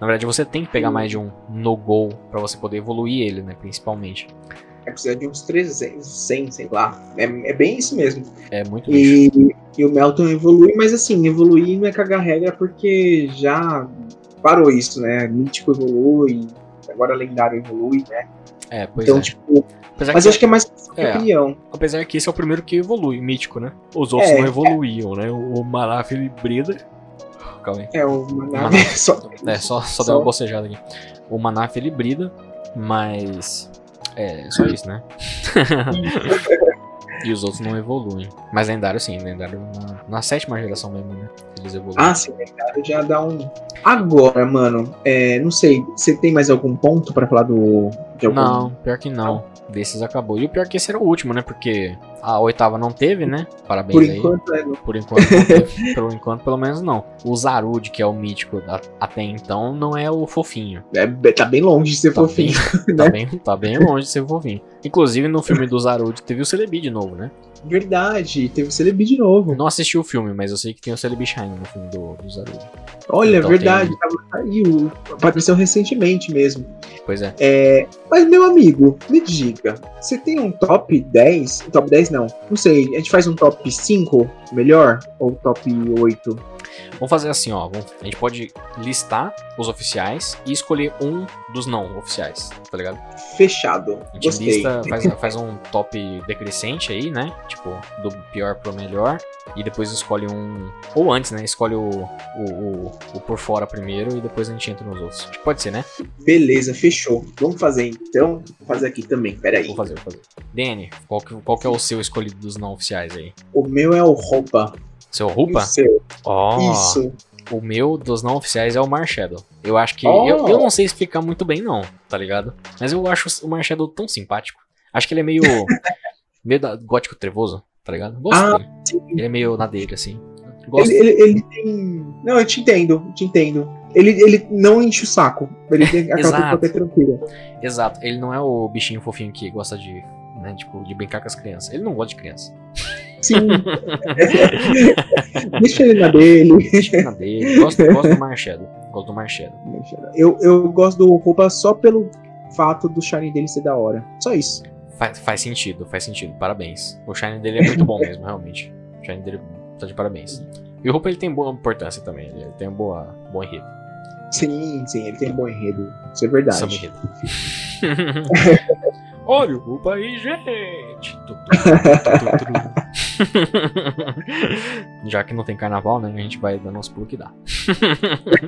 Na verdade, você tem que pegar mais de um no gol pra você poder evoluir ele, né? Principalmente. É precisar de uns 300, 100, sei lá. É, é bem isso mesmo. É muito. E, e o Melton evolui, mas assim, evoluir não é cagar regra porque já parou isso, né? Mítico evolui, agora lendário evolui, né? É, pois então, é. tipo. Apesar Mas que, eu acho que é mais É. opinião. apesar que esse é o primeiro que evolui, mítico, né? Os outros É, não evoluíam, né? O Maraf ele brida. Calma aí. É uma nave Manaf. só. É, só, só, Só- deu uma bocejada aqui. O Manaf ele brida, mas. É só isso, né? e os outros não evoluem. Mas lendário sim, lendário na, na sétima geração mesmo, né? Eles evoluem. Ah, sim, lendário já dá um. Agora, mano, é, não sei, você tem mais algum ponto pra falar do. De algum... Não, pior que não. Desses acabou. E o pior é que esse era o último, né? Porque a oitava não teve, né? Parabéns Por aí. enquanto, é. Por enquanto, não teve. Por enquanto, pelo menos não. O Zarud, que é o mítico a- até então, não é o fofinho. É, tá bem longe de ser Tá fofinho. bem, tá, né? bem, tá bem longe de ser fofinho. Inclusive, no filme do Zarud teve o Celebi de novo, né? Verdade, teve o Celebi de novo. Eu não assisti o filme, mas eu sei que tem o Celebi Shine no filme do, do Zarud. Olha, Então verdade, tem- tava aí, o- apareceu recentemente mesmo. Pois é. É, mas, meu amigo, me diga, você tem um top 10? Top 10 não, não sei, a gente faz um top 5 melhor? Ou top 8? Vamos fazer assim, ó. a gente pode listar os oficiais e escolher um dos não oficiais, tá ligado? Fechado, A gente gostei. lista, faz, faz um top decrescente aí, né? Tipo, do pior pro melhor. E depois escolhe um. Ou antes, né? Escolhe o, o, o, o por fora primeiro e depois a gente entra nos outros. Acho que pode ser, né? Beleza, fechou. Vamos fazer então, vou fazer aqui também, peraí. Vou fazer, vou fazer. Danny, qual que, qual que é o seu escolhido dos não oficiais aí? O meu é o roupa. Seu Rupa? seu? Ó, Isso. o meu dos não oficiais é o Marshadow. Eu acho que. Oh. Eu, eu não sei explicar muito bem, não, tá ligado? Mas eu acho o Marshadow tão simpático. Acho que ele é meio. meio da, gótico trevoso, tá ligado? Gosto Ah, dele. sim. Ele é meio na dele, assim. Gosto. Ele, ele, ele tem. Não, eu te entendo, eu te entendo. Ele, ele não enche o saco. Ele tem aquela Exato. pessoa é tranquila. Exato. Ele não é o bichinho fofinho que gosta de. Né, tipo, de brincar com as crianças. Ele não gosta de criança. Sim. Deixa ele na dele. Deixa na dele. Gosto, gosto do Marshadow. Gosto do Marshadow. Eu, eu gosto do roupa só pelo fato do shine dele ser da hora. Só isso. Faz, faz sentido, faz sentido. Parabéns. O shine dele é muito bom mesmo, realmente. O shine dele tá de parabéns. E o Roupa ele tem boa importância também. Ele tem um boa, bom enredo. Sim, sim, ele tem um bom enredo. Isso é verdade. Samba enredo. Olha o Roupa aí, gente! Já que não tem carnaval, né? A gente vai dando uns pulos que dá.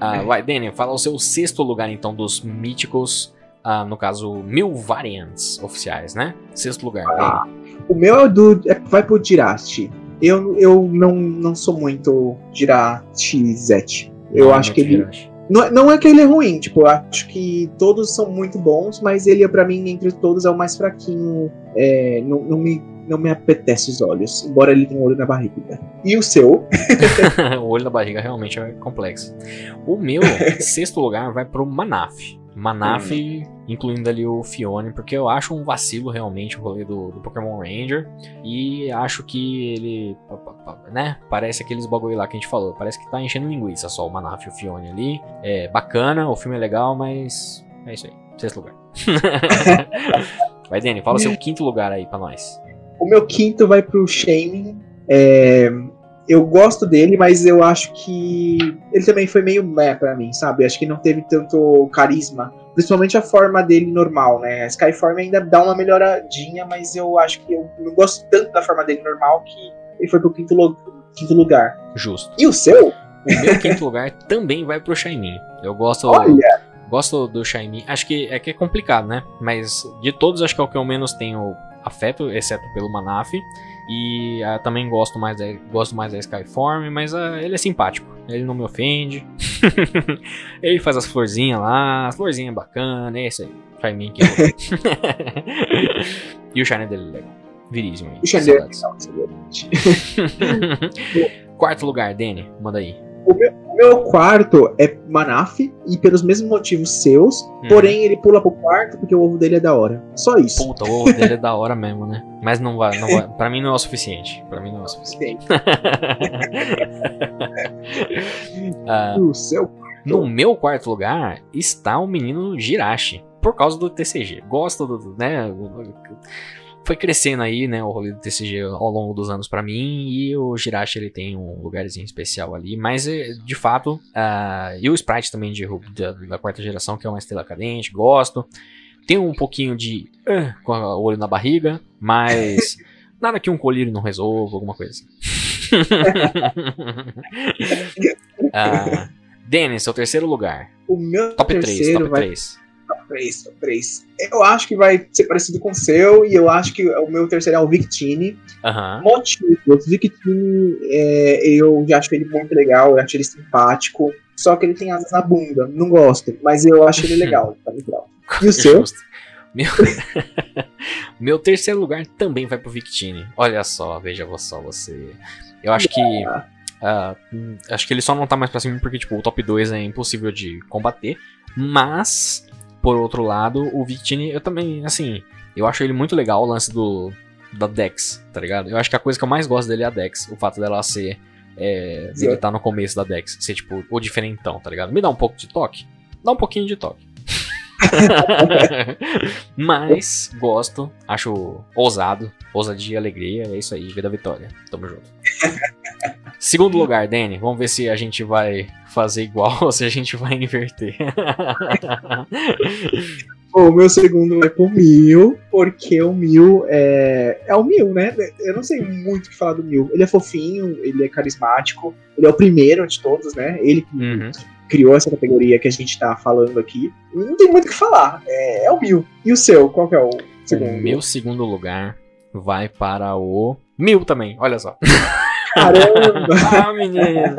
ah, vai, Daniel, fala o seu sexto lugar então dos míticos. ah, no caso, mil variants oficiais, né? Sexto lugar. Ah, o meu é do. é- vai pro Jirachi. Eu, eu não, não sou muito Jirachi Zet. Eu Não, acho não que ele. Não, é- não é que ele é ruim, tipo, eu acho que todos são muito bons, mas ele, pra mim, entre todos, é o mais fraquinho. É, não, não me não me apetece os olhos, embora ele tenha um olho na barriga. E o seu? o olho na barriga realmente é complexo. O meu sexto lugar vai pro Manaf. Manaf, hum. incluindo ali o Fione, porque eu acho um vacilo realmente o rolê do, do, Pokémon Ranger. E acho que ele, né, parece aqueles bagulho lá que a gente falou. Parece que tá enchendo linguiça só o Manaf e o Fione ali. É bacana, o filme é legal, mas é isso aí. Sexto lugar. vai, Danny, fala seu quinto lugar aí pra nós. O meu quinto vai pro Shaming. É, eu gosto dele, mas eu acho que ele também foi meio meh pra mim, sabe? Acho que não teve tanto carisma. Principalmente a forma dele normal, né? A Skyform ainda dá uma melhoradinha, mas eu acho que eu não gosto tanto da forma dele normal que ele foi pro quinto, quinto lugar. Justo. E o seu? O meu quinto lugar também vai pro Shaimin. Eu gosto. Olha! Gosto do Shaimin. Acho que é que é complicado, né? Mas de todos, acho que é o que eu menos tenho afeto, exceto pelo Manaf. E uh, também gosto mais da, gosto mais da Skyform, mas uh, ele é simpático. Ele não me ofende. ele faz as florzinhas lá, as florzinhas bacanas, é isso aí. Faz mim que E o Shine dele é legal. Viríssimo aí. O Shine dele é Quarto lugar, Danny, manda aí. O meu, meu quarto é Manaf, e pelos mesmos motivos seus, hum. porém ele pula pro quarto porque o ovo dele é da hora. Só isso. Puta, o ovo dele é da hora mesmo, né? Mas não vai, não vai. Pra mim não é o suficiente. Pra mim não é o suficiente. uh, no seu No meu quarto lugar está o menino Jirachi. Por causa do TCG. Gosto do, né? Foi crescendo aí, né, o rolê do TCG ao longo dos anos para mim, e o Jirachi ele tem um lugarzinho especial ali, mas eh, de fato, uh, e o Sprite também de, da, da, quarta geração, que é uma estrela cadente, gosto. Tem um pouquinho de uh, com o olho na barriga, mas nada que um colírio não resolva, alguma coisa assim. uh, Dennis, seu terceiro lugar. O meu top terceiro 3, top vai... 3 top 3, top 3. Eu acho que vai ser parecido com o seu, e eu acho que o meu terceiro é o Victini. Uhum. Motivo, o Victini, é, eu já acho ele muito legal, eu acho ele simpático, só que ele tem asas na bunda, não gosto, mas eu acho ele legal, tá legal. E o seu? Meu... meu terceiro lugar também vai pro Victini. Olha só, veja só você. Eu acho que. Uh, acho que ele só não tá mais pra cima porque, tipo, o top 2 é impossível de combater. Mas por outro lado, o Victini, eu também, assim, eu acho ele muito legal o lance do da Dex, tá ligado? Eu acho que a coisa que eu mais gosto dele é a Dex, o fato dela ser é, ele tá no começo da Dex, ser tipo o diferentão, tá ligado? Me dá um pouco de toque, dá um pouquinho de toque. Mas gosto, acho ousado, ousadia, alegria, é isso aí, vida vitória. Tamo junto. Segundo lugar, Danny, vamos ver se a gente vai fazer igual ou se a gente vai inverter. o meu segundo vai pro Mil, porque o Mil é, é o Mil, né? Eu não sei muito o que falar do Mil. Ele é fofinho, ele é carismático, ele é o primeiro de todos, né? Ele uhum. criou essa categoria que a gente tá falando aqui. Não tem muito o que falar, é, é o Mil. E o seu, qual que é o segundo? O meu segundo lugar vai para o Mil também, olha só. Caramba! ah, menino!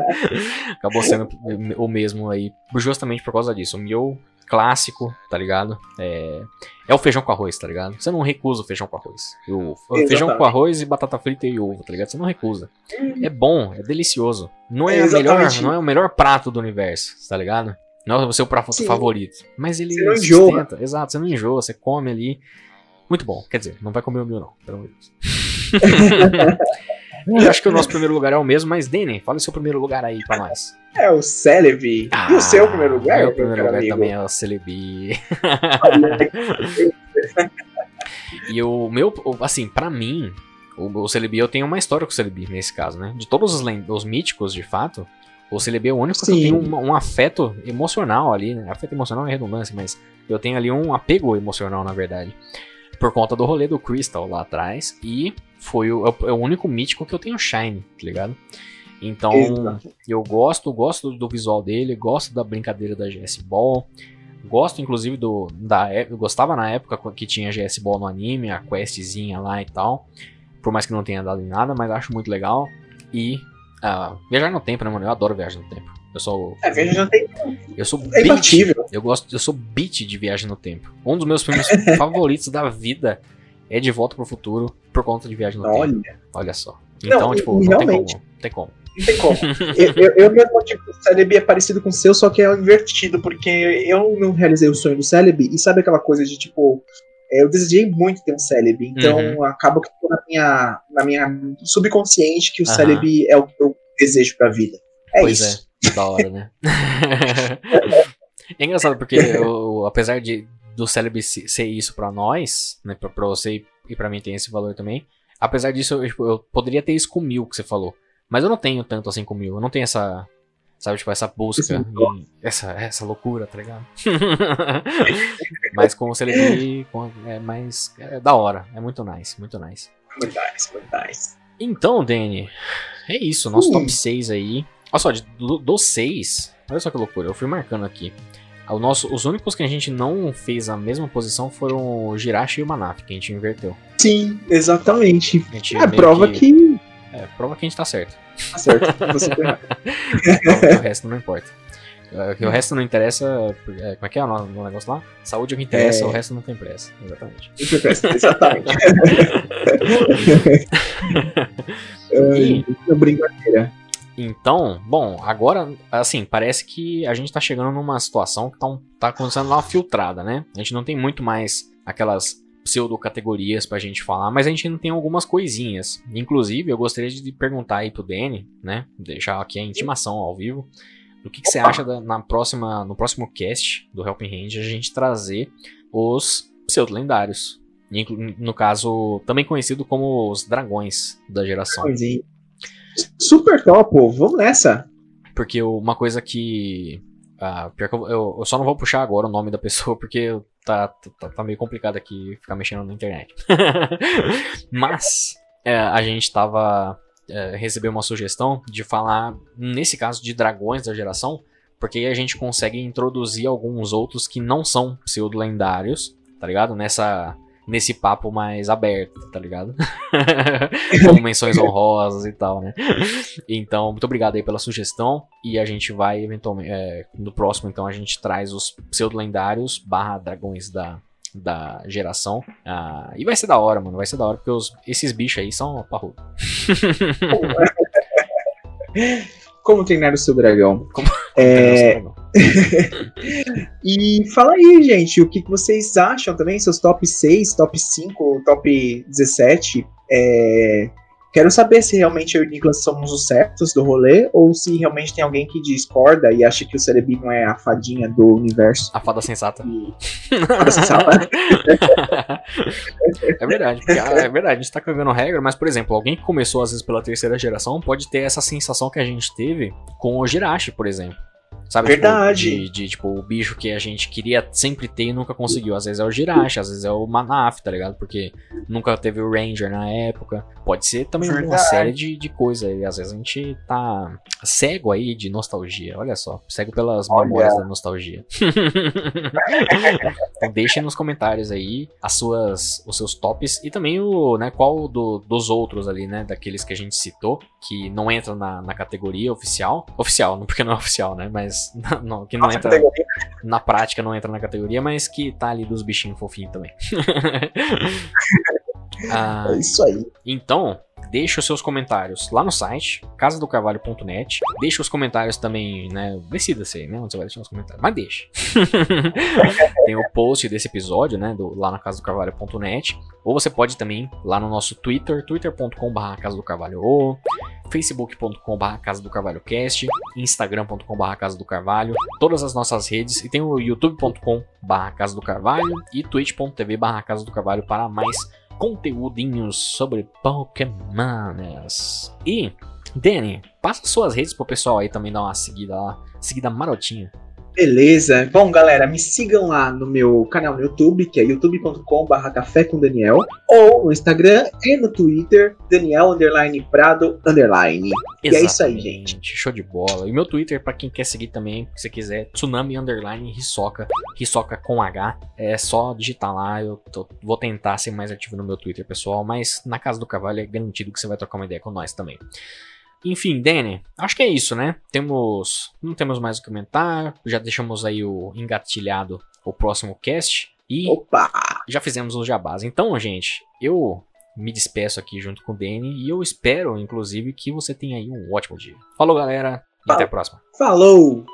Acabou sendo o mesmo aí, justamente por causa disso. O meu clássico, tá ligado? É, é o feijão com arroz, tá ligado? Você não recusa o feijão com arroz. O, feijão com arroz e batata frita e ovo, tá ligado? Você não recusa. É bom, é delicioso. Não é, é melhor, não é o melhor prato do universo, tá ligado? Não é o seu prato Sim. favorito. Mas ele você não enjoa. Exato, você não enjoa, você come ali. Muito bom. Quer dizer, não vai comer o meu, não, pelo amor de Deus. Eu acho que o nosso primeiro lugar é o mesmo, mas Danny, fala o seu primeiro lugar aí pra nós. É o Celebi. Ah, e o seu primeiro lugar? Meu primeiro lugar amigo? também é o Celebi. e o meu, assim, pra mim, o, o Celebi, eu tenho uma história com o Celebi nesse caso, né? De todos os, os míticos, de fato, o Celebi é o único Sim. que eu tenho um, um, afeto emocional ali, né? Afeto emocional é redundância, mas eu tenho ali um apego emocional, na verdade. Por conta do rolê do Crystal lá atrás e foi o, é o único mítico que eu tenho Shine, tá ligado? Então, Exato. eu gosto, gosto do visual dele, gosto da brincadeira da GS Ball. Gosto, inclusive, do. Da, eu gostava na época que tinha GS Ball no anime, a questzinha lá e tal. Por mais que não tenha dado em nada, mas acho muito legal. E. Uh, viajar no tempo, né, mano? Eu adoro viagem no tempo. Eu sou. É, viagem no tempo. Eu sou é beat, Eu gosto, eu sou beat de viagem no tempo. Um dos meus filmes favoritos da vida é De Volta pro Futuro. por conta de viagem no tempo. Olha, Olha só. Então, Não, tipo, não tem realmente. como. Não tem como. não tem como. eu, eu, eu mesmo, tipo, o Celebi é parecido com o seu, só que é invertido, porque eu não realizei o sonho do Celebi, e sabe aquela coisa de, tipo, é, eu desejei muito ter um Celebi, então Uhum. acaba que na minha, na minha subconsciente que o Aham. Celebi é o que eu desejo pra vida. É pois isso. é, da hora, né? é engraçado porque eu, apesar de do cérebro se- ser isso pra nós, né, pra, pra você e- pra mim tem esse valor também. Apesar disso, eu, tipo, eu poderia ter isso com mil que você falou, mas eu não tenho tanto assim com mil. Eu não tenho essa, sabe, tipo essa busca, essa essa loucura, tá ligado? mas com o celebrity com- é mais é da hora, é muito nice, muito nice. Muito nice, muito nice. Então, Danny, é isso, nosso Hum. top 6 aí. Olha só, de- do, dos 6, olha só que loucura, eu fui marcando aqui. O nosso, os únicos que a gente não fez a mesma posição foram o Jirachi e o Manaf, que a gente inverteu. Sim, exatamente. É, prova que... É, prova que a gente tá certo. Tá certo. Você tá que o resto não importa. É, Que o resto não interessa. é, como é que é o negócio lá? Saúde é o que interessa, É. o resto não tem pressa. Exatamente. Exatamente. E- Ai, brincadeira. Então, bom, agora, assim, parece que a gente tá chegando numa situação que tá, um- tá acontecendo uma filtrada, né? A gente não tem muito mais aquelas pseudo-categorias pra gente falar, mas a gente não tem algumas coisinhas. Inclusive, eu gostaria de perguntar aí pro Danny, né? Deixar aqui a intimação ao vivo. Do que, que você acha da- na próxima, no próximo cast do Helping Hand a gente trazer os pseudo-lendários. No caso, também conhecido como os dragões da geração. Coisinha. Super top. Vamos nessa. Porque uma coisa que. ah, pior que eu, eu- eu só não vou puxar agora o nome da pessoa, porque tá, tá, tá meio complicado aqui ficar mexendo na internet. Mas é, a gente tava. É, recebeu uma sugestão de falar, nesse caso, de dragões da geração, porque aí a gente consegue introduzir alguns outros que não são pseudo-lendários, tá ligado? Nessa. Nesse papo mais aberto, tá ligado? Com menções honrosas e tal, né? Então, muito obrigado aí pela sugestão. E a gente vai, eventualmente, é, no próximo, então, a gente traz os pseudo-lendários barra dragões da, da geração. Ah, e vai ser da hora, mano. Vai ser da hora, porque os- esses bichos aí são parrudo. Como treinar o seu dragão. Como- É, e fala aí, gente, o que, vocês acham também? Seus top 6, top 5, top 17. É, quero saber se realmente eu e o Nicolas somos os certos do rolê ou se realmente tem alguém que discorda e acha que o Cerebi não é a fadinha do universo. A fada sensata. E... Você sabe? é verdade, ah, é verdade, a gente tá cagando regra, mas, por exemplo, alguém que começou às vezes pela terceira geração pode ter essa sensação que a gente teve com o Jirachi, por exemplo. Sabe, tipo, Verdade. de, de, tipo, o bicho que a gente queria sempre ter e nunca conseguiu. Às vezes é o Jirachi, às vezes é o Manaf, tá ligado? Porque nunca teve o Ranger na época. Pode ser também uma Verdade. série de, de coisas. E às vezes a gente tá cego aí de nostalgia. Olha só, cego pelas Olha. memórias da nostalgia. então deixem nos comentários aí as suas, os seus tops e também o, né, qual do- dos outros ali, né, daqueles que a gente citou, que não entra na, na categoria oficial. Oficial, não porque não é oficial, né, mas não, que não Nossa, entra categoria. na prática, não entra na categoria, mas que tá ali dos bichinhos fofinhos também. Ah, É isso aí. então, deixe os seus comentários lá no site, casadocarvalho.net. Deixe os comentários também, né? Decida-se aí, né? Onde você vai deixar os comentários. Mas deixe. Tem o post desse episódio, né? Do, lá na casadocarvalho.net. Ou você pode também lá no nosso Twitter, twitter.com.br Casa do Carvalho ou facebook.com.br Casa do Carvalho Cast, instagram.com.br Casa do Carvalho, todas as nossas redes e tem o youtube.com.br Casa do Carvalho e twitch.tv Casa do Carvalho para mais conteúdinhos sobre Pokémonas. E, Danny, passa suas redes pro pessoal aí também dar uma seguida lá, seguida marotinha. Beleza. Bom, galera, me sigam lá no meu canal no YouTube, que é youtube.com.br café com Daniel, ou no Instagram e no Twitter, Daniel underline Prado underline. E é isso aí, gente. Show de bola. E meu Twitter, pra quem quer seguir também, se quiser, Tsunami Underline. Hisoka com H. É só digitar lá. Eu tô- vou tentar ser mais ativo no meu Twitter, pessoal. Mas na casa do cavalo é garantido que você vai trocar uma ideia com nós também. Enfim, Danny, acho que é isso, né? Temos. Não temos mais o que comentar. Já deixamos aí o engatilhado o próximo cast. E Opa! já fizemos os jabás. Então, gente, eu me despeço aqui junto com o Danny e eu espero, inclusive, que você tenha aí um ótimo dia. Falou, galera, e até a próxima. Falou!